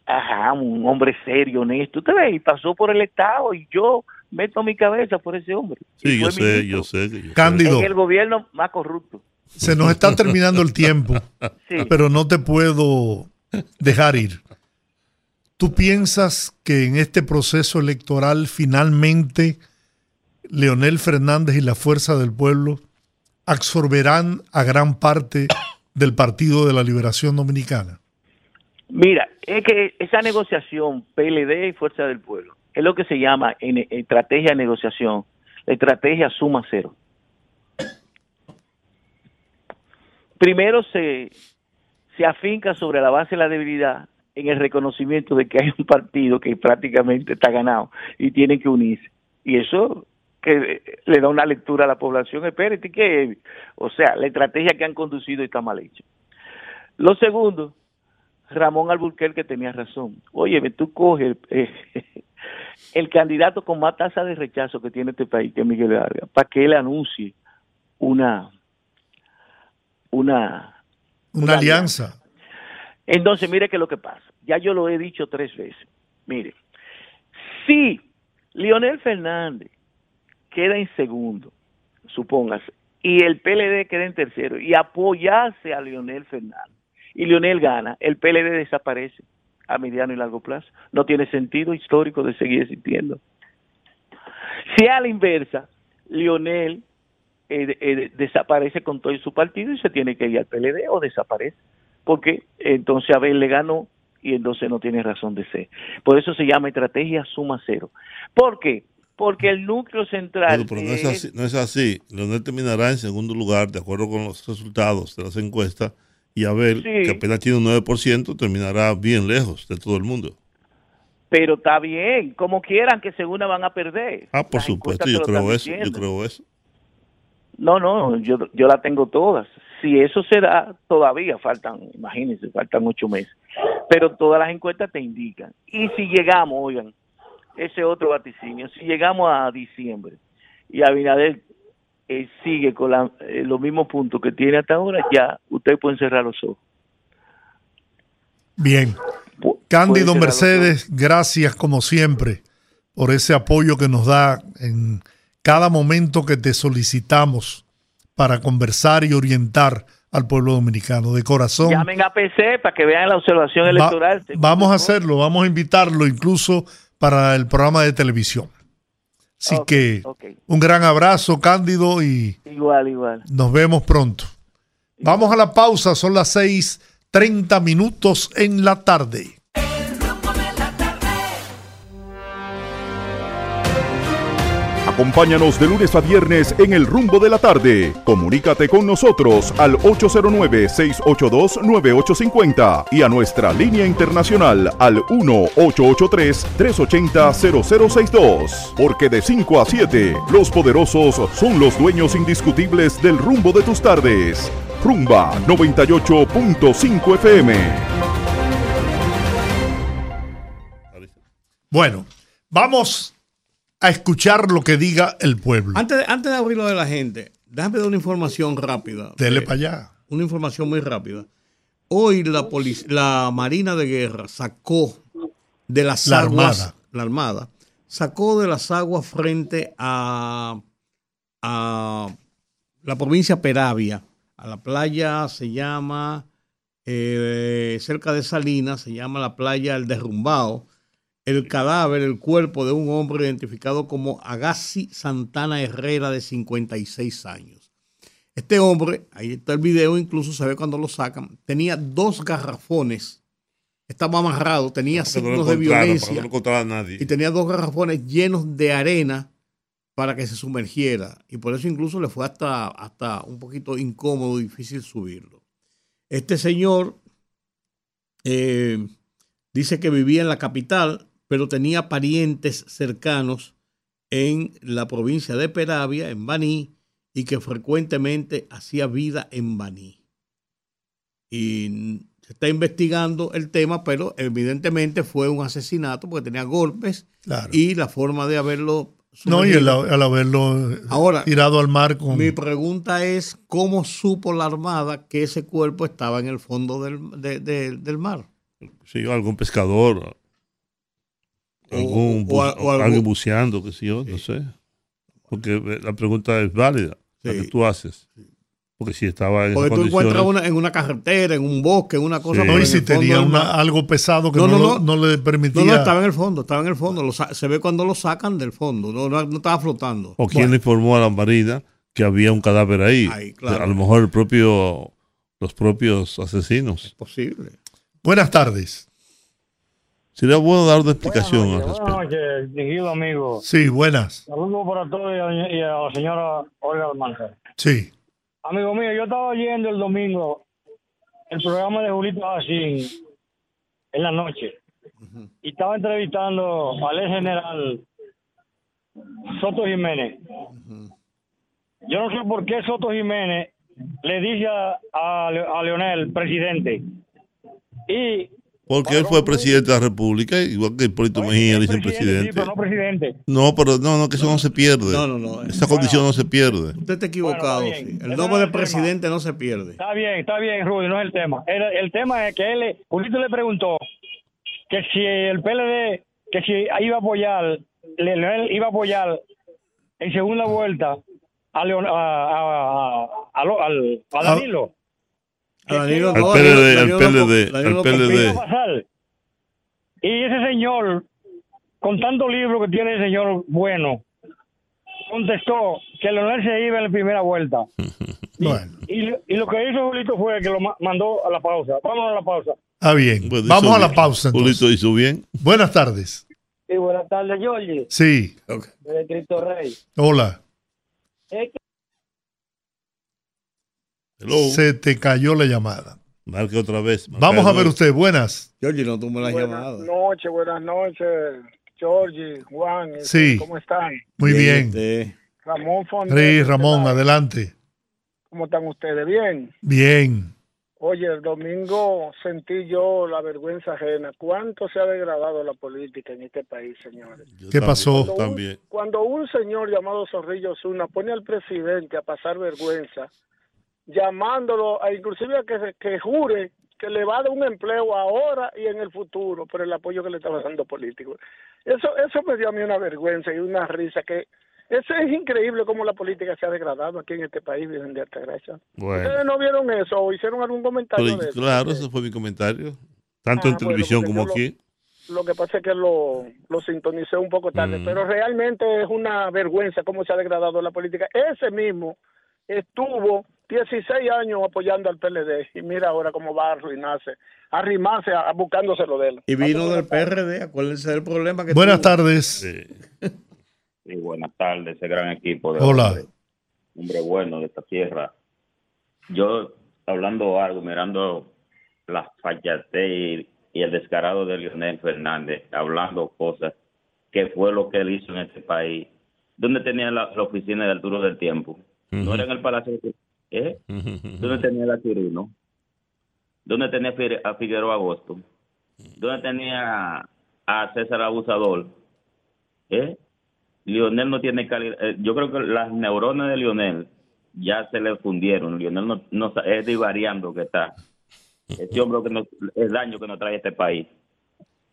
[SPEAKER 7] Ajá, un hombre serio, honesto. Usted ve, y pasó por el Estado y yo meto mi cabeza por ese hombre.
[SPEAKER 3] Sí, yo sé, yo sé,
[SPEAKER 2] Cándido.
[SPEAKER 7] el gobierno más corrupto.
[SPEAKER 2] Se nos está terminando el tiempo, pero no te puedo dejar ir. ¿Tú piensas que en este proceso electoral finalmente Leonel Fernández y la Fuerza del Pueblo absorberán a gran parte del Partido de la Liberación Dominicana?
[SPEAKER 7] Mira, es que esa negociación PLD y Fuerza del Pueblo es lo que se llama en, estrategia de negociación, la estrategia suma cero. Primero se, se afinca sobre la base de la debilidad en el reconocimiento de que hay un partido que prácticamente está ganado y tiene que unirse. Y eso que le da una lectura a la población, espérate que, o sea, la estrategia que han conducido está mal hecha. Lo segundo, Ramón Alburquerque tenía razón. Oye, tú coges eh, el candidato con más tasa de rechazo que tiene este país, que es Miguel Vargas, para que él anuncie una una
[SPEAKER 2] una, alianza.
[SPEAKER 7] Entonces, mire qué es lo que pasa. Ya yo lo he dicho tres veces. Mire, si Leonel Fernández queda en segundo, supóngase, y el PLD queda en tercero, y apoyase a Leonel Fernández, y Leonel gana, el PLD desaparece a mediano y largo plazo. No tiene sentido histórico de seguir existiendo. Si a la inversa, Leonel eh, eh, desaparece con todo su partido y se tiene que ir al PLD o desaparece, porque entonces Abel le ganó y entonces no tiene razón de ser. Por eso se llama estrategia suma cero. ¿Por qué? Porque el núcleo central...
[SPEAKER 3] Pero, no, es así, no es así. Leonel terminará en segundo lugar, de acuerdo con los resultados de las encuestas, y Abel, que apenas tiene un 9%, terminará bien lejos de todo el mundo.
[SPEAKER 7] Pero está bien, como quieran que según van a perder.
[SPEAKER 3] Ah, por supuesto, yo creo eso, yo creo eso.
[SPEAKER 7] No, no, yo, yo la tengo todas. Si eso se da, todavía faltan, imagínense, faltan ocho meses. Pero todas las encuestas te indican. Y si llegamos, oigan, ese otro vaticinio, si llegamos a diciembre y Abinader eh, sigue con eh, los mismos puntos que tiene hasta ahora, ya usted puede cerrar los ojos.
[SPEAKER 2] Bien. Cándido Mercedes, gracias como siempre por ese apoyo que nos da en cada momento que te solicitamos para conversar y orientar al pueblo dominicano de corazón.
[SPEAKER 7] Llamen a PC para que vean la observación electoral.
[SPEAKER 2] vamos a hacerlo, vamos a invitarlo incluso para el programa de televisión. Así que un gran abrazo, Cándido, y
[SPEAKER 7] igual, igual.
[SPEAKER 2] nos vemos pronto. Vamos a la pausa, son las 6:30 minutos en la tarde.
[SPEAKER 8] Acompáñanos de lunes a viernes en el rumbo de la tarde. Comunícate con nosotros al 809-682-9850 y a nuestra línea internacional al 1-883-380-0062. Porque de 5 a 7, los poderosos son los dueños indiscutibles del rumbo de tus tardes. Rumba 98.5 FM.
[SPEAKER 2] Bueno, vamos a escuchar lo que diga el pueblo.
[SPEAKER 4] Antes de, antes de abrirlo de la gente, déjame dar una información rápida.
[SPEAKER 2] Dele para allá.
[SPEAKER 4] Una información muy rápida. Hoy la, la Marina de Guerra sacó de las
[SPEAKER 2] la
[SPEAKER 4] aguas.
[SPEAKER 2] Armada.
[SPEAKER 4] La Armada. Sacó de las aguas frente a, a la provincia Peravia. A la playa se llama, eh, cerca de Salinas, se llama la playa El Derrumbao el cadáver, el cuerpo de un hombre identificado como Agassi Santana Herrera de 56 años. Este hombre, ahí está el video, incluso se ve cuando lo sacan, tenía dos garrafones, estaba amarrado, tenía signos de violencia y tenía dos garrafones llenos de arena para que se sumergiera y por eso incluso le fue hasta, hasta un poquito incómodo, difícil subirlo. Este señor eh, dice que vivía en la capital, pero tenía parientes cercanos en la provincia de Peravia, en Baní, y que frecuentemente hacía vida en Baní. Y se está investigando el tema, pero evidentemente fue un asesinato porque tenía golpes y la forma de haberlo...
[SPEAKER 2] No, y al, haberlo
[SPEAKER 4] Ahora,
[SPEAKER 2] tirado al mar con...
[SPEAKER 4] Mi pregunta es, ¿cómo supo la Armada que ese cuerpo estaba en el fondo del, del mar?
[SPEAKER 3] Sí, algún pescador algún, o, alguien buceando, qué sé yo, no sé. Porque la pregunta es válida, la que tú haces. Porque si estaba en
[SPEAKER 4] Porque tú encuentras una, en una carretera, en un bosque, en una cosa.
[SPEAKER 2] No, y si tenía algo pesado que no, no, le permitía.
[SPEAKER 4] No, no, estaba en el fondo, estaba en el fondo. se ve cuando lo sacan del fondo, no, estaba flotando.
[SPEAKER 3] ¿O quién le informó a la marina que había un cadáver ahí? A lo mejor el propio, los propios asesinos.
[SPEAKER 4] Es posible.
[SPEAKER 2] Buenas tardes.
[SPEAKER 3] Sería bueno dar una explicación al
[SPEAKER 9] Buenas noches, distinguido amigo.
[SPEAKER 2] Sí, buenas.
[SPEAKER 9] Saludos para todos y a, y a la señora Olga Almanzar.
[SPEAKER 2] Sí.
[SPEAKER 9] Amigo mío, yo estaba oyendo el domingo el programa de Julito Jacín en la noche y estaba entrevistando al ex general Soto Jiménez. Yo no sé por qué Soto Jiménez le dice a, a, a Leonel, presidente, y
[SPEAKER 3] Porque él fue presidente de la República, igual que Hipólito Mejía dice
[SPEAKER 9] sí,
[SPEAKER 3] presidente.
[SPEAKER 9] pero no presidente.
[SPEAKER 3] No, pero no, no, que eso no se pierde.
[SPEAKER 4] No, no, no.
[SPEAKER 3] Esa condición no se pierde.
[SPEAKER 4] Usted está equivocado.
[SPEAKER 9] Bueno, está bien.
[SPEAKER 4] sí. El nombre de
[SPEAKER 9] el tema.
[SPEAKER 4] presidente no se pierde.
[SPEAKER 9] Está bien, está bien, Rudy, no es el tema. El, el tema es que él, Julito le preguntó que si el PLD, que si iba a apoyar, Le- Leonel iba a apoyar en segunda vuelta a, Leon- a, a, a- a lo- al- a Danilo.
[SPEAKER 4] Danilo
[SPEAKER 3] Al PLD, al PLD, al
[SPEAKER 4] no-
[SPEAKER 9] ¿Qué
[SPEAKER 3] PLD.
[SPEAKER 9] Y ese señor, con tanto libro que tiene el señor bueno, contestó que Leonel se iba en la primera vuelta.
[SPEAKER 2] Bueno,
[SPEAKER 9] Y, y lo que hizo Julito fue que lo ma- mandó a la pausa. Vámonos a la pausa.
[SPEAKER 2] está bien.
[SPEAKER 3] Pues
[SPEAKER 2] Vamos a la
[SPEAKER 3] bien.
[SPEAKER 2] pausa. entonces.
[SPEAKER 3] Julito hizo bien.
[SPEAKER 2] Buenas tardes.
[SPEAKER 10] Sí, buenas tardes, Georgie,
[SPEAKER 2] Sí.
[SPEAKER 10] de Cristo Rey.
[SPEAKER 2] Hola.
[SPEAKER 10] Es que
[SPEAKER 3] Hello.
[SPEAKER 2] Se te cayó la llamada.
[SPEAKER 3] Marque otra vez. marca
[SPEAKER 2] Vamos a ver
[SPEAKER 3] nuevo.
[SPEAKER 2] usted. Buenas.
[SPEAKER 4] Georgie, no tuvo la
[SPEAKER 10] buenas
[SPEAKER 4] llamada.
[SPEAKER 10] noches, buenas noches, Georgie, Juan, este,
[SPEAKER 2] Sí.
[SPEAKER 10] ¿cómo están?
[SPEAKER 2] Muy bien.
[SPEAKER 4] Usted.
[SPEAKER 10] Ramón Fonte.
[SPEAKER 2] Sí, Ramón, adelante.
[SPEAKER 10] ¿Cómo están ustedes? Bien.
[SPEAKER 2] Bien.
[SPEAKER 10] Oye, el domingo sentí yo la vergüenza ajena. ¿Cuánto se ha degradado la política en este país, señores?
[SPEAKER 3] Yo
[SPEAKER 2] ¿Qué
[SPEAKER 3] también,
[SPEAKER 2] pasó?
[SPEAKER 3] yo También.
[SPEAKER 10] Cuando un señor llamado Zorrillo Zuna pone al presidente a pasar vergüenza, llamándolo a inclusive a que, que jure que le va a dar un empleo ahora y en el futuro por el apoyo que le estaba dando político. Eso eso me dio a mí una vergüenza y una risa que eso es increíble cómo la política se ha degradado aquí en este país, Virgen de Altagracia.
[SPEAKER 3] Bueno.
[SPEAKER 10] ¿Ustedes no vieron eso o hicieron algún comentario
[SPEAKER 3] Pero,
[SPEAKER 10] de eso?
[SPEAKER 3] claro, ese fue mi comentario. Tanto
[SPEAKER 10] Ah,
[SPEAKER 3] en televisión
[SPEAKER 10] bueno,
[SPEAKER 3] como aquí.
[SPEAKER 10] Lo que pasa es que lo, lo sintonicé un poco tarde,
[SPEAKER 3] Mm.
[SPEAKER 10] pero realmente es una vergüenza cómo se ha degradado la política. Ese mismo estuvo 16 años apoyando al PLD y mira ahora cómo va a arruinarse, a arrimarse, a, a buscándoselo de él.
[SPEAKER 4] Y vino del. PRD, acuérdense del problema que
[SPEAKER 2] Buenas
[SPEAKER 4] tuvo.
[SPEAKER 2] tardes.
[SPEAKER 3] Sí.
[SPEAKER 11] Sí, buenas tardes, ese gran equipo de
[SPEAKER 2] Hola.
[SPEAKER 11] hombre, hombre bueno de esta tierra. Yo hablando algo, mirando la fallate y, y el descarado de Leonel Fernández, hablando cosas que fue lo que él hizo en este país. ¿Dónde tenía la, la oficina de Arturo del Tiempo? ¿No era en el Palacio de ¿Eh? ¿Dónde tenía la Quirino? ¿Dónde tenía a Figueroa Agosto? ¿Dónde tenía a César Abusador? ¿Eh? Lionel no tiene calidad. eh, yo creo que las neuronas de Lionel ya se le fundieron. Lionel no, no es divariando que está. Ese hombre que nos, es daño que nos trae este país.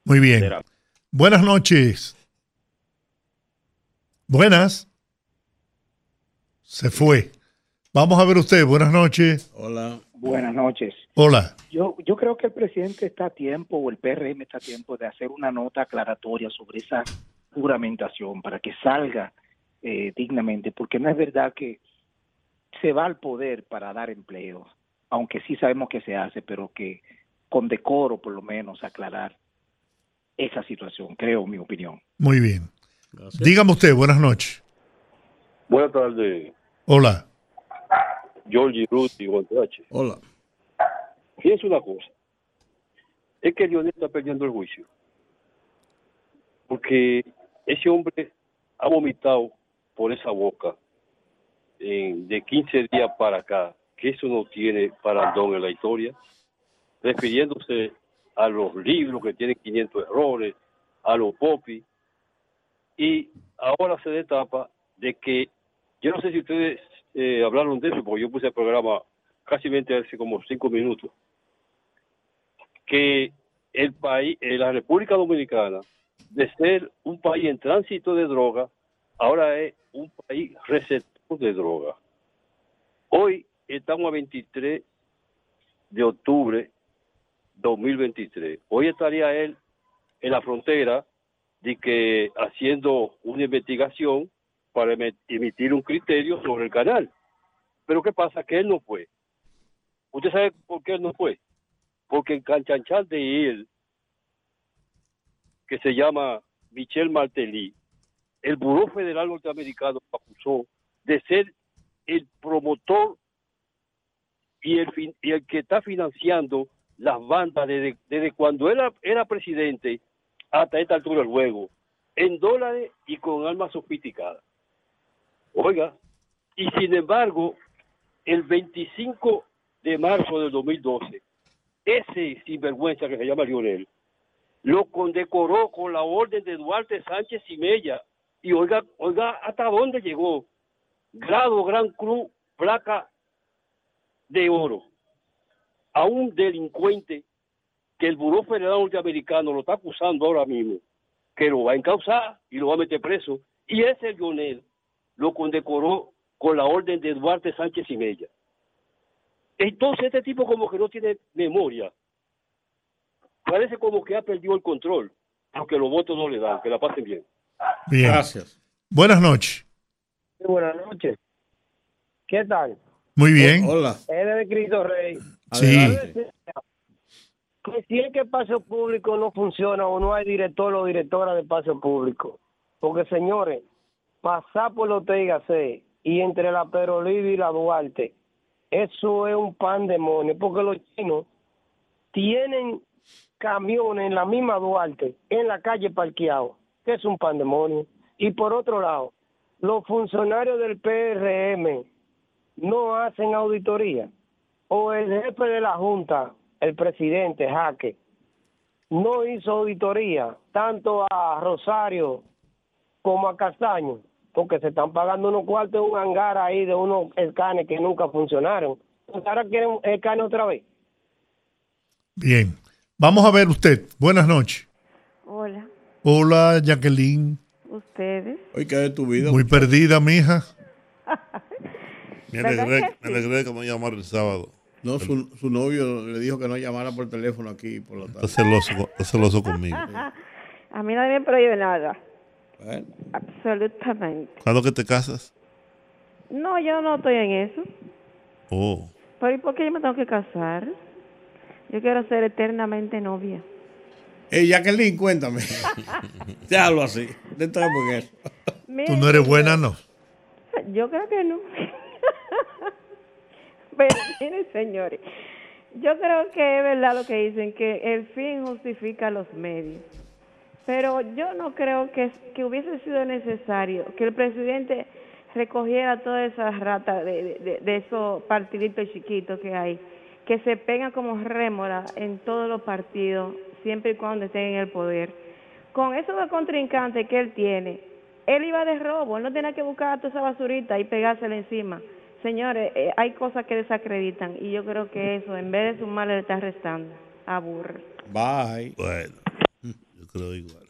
[SPEAKER 2] Muy bien.
[SPEAKER 11] Será.
[SPEAKER 2] Buenas noches. Buenas. Se fue. Vamos a ver usted. Buenas noches.
[SPEAKER 4] Hola.
[SPEAKER 12] Buenas noches.
[SPEAKER 2] Hola.
[SPEAKER 12] Yo, yo creo que el presidente está a tiempo, o el PRM está a tiempo, de hacer una nota aclaratoria sobre esa juramentación para que salga eh, dignamente, porque no es verdad que se va al poder para dar empleo, aunque sí sabemos que se hace, pero que con decoro por lo menos aclarar esa situación, creo, mi opinión.
[SPEAKER 2] Muy bien. Dígame usted. Buenas noches.
[SPEAKER 13] Buenas tardes,
[SPEAKER 2] Hola.
[SPEAKER 13] Georgie, Ruth y Guantache.
[SPEAKER 4] Hola.
[SPEAKER 13] Fíjense una cosa. Es que Lionel está perdiendo el juicio. Porque ese hombre ha vomitado por esa boca en- de 15 días para acá, que eso no tiene parandón en la historia, refiriéndose a los libros que tienen 500 errores, a los popis, y ahora se destapa de que, yo no sé si ustedes eh, hablaron de eso, porque yo puse el programa casi hace como cinco minutos, que el país, eh, la República Dominicana, de ser un país en tránsito de droga, ahora es un país receptor de droga. Hoy estamos a 23 de octubre 2023. Hoy estaría él en la frontera de que haciendo una investigación para emi- emitir un criterio sobre el canal. Pero ¿qué pasa? Que él no fue. ¿Usted sabe por qué él no fue? porque el canchanchan de él, que se llama Michel Martelly, el Buró Federal Norteamericano acusó de ser el promotor y el, que está financiando las bandas desde, cuando era, era presidente hasta esta altura del juego, en dólares y con armas sofisticadas. Oiga, y sin embargo, el 25 de marzo del 2012, ese sinvergüenza que se llama Lionel, lo condecoró con la orden de Duarte Sánchez y Mella. Y oiga, oiga, ¿hasta dónde llegó? Grado Gran Cruz, placa de oro. A un delincuente que el Buró Federal Norteamericano lo está acusando ahora mismo, que lo va a encauzar y lo va a meter preso. Y ese Lionel lo condecoró con la orden de Duarte Sánchez y Mella. Entonces este tipo como que no tiene memoria. Parece como que ha perdido el control, aunque los votos no le dan, que la pasen bien.
[SPEAKER 2] Bien.
[SPEAKER 4] Gracias.
[SPEAKER 2] Buenas noches.
[SPEAKER 14] Buenas noches. ¿Qué tal?
[SPEAKER 2] Muy bien.
[SPEAKER 4] Hola.
[SPEAKER 14] Él es de Cristo Rey.
[SPEAKER 2] Sí.
[SPEAKER 14] Adelante. Si es que el espacio público no funciona o no hay director o directora de espacio público. Porque, señores, pasar por los y entre la Pedro Oliva y la Duarte, eso es un pandemonio. Porque los chinos tienen camiones en la misma Duarte, en la calle parqueados, que es un pandemonio. Y por otro lado, los funcionarios del PRM no hacen auditoría. O el jefe de la Junta, el presidente Jaque, no hizo auditoría tanto a Rosario como a Castaño, porque se están pagando unos cuartos en un hangar ahí de unos escanes que nunca funcionaron. Entonces ahora quieren escane otra vez.
[SPEAKER 2] Bien. Vamos a ver usted. Buenas noches.
[SPEAKER 15] Hola,
[SPEAKER 2] Hola, Jacqueline.
[SPEAKER 15] ustedes.
[SPEAKER 4] Hoy de tu vida.
[SPEAKER 2] Muy perdida, mija.
[SPEAKER 3] Me
[SPEAKER 15] ¿Verdad
[SPEAKER 3] alegré,
[SPEAKER 15] que
[SPEAKER 3] me alegré que me llamaron el sábado.
[SPEAKER 4] No, su, su novio le dijo que no llamara por teléfono aquí por la
[SPEAKER 3] Está
[SPEAKER 4] tarde.
[SPEAKER 3] celoso, con- está celoso conmigo.
[SPEAKER 15] A mí nadie me prohíbe nada.
[SPEAKER 4] Bueno,
[SPEAKER 15] Absolutamente.
[SPEAKER 3] ¿Cuándo que te casas?
[SPEAKER 15] No, yo no estoy en eso.
[SPEAKER 3] Oh,
[SPEAKER 15] Pero ¿y por qué yo me tengo que casar? Yo quiero ser eternamente novia.
[SPEAKER 4] Hey, Jacqueline, cuéntame. Déjalo así. No entremos en eso.
[SPEAKER 2] Tú no eres buena, ¿no?
[SPEAKER 15] Yo creo que no. Pero miren, señores, yo creo que es verdad lo que dicen, que el fin justifica los medios. Pero yo no creo que, que hubiese sido necesario que el presidente recogiera todas esas ratas de, de, de- de esos partiditos chiquitos que hay, que se pegan como rémora en todos los partidos, siempre y cuando estén en el poder. Con esos dos contrincantes que él tiene, él iba de robo, él no tenía que buscar toda esa basurita y pegársela encima. Señores, eh, hay cosas que desacreditan y yo creo que eso, en vez de sumarle, le está restando. Aburre.
[SPEAKER 4] Bye.
[SPEAKER 3] bueno, creo igual.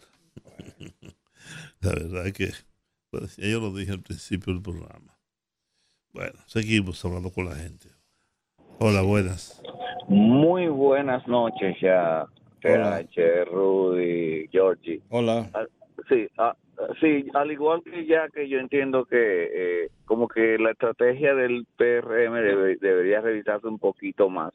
[SPEAKER 3] La verdad es que, pues, yo lo dije al principio del programa. Bueno, seguimos hablando con la gente. Hola, buenas.
[SPEAKER 16] Muy buenas noches ya. H, Rudy, Georgie.
[SPEAKER 4] Hola.
[SPEAKER 16] Ah, Sí, ah, sí, al igual que ya que yo entiendo que eh, como que la estrategia del PRM debe- debería revisarse un poquito más,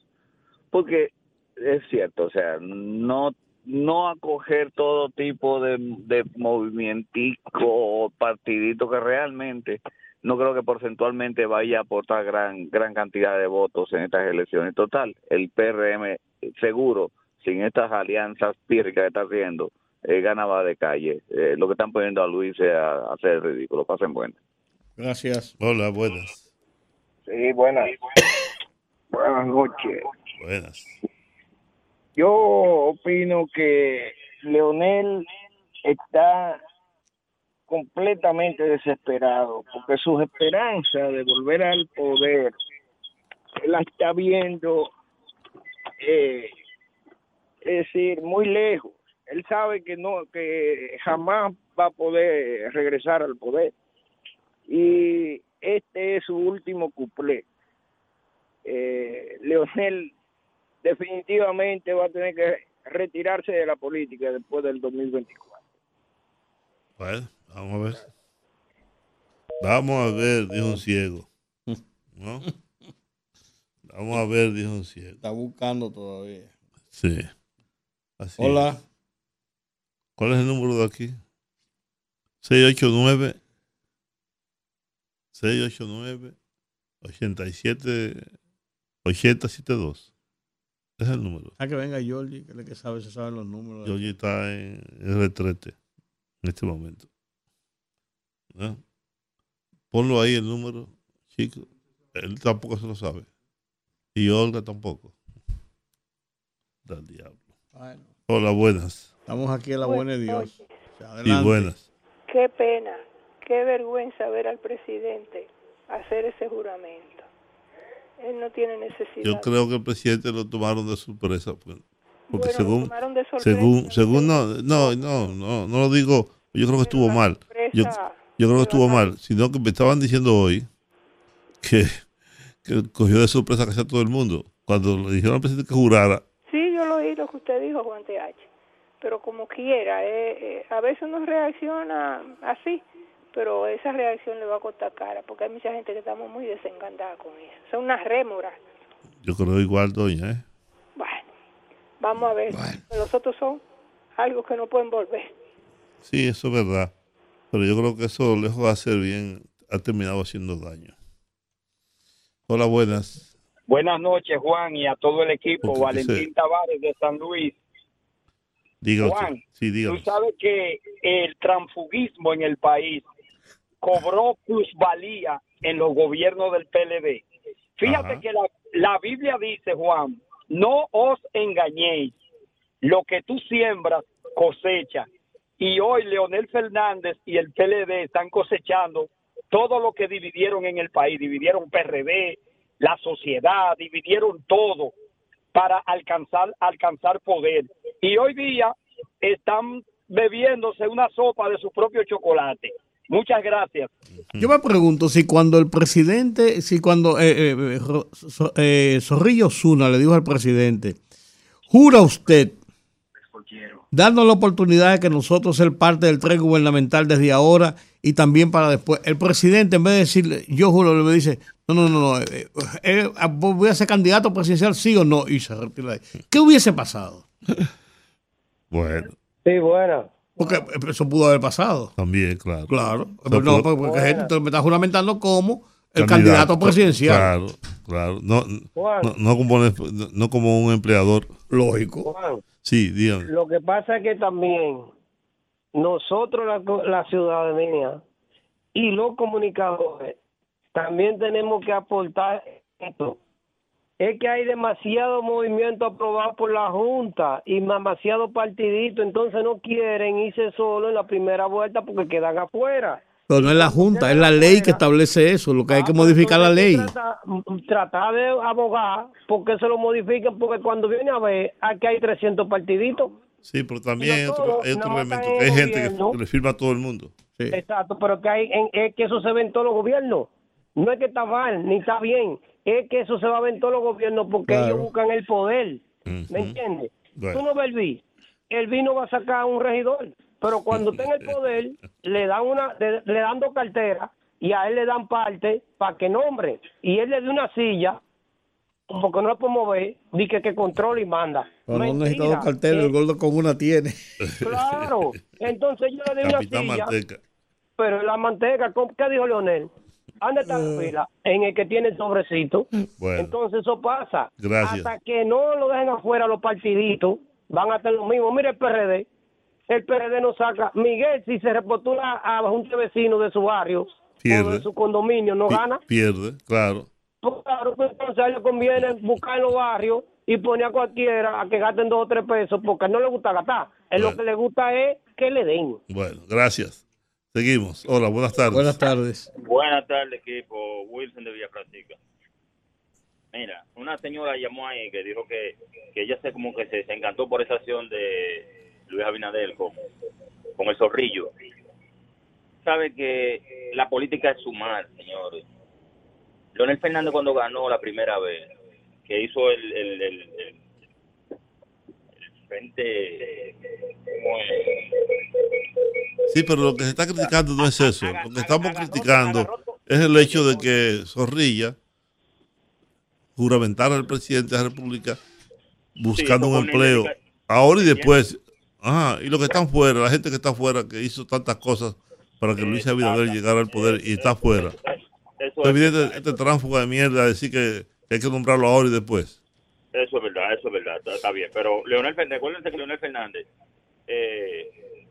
[SPEAKER 16] porque es cierto, o sea, no no acoger todo tipo de, de movimentico o partidito que realmente no creo que porcentualmente vaya a aportar gran gran cantidad de votos en estas elecciones. Total, el PRM seguro, sin estas alianzas pírricas que está haciendo, eh, ganaba de calle. Eh, lo que están poniendo a Luis es a, a hacer ridículo. Pasen buenas.
[SPEAKER 4] Gracias.
[SPEAKER 3] Hola, buenas.
[SPEAKER 14] Sí, buenas. buenas noches.
[SPEAKER 3] Buenas.
[SPEAKER 14] Yo opino que Leonel está completamente desesperado porque sus esperanzas de volver al poder la está viendo eh, es decir muy lejos. Él sabe que no que jamás va a poder regresar al poder. Y este es su último cuplé. Eh, Leonel definitivamente va a tener que retirarse de la política después del 2024.
[SPEAKER 3] Bueno, vamos a ver. Vamos a ver, dijo un ciego. ¿No? Vamos a ver, dijo un ciego.
[SPEAKER 4] Está buscando todavía.
[SPEAKER 3] Sí. Así
[SPEAKER 4] Hola.
[SPEAKER 3] es. ¿Cuál es el número de aquí? 689 689 87 8072. Ese es el número.
[SPEAKER 4] A que venga Jordi, que es el que sabe, se saben los números.
[SPEAKER 3] Georgie está en el retrete en este momento. ¿No? Ponlo ahí el número, chico. Él tampoco se lo sabe. Y Olga tampoco. Del diablo.
[SPEAKER 4] Bueno,
[SPEAKER 3] Hola, buenas.
[SPEAKER 4] estamos aquí a la buena de Dios.
[SPEAKER 3] Y buenas.
[SPEAKER 17] Qué pena, qué vergüenza ver al presidente hacer ese juramento. Él no tiene necesidad.
[SPEAKER 3] Yo creo que el presidente lo tomaron de sorpresa. pues, Porque
[SPEAKER 17] Bueno, lo
[SPEAKER 3] según,
[SPEAKER 17] tomaron de sorpresa,
[SPEAKER 3] según, según, no, no, no, no, no lo digo, yo creo que estuvo mal. Yo, yo creo que estuvo mal, sino que me estaban diciendo hoy que, que cogió de sorpresa casi a todo el mundo. Cuando le dijeron al presidente que jurara,
[SPEAKER 17] Sí, yo lo oí lo que usted dijo, Juan TH. Pero como quiera, eh, eh, a veces uno reacciona así, pero esa reacción le va a costar cara, porque hay mucha gente que estamos muy desencantada con eso. Son unas rémoras.
[SPEAKER 3] yo creo igual, doña, ¿eh?
[SPEAKER 17] Bueno, vamos a ver. Los otros son algo que no pueden volver.
[SPEAKER 3] Sí, eso es verdad. Pero yo creo que eso, lejos de hacer bien, ha terminado haciendo daño. Hola, buenas.
[SPEAKER 18] Buenas noches, Juan, y a todo el equipo.
[SPEAKER 3] Porque
[SPEAKER 18] Valentín Tavares de San Luis.
[SPEAKER 3] Usted.
[SPEAKER 18] Juan,
[SPEAKER 3] Sí,
[SPEAKER 18] Tú
[SPEAKER 3] dígame.
[SPEAKER 18] sabes que el transfugismo en el país cobró plusvalía en los gobiernos del PLD. Fíjate
[SPEAKER 3] Ajá.
[SPEAKER 18] que la, la Biblia dice, Juan, no os engañéis. Lo que tú siembras, cosecha. Y hoy Leonel Fernández y el PLD están cosechando todo lo que dividieron en el país. Dividieron PRD, la sociedad, dividieron todo para alcanzar, alcanzar poder. Y hoy día están bebiéndose una sopa de su propio chocolate. Muchas gracias.
[SPEAKER 4] Yo me pregunto si cuando el presidente, si cuando eh, eh, So- eh, Zorrillo Zuna le dijo al presidente, jura usted, dando la oportunidad de que nosotros ser parte del tren gubernamental desde ahora y también para después. El presidente, en vez de decirle, yo juro, le dice, no, no, no, no, eh, eh, eh, voy a ser candidato presidencial, sí o no, y se retira. ¿Qué hubiese pasado?
[SPEAKER 3] Bueno,
[SPEAKER 14] Sí, buena.
[SPEAKER 4] Porque eso pudo haber pasado.
[SPEAKER 3] también, claro.
[SPEAKER 4] Claro. Pero no,
[SPEAKER 3] pudo-
[SPEAKER 4] porque te me está juramentando como el candidato, presidencial.
[SPEAKER 3] Claro, claro. No, no, no como, no, no como un empleador.
[SPEAKER 4] Lógico.
[SPEAKER 14] Juan,
[SPEAKER 3] Sí, dígame.
[SPEAKER 14] lo que pasa es que también nosotros, la, la ciudadanía y los comunicadores, también tenemos que aportar esto. Es que hay demasiado movimiento aprobado por la Junta y demasiado partidito, entonces no quieren irse solo en la primera vuelta porque quedan afuera.
[SPEAKER 4] Pero no es la Junta, es la ley que establece eso. Lo que hay que modificar la ley.
[SPEAKER 14] Trata- tratar de abogar porque se lo modifiquen, porque cuando viene a ver, aquí hay 300 partiditos.
[SPEAKER 3] Sí, pero también hay otro, hay otro elemento. que Hay gente
[SPEAKER 14] gobierno.
[SPEAKER 3] que le firma a todo el mundo.
[SPEAKER 14] Exacto, pero que hay en- es que eso se ve en todos los gobiernos. No es que está mal, ni está bien. Es que eso se va a ver en todos los gobiernos porque
[SPEAKER 19] Claro.
[SPEAKER 14] ellos buscan el poder. ¿Me entiendes?
[SPEAKER 3] Bueno.
[SPEAKER 14] Tú no ves el BI. El BI no va a sacar un regidor. Pero cuando tenga el poder, le dan una le, le dan dos carteras y a él le dan parte para que nombre. Y él le da una silla, porque no la puede mover, di que, que controla y manda.
[SPEAKER 4] Pero no necesita dos carteles, el gordo con una tiene.
[SPEAKER 14] Claro. Entonces yo le di una silla.
[SPEAKER 3] Manteca.
[SPEAKER 14] Pero la manteca, ¿cómo- ¿qué dijo Leonel? ¿Dónde está la fila? En el que tiene el sobrecito.
[SPEAKER 3] Bueno.
[SPEAKER 14] Entonces eso pasa.
[SPEAKER 3] Gracias.
[SPEAKER 14] Hasta que no lo dejen afuera los partiditos, van a hacer lo mismo. Mire el PRD. El PRD no saca. Miguel, si se repostula a un vecino de su barrio o de su condominio, no gana.
[SPEAKER 3] Pierde, claro.
[SPEAKER 14] Pues claro, pues entonces a le conviene buscar en los barrios y poner a cualquiera a que gasten dos o tres pesos porque no le gusta gastar. Es lo que le gusta es que le den.
[SPEAKER 3] Bueno, gracias. Seguimos. Hola, buenas tardes.
[SPEAKER 4] Buenas tardes.
[SPEAKER 11] Buenas tardes, equipo. Wilson de Villa Francisca. Mira, una señora llamó ahí que dijo que, que ella se como que se, se encantó por esa acción de Luis Abinader con, con el zorrillo. Sabe que la política es sumar, señores. Leonel Fernández cuando ganó la primera vez, que hizo el, el, el, el-
[SPEAKER 3] Sí, pero lo que se está criticando no es eso. Lo que estamos criticando es el hecho de que Zorrilla juramentara al presidente de la República buscando un empleo. Ahora y después. Ajá, y los que están fuera, la gente que está fuera, que hizo tantas cosas para que Luis Abinader llegara al poder y está fuera. Es evidente, este tránsfuga de mierda, decir que hay que nombrarlo ahora y después.
[SPEAKER 19] Eso es verdad, eso es verdad, está, está bien. Pero Leonel Fernández, acuérdense que Leonel Fernández eh,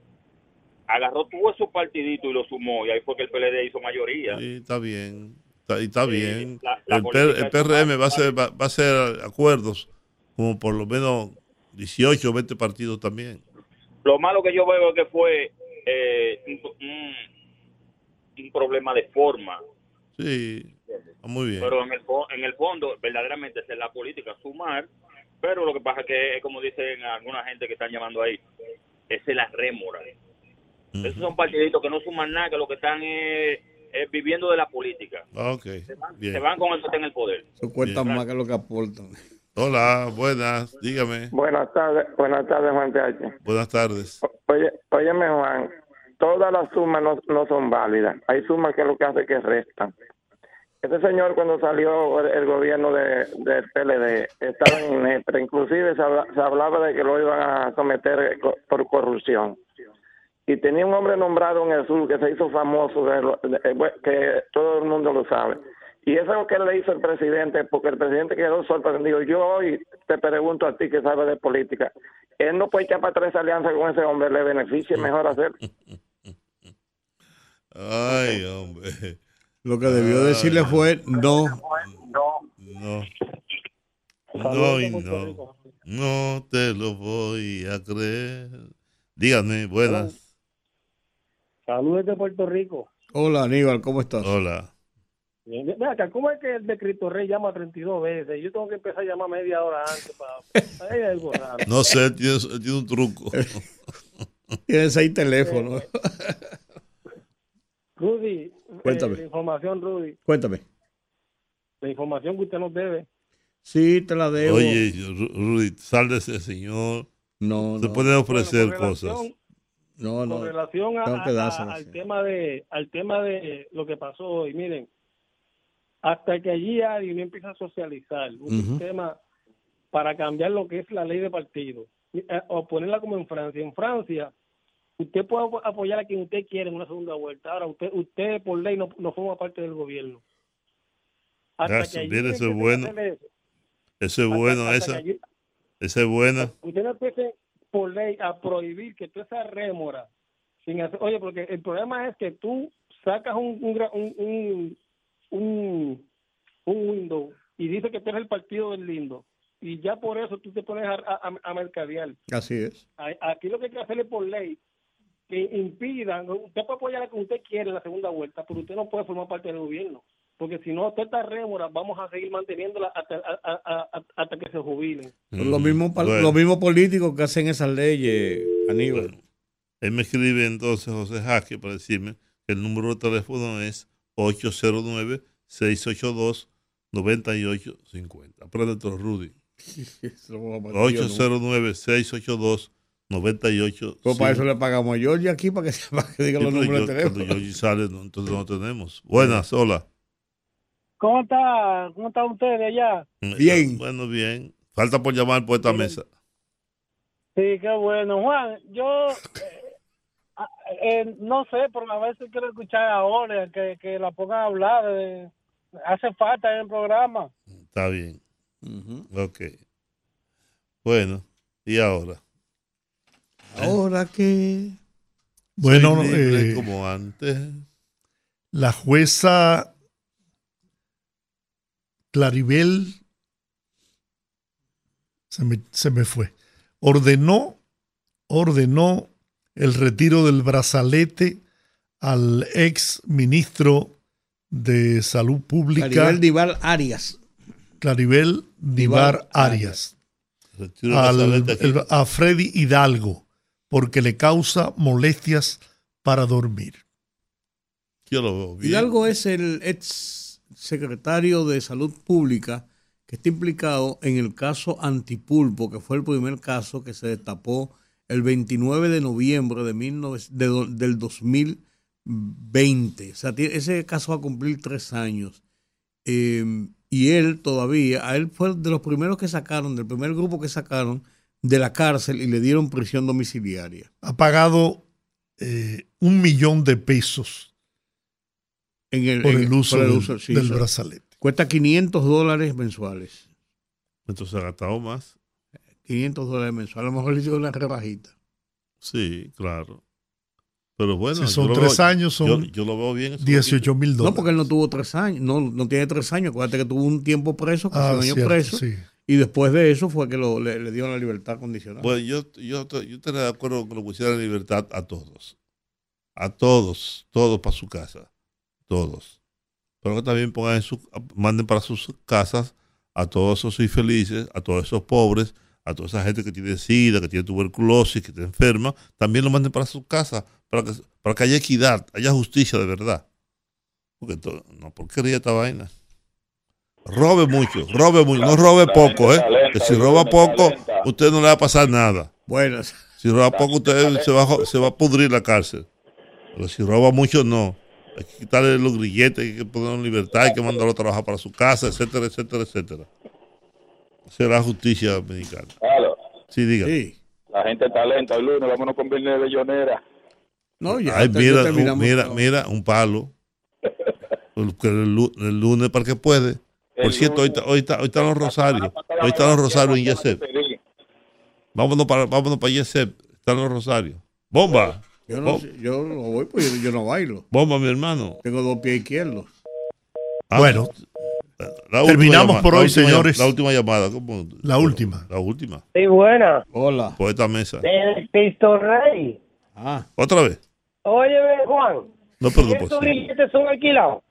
[SPEAKER 19] agarró todo su partidito y lo sumó, y ahí fue que el PLD hizo mayoría.
[SPEAKER 3] Sí, está bien. Está, y está bien.
[SPEAKER 19] la- la
[SPEAKER 3] el, PRM va a, hacer, va, va a hacer acuerdos como por lo menos 18 o 20 partidos también.
[SPEAKER 19] Lo malo que yo veo es que fue eh, un, un- problema de forma.
[SPEAKER 3] Sí, muy bien.
[SPEAKER 19] Pero en el, en el fondo, verdaderamente es la política, sumar. Pero lo que pasa es que, es como dicen alguna gente que están llamando ahí, es la rémora. Esos son partiditos que no suman nada, que lo que están es, es viviendo de la política.
[SPEAKER 3] Ah, Ok, bien.
[SPEAKER 19] Se van con el que está en el poder.
[SPEAKER 4] Eso cuesta
[SPEAKER 3] Bien.
[SPEAKER 4] más que lo que aportan.
[SPEAKER 3] Hola, buenas, dígame.
[SPEAKER 20] Buenas tardes, buenas tardes, Juan T.H.
[SPEAKER 3] Buenas tardes.
[SPEAKER 20] Oye, óyeme, Juan, todas las sumas no, no son válidas. Hay sumas que lo que hace es que restan. Este señor cuando salió el, gobierno de, del PLD estaba en inclusive se, habla- se hablaba de que lo iban a someter por corrupción. Y tenía un hombre nombrado en el sur que se hizo famoso, de de- eh, que todo el mundo lo sabe. Y eso es lo que le hizo el presidente, porque el presidente quedó sorprendido. Yo hoy te pregunto a ti que sabes de política, él no puede echar para tres alianzas con ese hombre, le beneficia mejor hacer.
[SPEAKER 3] Ay, hombre.
[SPEAKER 4] Lo que debió decirle fue no.
[SPEAKER 3] No. No y no. No te lo voy a creer. Díganme, buenas.
[SPEAKER 10] Saludos de Puerto Rico.
[SPEAKER 4] Hola Aníbal, ¿cómo estás?
[SPEAKER 3] Hola.
[SPEAKER 10] ¿cómo es que el de Cristo Rey llama 32 veces? Yo tengo que empezar a llamar media hora antes para... Hay algo raro.
[SPEAKER 3] No sé, tiene, tiene un truco.
[SPEAKER 4] Tiene seis teléfonos.
[SPEAKER 10] Rudy,
[SPEAKER 4] Cuéntame.
[SPEAKER 10] eh, la información, Rudy,
[SPEAKER 4] Cuéntame.
[SPEAKER 10] la información que usted nos debe.
[SPEAKER 4] Sí, te la debo.
[SPEAKER 3] Oye, Ru- Rudy, sal de ese señor.
[SPEAKER 4] No,
[SPEAKER 3] Se
[SPEAKER 4] no.
[SPEAKER 3] pueden ofrecer
[SPEAKER 10] Bueno,
[SPEAKER 3] cosas.
[SPEAKER 10] relación-
[SPEAKER 4] No, no.
[SPEAKER 10] con relación a-
[SPEAKER 4] que
[SPEAKER 10] al
[SPEAKER 4] sí.
[SPEAKER 10] tema de al tema de lo que pasó hoy miren hasta que allí alguien empieza a socializar un sistema para cambiar lo que es la ley de partido eh, o ponerla como en Francia en Francia usted puede apo- apoyar a quien usted quiera en una segunda vuelta ahora usted usted por ley no, no forma parte del gobierno hasta
[SPEAKER 3] Eso,
[SPEAKER 10] que
[SPEAKER 3] eso es bueno.
[SPEAKER 10] hacer eso,
[SPEAKER 3] Eso es
[SPEAKER 10] hasta-
[SPEAKER 3] bueno,
[SPEAKER 10] hasta
[SPEAKER 3] esa.
[SPEAKER 10] que allí-
[SPEAKER 3] Esa es buena.
[SPEAKER 10] usted no empiece por ley a prohibir que toda esa rémora sin hacer, oye porque el problema es que tú sacas un un, un, un, un, window y dice que tú eres el partido del lindo y ya por eso tú te pones a, a, a mercadear
[SPEAKER 4] Así es.
[SPEAKER 10] Aquí lo que hay que hacerle por ley que impidan usted puede apoyar a que usted quiere en la segunda vuelta pero usted no puede formar parte del gobierno porque si no toda esta rémora vamos a seguir manteniéndola hasta, a- a- a- hasta que se jubilen
[SPEAKER 4] Son los mismos,
[SPEAKER 3] Bueno.
[SPEAKER 4] los mismos políticos que hacen esas leyes, Aníbal.
[SPEAKER 3] Él me escribe entonces, José Jaque, para decirme que el número de teléfono es 809-682-9850. Aprende todo, Rudy.
[SPEAKER 4] Eso lo vamos a matar yo nunca.
[SPEAKER 3] 809-682-9850.
[SPEAKER 4] Pues para eso le pagamos a Georgie aquí para que, para que diga
[SPEAKER 3] Sí,
[SPEAKER 4] los números
[SPEAKER 3] yo-
[SPEAKER 4] de teléfono.
[SPEAKER 3] Cuando Georgie sale, no, entonces no tenemos. Buenas, hola.
[SPEAKER 10] ¿Cómo está? ¿Cómo está usted de allá?
[SPEAKER 3] Bien. Bueno, bien. Falta por llamar por esta mesa.
[SPEAKER 10] Sí, qué bueno. Juan, yo eh, eh, no sé, pero a veces quiero escuchar a Ole que, que la pongan a hablar. eh, hace falta en el programa.
[SPEAKER 3] Está bien. Ok. Bueno, ¿y ahora?
[SPEAKER 4] Ahora que.
[SPEAKER 2] Bueno,
[SPEAKER 3] Soy libre
[SPEAKER 2] eh,
[SPEAKER 3] como antes.
[SPEAKER 2] La jueza Claribel se me, se me fue. Ordenó, ordenó el retiro del brazalete al ex ministro de Salud Pública.
[SPEAKER 4] Claribel Divar Arias.
[SPEAKER 2] Claribel Divar
[SPEAKER 4] Divar
[SPEAKER 2] Arias. Al- el- a Freddy Hidalgo, porque le causa molestias para dormir.
[SPEAKER 3] Yo lo veo bien.
[SPEAKER 4] Hidalgo es el ex secretario de Salud Pública que está implicado en el caso Antipulpo, que fue el primer caso que se destapó el 29 de noviembre de 19 de do- del 2020. O sea, ese caso va a cumplir tres años. Eh, y él todavía, a él fue de los primeros que sacaron, del primer grupo que sacaron de la cárcel y le dieron prisión domiciliaria.
[SPEAKER 2] Ha pagado eh, un millón de pesos
[SPEAKER 4] En el,
[SPEAKER 2] por
[SPEAKER 4] en-
[SPEAKER 2] el uso
[SPEAKER 4] por el
[SPEAKER 2] del,
[SPEAKER 4] uso, sí,
[SPEAKER 2] del
[SPEAKER 4] sí.
[SPEAKER 2] brazalete.
[SPEAKER 4] Cuesta 500 dólares mensuales.
[SPEAKER 3] Entonces ha gastado más.
[SPEAKER 4] 500 dólares mensuales. A lo mejor le hicieron una rebajita.
[SPEAKER 3] Sí, claro. Pero bueno,
[SPEAKER 2] Si son tres
[SPEAKER 3] veo-
[SPEAKER 2] años, son
[SPEAKER 3] yo, yo lo veo bien. eso
[SPEAKER 2] 18 mil
[SPEAKER 4] No,
[SPEAKER 2] dólares.
[SPEAKER 4] porque él no tuvo tres años. No, no tiene tres años. Acuérdate que tuvo un tiempo preso, casi
[SPEAKER 2] Ah,
[SPEAKER 4] un año
[SPEAKER 2] cierto,
[SPEAKER 4] preso.
[SPEAKER 2] sí.
[SPEAKER 4] Y después de eso fue que lo- le, le dieron la libertad condicional.
[SPEAKER 3] Bueno, yo, yo, yo estaría de acuerdo con que lo en libertad a todos. A todos, todos para su casa. Todos. Pero que también pongan en su, manden para sus casas a todos esos infelices, a todos esos pobres, a toda esa gente que tiene sida, que tiene tuberculosis, que está enferma, también lo manden para sus casas, para que, para que haya equidad, haya justicia de verdad. Porque todo, no porquería esta vaina. Robe mucho, robe mucho, no robe poco, ¿eh? Que si roba poco, usted no le va a pasar nada.
[SPEAKER 4] Bueno,
[SPEAKER 3] Si roba poco, usted se va, se va a pudrir la cárcel. Pero si roba mucho, no. Hay que quitarle los grilletes, hay que ponerlo en libertad, hay que mandarlo a trabajar para su casa, etcétera, etcétera, etcétera. Será justicia dominicana.
[SPEAKER 16] Claro.
[SPEAKER 3] Sí, diga.
[SPEAKER 16] La gente está lenta el lunes, vámonos con Viernes de Bellonera.
[SPEAKER 4] No,
[SPEAKER 3] Ay, mira, un, mira, mira, un palo. Porque el, el lunes para que puede. Por cierto, hoy, está- hoy, está- hoy están los rosarios. Hoy están los rosarios en Yesep. Vámonos para, vámonos para Yesep. Están los rosarios. ¡Bomba!
[SPEAKER 4] Yo no, sé, yo no voy, pues yo, yo no bailo.
[SPEAKER 3] ¡Bomba, mi hermano!
[SPEAKER 4] Tengo dos pies izquierdos.
[SPEAKER 3] Ah,
[SPEAKER 2] Bueno,
[SPEAKER 3] la última
[SPEAKER 2] terminamos
[SPEAKER 3] llamada,
[SPEAKER 2] por
[SPEAKER 3] la
[SPEAKER 2] hoy,
[SPEAKER 3] última
[SPEAKER 2] señores.
[SPEAKER 3] La última llamada. ¿cómo?
[SPEAKER 2] La última.
[SPEAKER 3] La última.
[SPEAKER 14] Sí, buena.
[SPEAKER 4] Hola.
[SPEAKER 3] Por esta mesa.
[SPEAKER 14] El Cristo Rey.
[SPEAKER 4] Ah.
[SPEAKER 3] ¿Otra vez?
[SPEAKER 14] Oye, Juan.
[SPEAKER 3] No, pero no
[SPEAKER 14] ¿Estos
[SPEAKER 3] posible.
[SPEAKER 14] billetes son alquilados?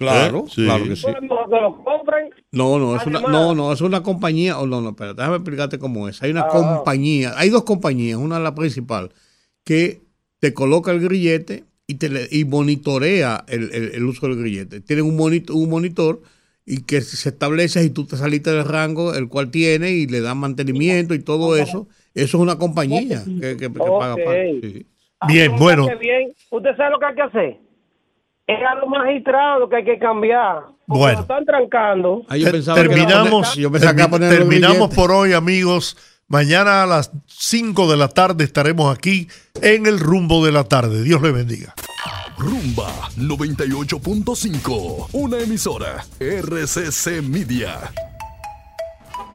[SPEAKER 4] Claro,
[SPEAKER 3] ¿Eh? Sí.
[SPEAKER 4] claro que sí.
[SPEAKER 14] ¿No?
[SPEAKER 4] No, no, es una, no, no, es una compañía. Oh, no, no, espera, déjame explicarte cómo es. Hay una
[SPEAKER 14] Ah.
[SPEAKER 4] compañía, hay dos compañías, una la principal, que te coloca el grillete y te le- y monitorea el, el- el uso del grillete. Tienen un monitor, un monitor y que se establece si tú te saliste del rango, el cual tiene, y le dan mantenimiento y todo eso. Eso es una compañía que, que- que paga. Sí.
[SPEAKER 2] Bien, bueno.
[SPEAKER 14] Bien. ¿Usted sabe lo que hay que hacer? Es a los magistrados que hay que cambiar.
[SPEAKER 2] Bueno.
[SPEAKER 14] están trancando.
[SPEAKER 4] Ah, yo que
[SPEAKER 2] terminamos,
[SPEAKER 4] yo que
[SPEAKER 2] termi-
[SPEAKER 4] los
[SPEAKER 2] terminamos por hoy, amigos. Mañana a las 5 de la tarde estaremos aquí en el rumbo de la tarde. Dios le bendiga.
[SPEAKER 8] Rumba 98.5, una emisora RCC Media.